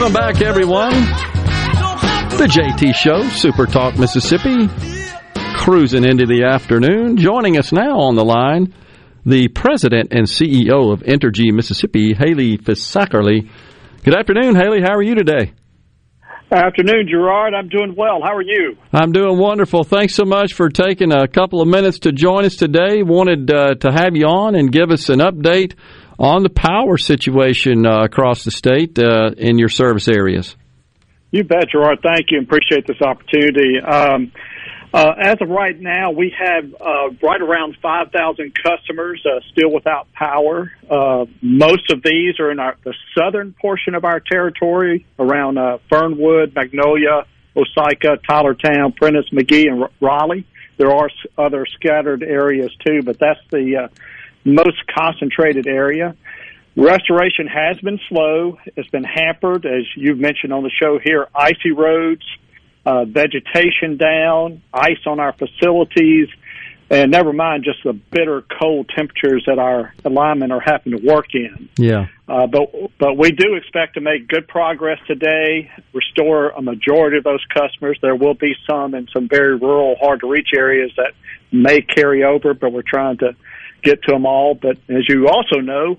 Welcome back, everyone. The JT Show, Super Talk Mississippi, cruising into the afternoon. Joining us now on the line, the president and CEO of Entergy Mississippi, Haley Fisackerly. Good afternoon, Haley. How are you today? Afternoon, Gerard. I'm doing well. How are you? I'm doing wonderful. Thanks so much for taking a couple of minutes to join us today. Wanted uh, to have you on and give us an update on the power situation uh, across the state uh, in your service areas. You bet, Gerard. Thank you and appreciate this opportunity. Um, uh, as of right now, we have uh, right around 5,000 customers uh, still without power. Uh, most of these are in our, the southern portion of our territory, around uh, Fernwood, Magnolia, Osyka, Tylertown, Prentiss, Magee, and Raleigh. There are other scattered areas too, but that's the uh, most concentrated area. Restoration has been slow. It's been hampered, as you've mentioned on the show here, icy roads, uh, vegetation down, ice on our facilities, and never mind just the bitter cold temperatures that our linemen are having to work in. Yeah. Uh, but but we do expect to make good progress today. Restore a majority of those customers. There will be some in some very rural, hard to reach areas that may carry over, but we're trying to get to them all. But as you also know,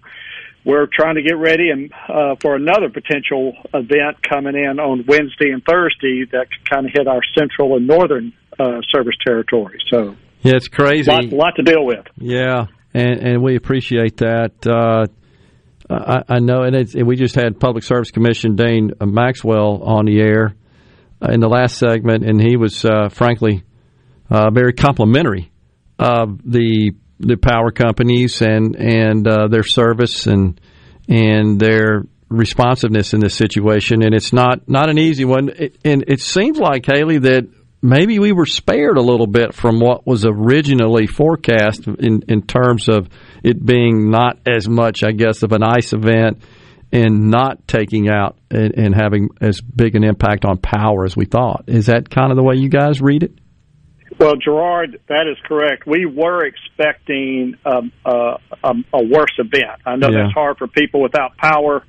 we're trying to get ready and uh, for another potential event coming in on Wednesday and Thursday that could kind of hit our central and northern uh, service territory. So Yeah, it's crazy. lot, lot to deal with. Yeah, and and we appreciate that. Uh, I, I know, and, it's, and we just had Public Service Commission Dane Maxwell on the air uh, in the last segment, and he was uh, frankly uh, very complimentary of the the power companies and and uh, their service and and their responsiveness in this situation. And it's not not an easy one. It, and it seems like Haley that maybe we were spared a little bit from what was originally forecast in, in terms of it being not as much, I guess, of an ice event and not taking out and, and having as big an impact on power as we thought. Is that kind of the way you guys read it? Well, Gerard, that is correct. We were expecting um, uh, um, a worse event. I know Yeah. that's hard for people without power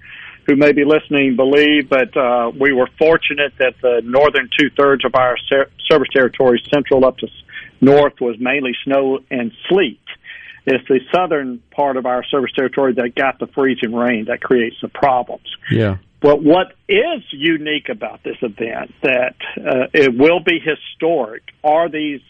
who may be listening believe, but uh, we were fortunate that the northern two thirds of our ser- service territory, central up to s- north, was mainly snow and sleet. It's the southern part of our service territory that got the freezing rain that creates the problems. Yeah. But what is unique about this event that uh, it will be historic are these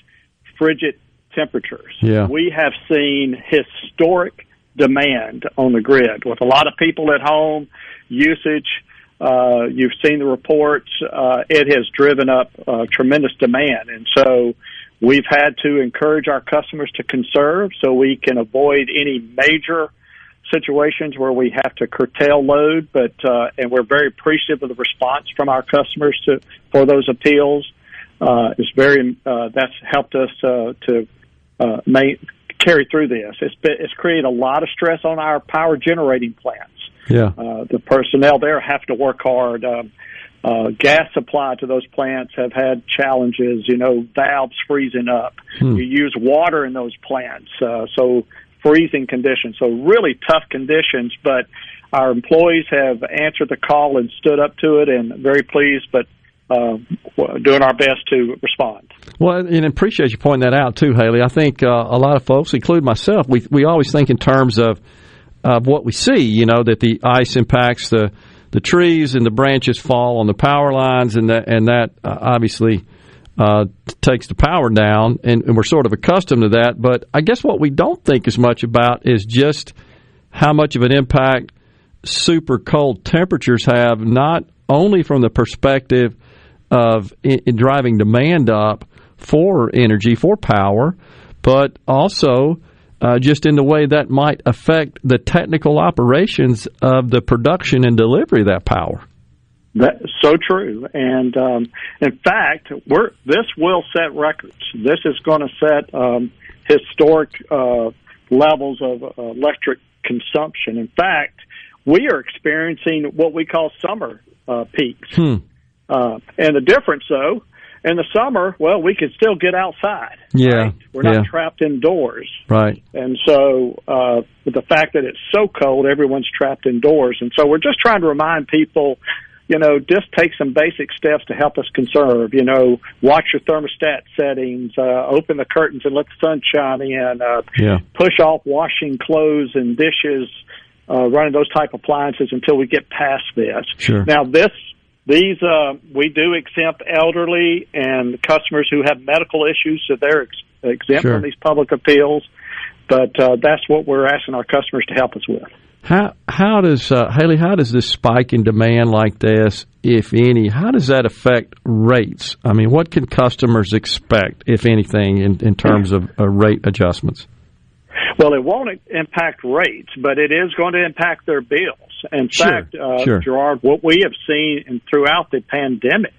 frigid temperatures. Yeah. We have seen historic demand on the grid with a lot of people at home, usage. Uh, you've seen the reports. Uh, it has driven up uh, tremendous demand. And so we've had to encourage our customers to conserve so we can avoid any major situations where we have to curtail load, but uh, and we're very appreciative of the response from our customers to for those appeals. Uh, it's very uh, that's helped us uh, to uh, make, carry through this. It's been, it's created a lot of stress on our power generating plants. Yeah. Uh, the personnel there have to work hard. Um, uh, gas supply to those plants have had challenges. You know, valves freezing up. Hmm. You use water in those plants, uh, so freezing conditions. So really tough conditions. But our employees have answered the call and stood up to it, and very pleased. But uh, doing our best to respond. Well, and appreciate you pointing that out too, Haley. I think uh, a lot of folks, including myself, we we always think in terms of of what we see. You know that the ice impacts the the trees and the branches fall on the power lines, and that and that uh, obviously uh, takes the power down, and, and we're sort of accustomed to that. But I guess what we don't think as much about is just how much of an impact super cold temperatures have, not only from the perspective of i in driving demand up for energy, for power, but also uh, just in the way that might affect the technical operations of the production and delivery of that power. That's so true. And um, in fact, we're this will set records. This is going to set um, historic uh, levels of uh, electric consumption. In fact, we are experiencing what we call summer uh, peaks. Hmm. Uh, and the difference, though, in the summer, well, we can still get outside. Yeah. We're not yeah. trapped indoors. Right. And so, uh, with the fact that it's so cold, everyone's trapped indoors. And so, we're just trying to remind people you know, just take some basic steps to help us conserve. You know, watch your thermostat settings, uh, open the curtains and let the sun shine in, uh, Yeah. push off washing clothes and dishes, uh, running those type appliances until we get past this. Sure. Now this, these, uh, we do exempt elderly and customers who have medical issues, so they're ex- exempt Sure. from these public appeals. But uh, that's what we're asking our customers to help us with. How how does uh, Haley? How does this spike in demand like this, if any, how does that affect rates? I mean, what can customers expect, if anything, in, in terms of uh, rate adjustments? Well, it won't impact rates, but it is going to impact their bills. In Sure, fact, uh, sure. Gerard, what we have seen throughout the pandemic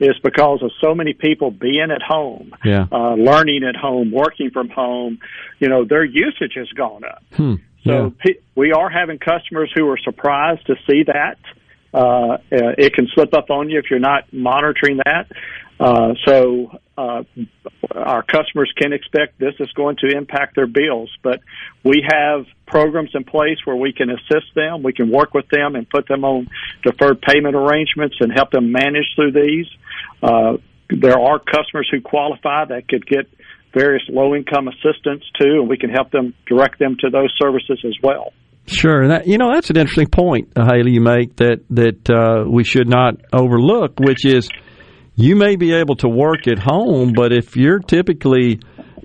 is because of so many people being at home, Yeah. uh, learning at home, working from home, you know, their usage has gone up. Hmm. So yeah. we are having customers who are surprised to see that. Uh, uh, it can slip up on you if you're not monitoring that. Uh, so uh, our customers can expect this is going to impact their bills, but we have programs in place where we can assist them. We can work with them and put them on deferred payment arrangements and help them manage through these. Uh, there are customers who qualify that could get various low income assistance too, and we can help them direct them to those services as well. Sure, that, you know that's an interesting point, uh, Haley. You make that that uh, we should not overlook, which is you may be able to work at home, but if you're typically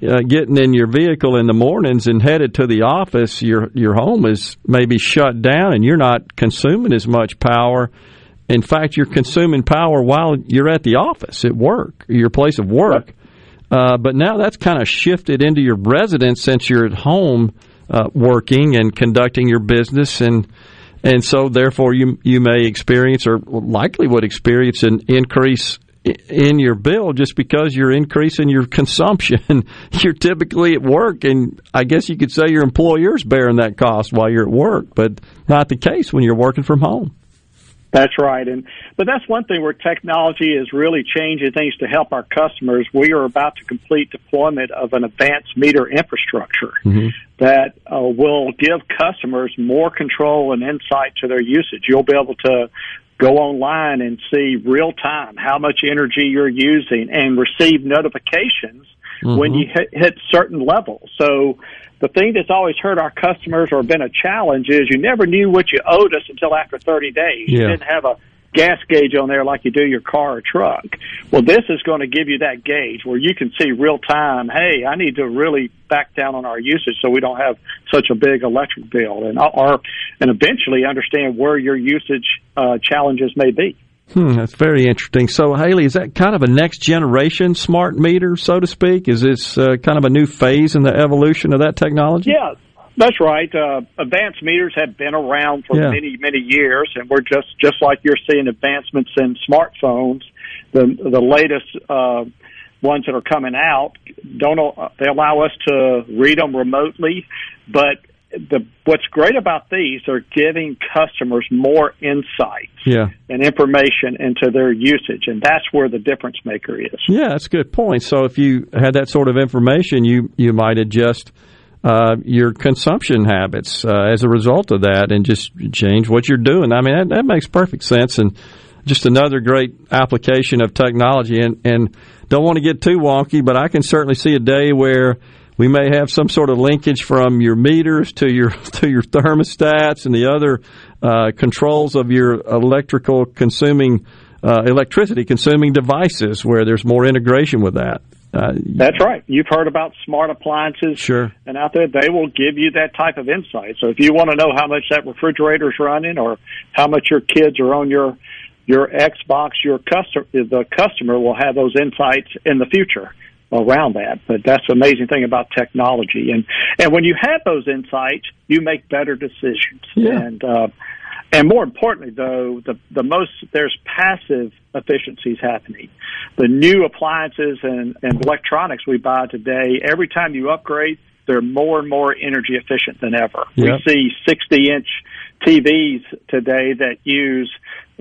uh, getting in your vehicle in the mornings and headed to the office, your your home is maybe shut down, and you're not consuming as much power. In fact, you're consuming power while you're at the office at work, your place of work. Uh, but now that's kind of shifted into your residence since you're at home uh, working and conducting your business, and and so therefore you you may experience or likely would experience an increase in your bill just because you're increasing your consumption. you're typically at work, and I guess you could say your employer's bearing that cost while you're at work, but not the case when you're working from home. That's right, and but that's one thing where technology is really changing things to help our customers. We are about to complete deployment of an advanced meter infrastructure that uh, will give customers more control and insight to their usage. You'll be able to go online and see real time how much energy you're using and receive notifications when Mhm. you hit, hit certain levels. So the thing that's always hurt our customers or been a challenge is you never knew what you owed us until after 30 days. You didn't have a gas gauge on there like you do your car or truck. Well, this is going to give you that gauge where you can see real time, hey, I need to really back down on our usage so we don't have such a big electric bill and or and eventually understand where your usage uh, challenges may be. Hmm, that's very interesting. So, Haley, is that kind of a next generation smart meter, so to speak? Is this uh, kind of a new phase in the evolution of that technology? Yeah, that's right. Uh, advanced meters have been around for Yeah. many, many years, and we're just just like you're seeing advancements in smartphones. The the latest uh, ones that are coming out don't they allow us to read them remotely, but the what's great about these are giving customers more insight Yeah. and information into their usage, and that's where the difference maker is. Yeah, that's a good point. So, if you had that sort of information, you you might adjust uh, your consumption habits uh, as a result of that, and just change what you're doing. I mean, that, that makes perfect sense, and just another great application of technology. And and don't want to get too wonky, but I can certainly see a day where we may have some sort of linkage from your meters to your to your thermostats and the other uh, controls of your electrical consuming uh, electricity consuming devices, where there's more integration with that. Uh, That's right. You've heard about smart appliances. Sure. And out there, they will give you that type of insight. So if you want to know how much that refrigerator is running or how much your kids are on your your Xbox, your customer the customer will have those insights in the future around that. But that's the amazing thing about technology. And and when you have those insights, you make better decisions. Yeah. And uh, and more importantly, though, the the most there's passive efficiencies happening. The new appliances and, and electronics we buy today, every time you upgrade, they're more and more energy efficient than ever. Yep. We see 60 inch TVs today that use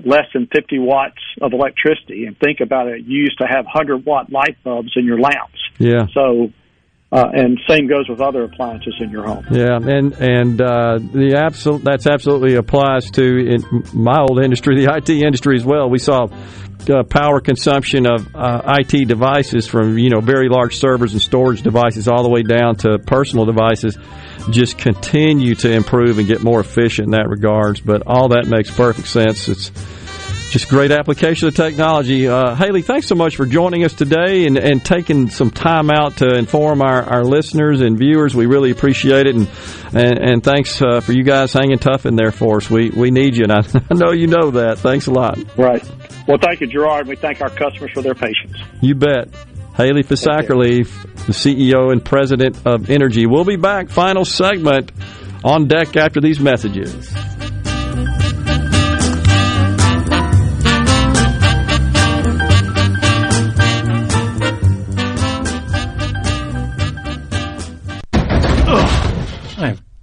less than 50 watts of electricity. And think about it, you used to have 100 watt light bulbs in your lamps. Yeah. So Uh, and same goes with other appliances in your home. Yeah, and and uh, the absolute that's absolutely applies to in my old industry, the IT industry as well. We saw uh, power consumption of uh, IT devices from you know very large servers and storage devices all the way down to personal devices just continue to improve and get more efficient in that regards. But all that makes perfect sense. It's just great application of technology. Uh, Haley, thanks so much for joining us today and, and taking some time out to inform our, our listeners and viewers. We really appreciate it. And, and, and thanks uh, for you guys hanging tough in there for us. We, we need you, and I, I know you know that. Thanks a lot. Right. Well, thank you, Gerard, and we thank our customers for their patience. You bet. Haley Fisackerly, the CEO and President of Entergy. We'll be back. Final segment on deck after these messages.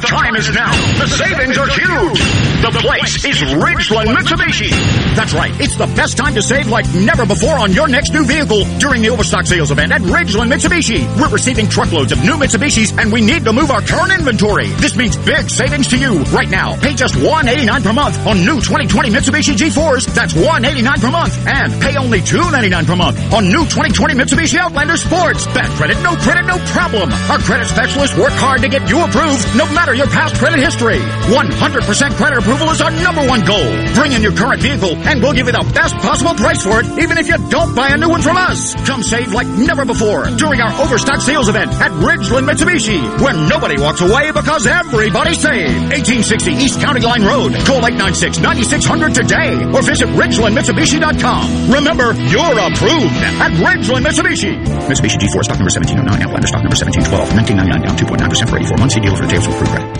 The time is now. The savings are huge. The place is Ridgeland Mitsubishi. That's right. It's the best time to save like never before on your next new vehicle during the Overstock sales event at Ridgeland Mitsubishi. We're receiving truckloads of new Mitsubishis and we need to move our current inventory. This means big savings to you right now. Pay just 189 per month on new 2020 Mitsubishi G4s. That's 189 per month. And pay only 299 per month on new 2020 Mitsubishi Outlander Sports. Bad credit, no credit, no problem. Our credit specialists work hard to get you approved no matter your past credit history. 100% credit approval is our number one goal. Bring in your current vehicle and we'll give you the best possible price for it even if you don't buy a new one from us. Come save like never before during our Overstock sales event at Ridgeland Mitsubishi where nobody walks away because everybody saved. 1860 East County Line Road. Call 896-9600 today or visit RidgelandMitsubishi.com. Remember, you're approved at Ridgeland Mitsubishi. Mitsubishi G4 stock number 1709, Outlander stock number 1712, 1999 down 2.9% for 84 months. See dealer for details credit.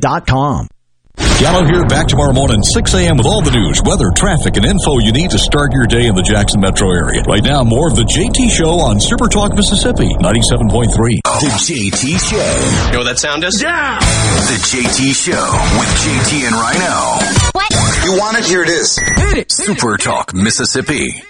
pinegrovetreatment.com. Gallo here back tomorrow morning, 6 a.m. with all the news, weather, traffic, and info you need to start your day in the Jackson metro area. Right now, more of the JT Show on Super Talk Mississippi, 97.3. The JT Show. You know what that sound is? Yeah! The JT Show with JT and Rhino. What? You want it? Here it is. Hit it. Super Talk Mississippi.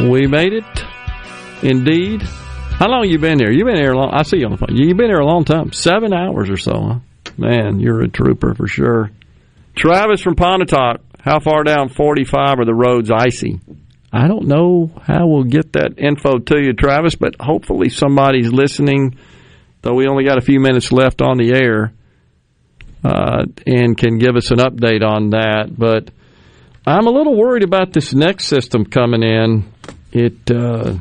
We made it. Indeed. How long you been here? You've been here a long. I see you on the phone. You've been here a long time. Seven hours or so. Huh? Man, you're a trooper for sure. Travis from Pontotoc. How far down 45 are the roads icy? I don't know how we'll get that info to you, Travis, but hopefully somebody's listening. Though we only got a few minutes left on the air, uh, and can give us an update on that. But I'm a little worried about this next system coming in. It uh,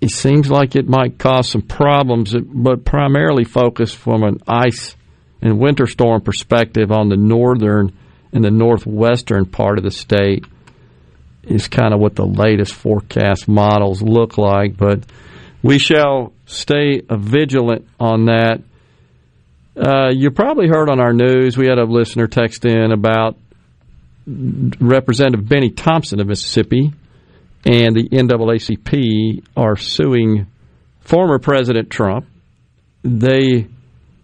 it seems like it might cause some problems, but primarily focused from an ice and winter storm perspective on the northern and the northwestern part of the state is kind of what the latest forecast models look like. But we shall stay vigilant on that. Uh, you probably heard on our news, we had a listener text in about Representative Bennie Thompson of Mississippi and the NAACP are suing former President Trump. They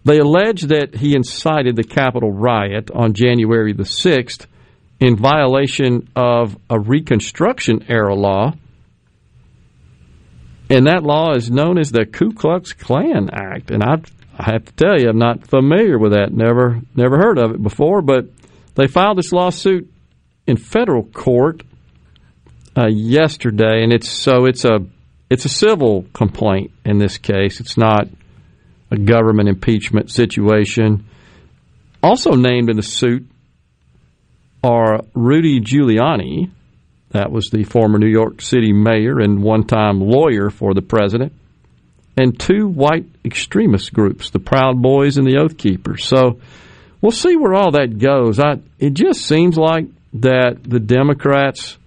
they allege that he incited the Capitol riot on January the 6th in violation of a Reconstruction era law. And that law is known as the Ku Klux Klan Act. And I, I have to tell you, I'm not familiar with that. Never, never heard of it before. But they filed this lawsuit in federal court uh, yesterday, and it's so it's a it's a civil complaint in this case. It's not a government impeachment situation. Also named in the suit are Rudy Giuliani, that was the former New York City mayor and one-time lawyer for the president, and two white extremist groups, the Proud Boys and the Oath Keepers. So we'll see where all that goes. I, it just seems like that the Democrats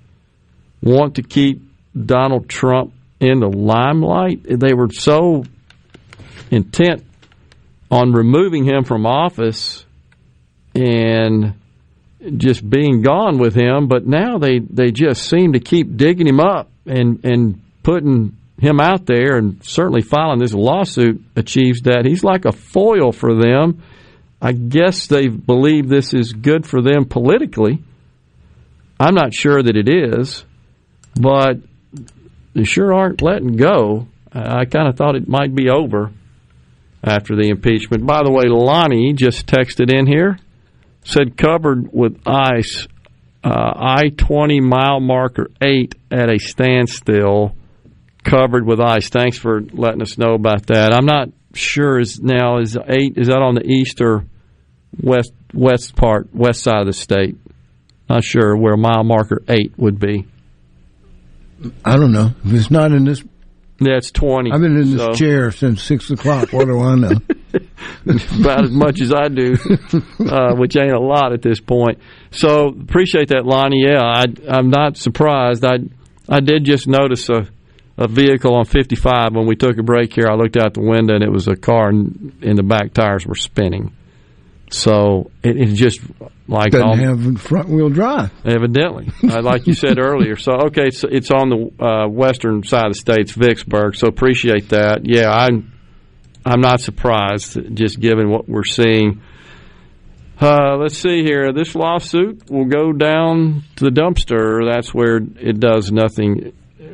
want to keep Donald Trump in the limelight. They were so intent on removing him from office and just being gone with him, but now they, they just seem to keep digging him up and, and putting him out there and certainly filing this lawsuit achieves that. He's like a foil for them. I guess they believe this is good for them politically I'm not sure that it is, but they sure aren't letting go. I kind of thought it might be over after the impeachment. By the way, Lonnie just texted in here, said covered with ice, uh, I 20 mile marker 8 at a standstill, covered with ice. Thanks for letting us know about that. I'm not sure is now is 8 is that on the east or west west part west side of the state? Not sure where mile marker eight would be. I don't know. If it's not in this. Yeah, it's 20. I've been in this so. chair since 6 o'clock. What do I know? About as much as I do, uh, which ain't a lot at this point. So appreciate that, Lonnie. Yeah, I, I'm not surprised. I I did just notice a, a vehicle on 55 when we took a break here. I looked out the window and it was a car and, and the back tires were spinning. So it, it just like doesn't have front wheel drive. Evidently, uh, like you said earlier. So okay, so it's on the uh, western side of the states, Vicksburg. So appreciate that. Yeah, I'm I'm not surprised, just given what we're seeing. Uh, let's see here. This lawsuit will go down to the dumpster. That's where it does nothing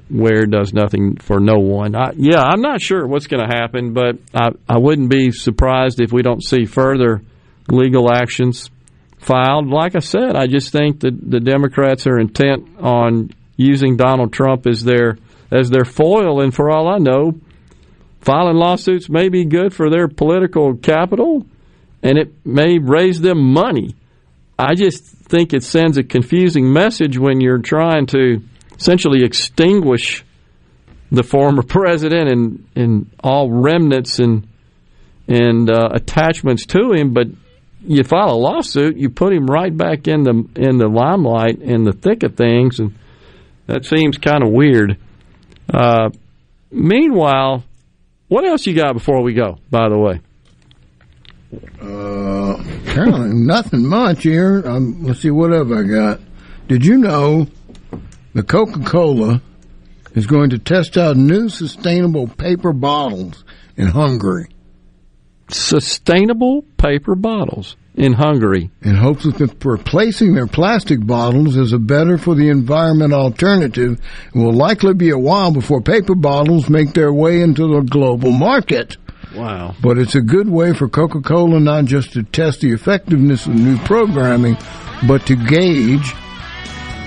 where it does nothing for no one. I, yeah, I'm not sure what's going to happen, but I, I wouldn't be surprised if we don't see further legal actions filed. Like I said, I just think that the Democrats are intent on using Donald Trump as their as their foil, and for all I know, filing lawsuits may be good for their political capital, and it may raise them money. I just think it sends a confusing message when you're trying to essentially extinguish the former president and, and all remnants and and uh, attachments to him, but you file a lawsuit, you put him right back in the in the limelight, in the thick of things, and that seems kind of weird. Uh, meanwhile, what else you got before we go? By the way, uh, apparently nothing much here. Um, let's see, what have I got? Did you know the Coca Cola is going to test out new sustainable paper bottles in Hungary? Sustainable paper bottles in Hungary. In hopes of replacing their plastic bottles as a better for the environment alternative, it will likely be a while before paper bottles make their way into the global market. Wow. But it's a good way for Coca Cola not just to test the effectiveness of new programming, but to gauge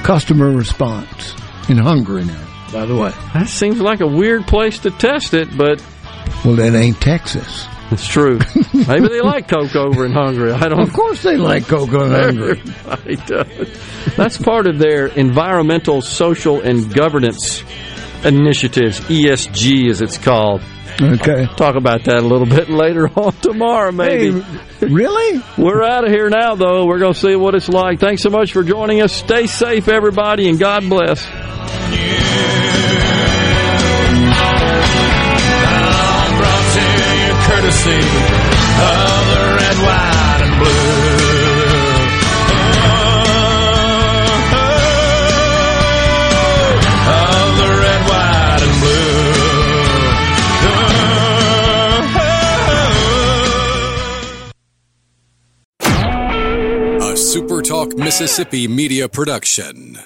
customer response in Hungary now, by the way. That seems like a weird place to test it, but. Well, that ain't Texas. It's true. Maybe they like Coke over in Hungary. I don't. Of course, they like Coke in Hungary. That's part of their environmental, social, and governance initiatives. ESG, as it's called. Okay. Talk about that a little bit later on tomorrow, maybe. Hey, really? We're out of here now, though. We're going to see what it's like. Thanks so much for joining us. Stay safe, everybody, and God bless. Courtesy of the red, white, and blue. A SuperTalk Mississippi media production.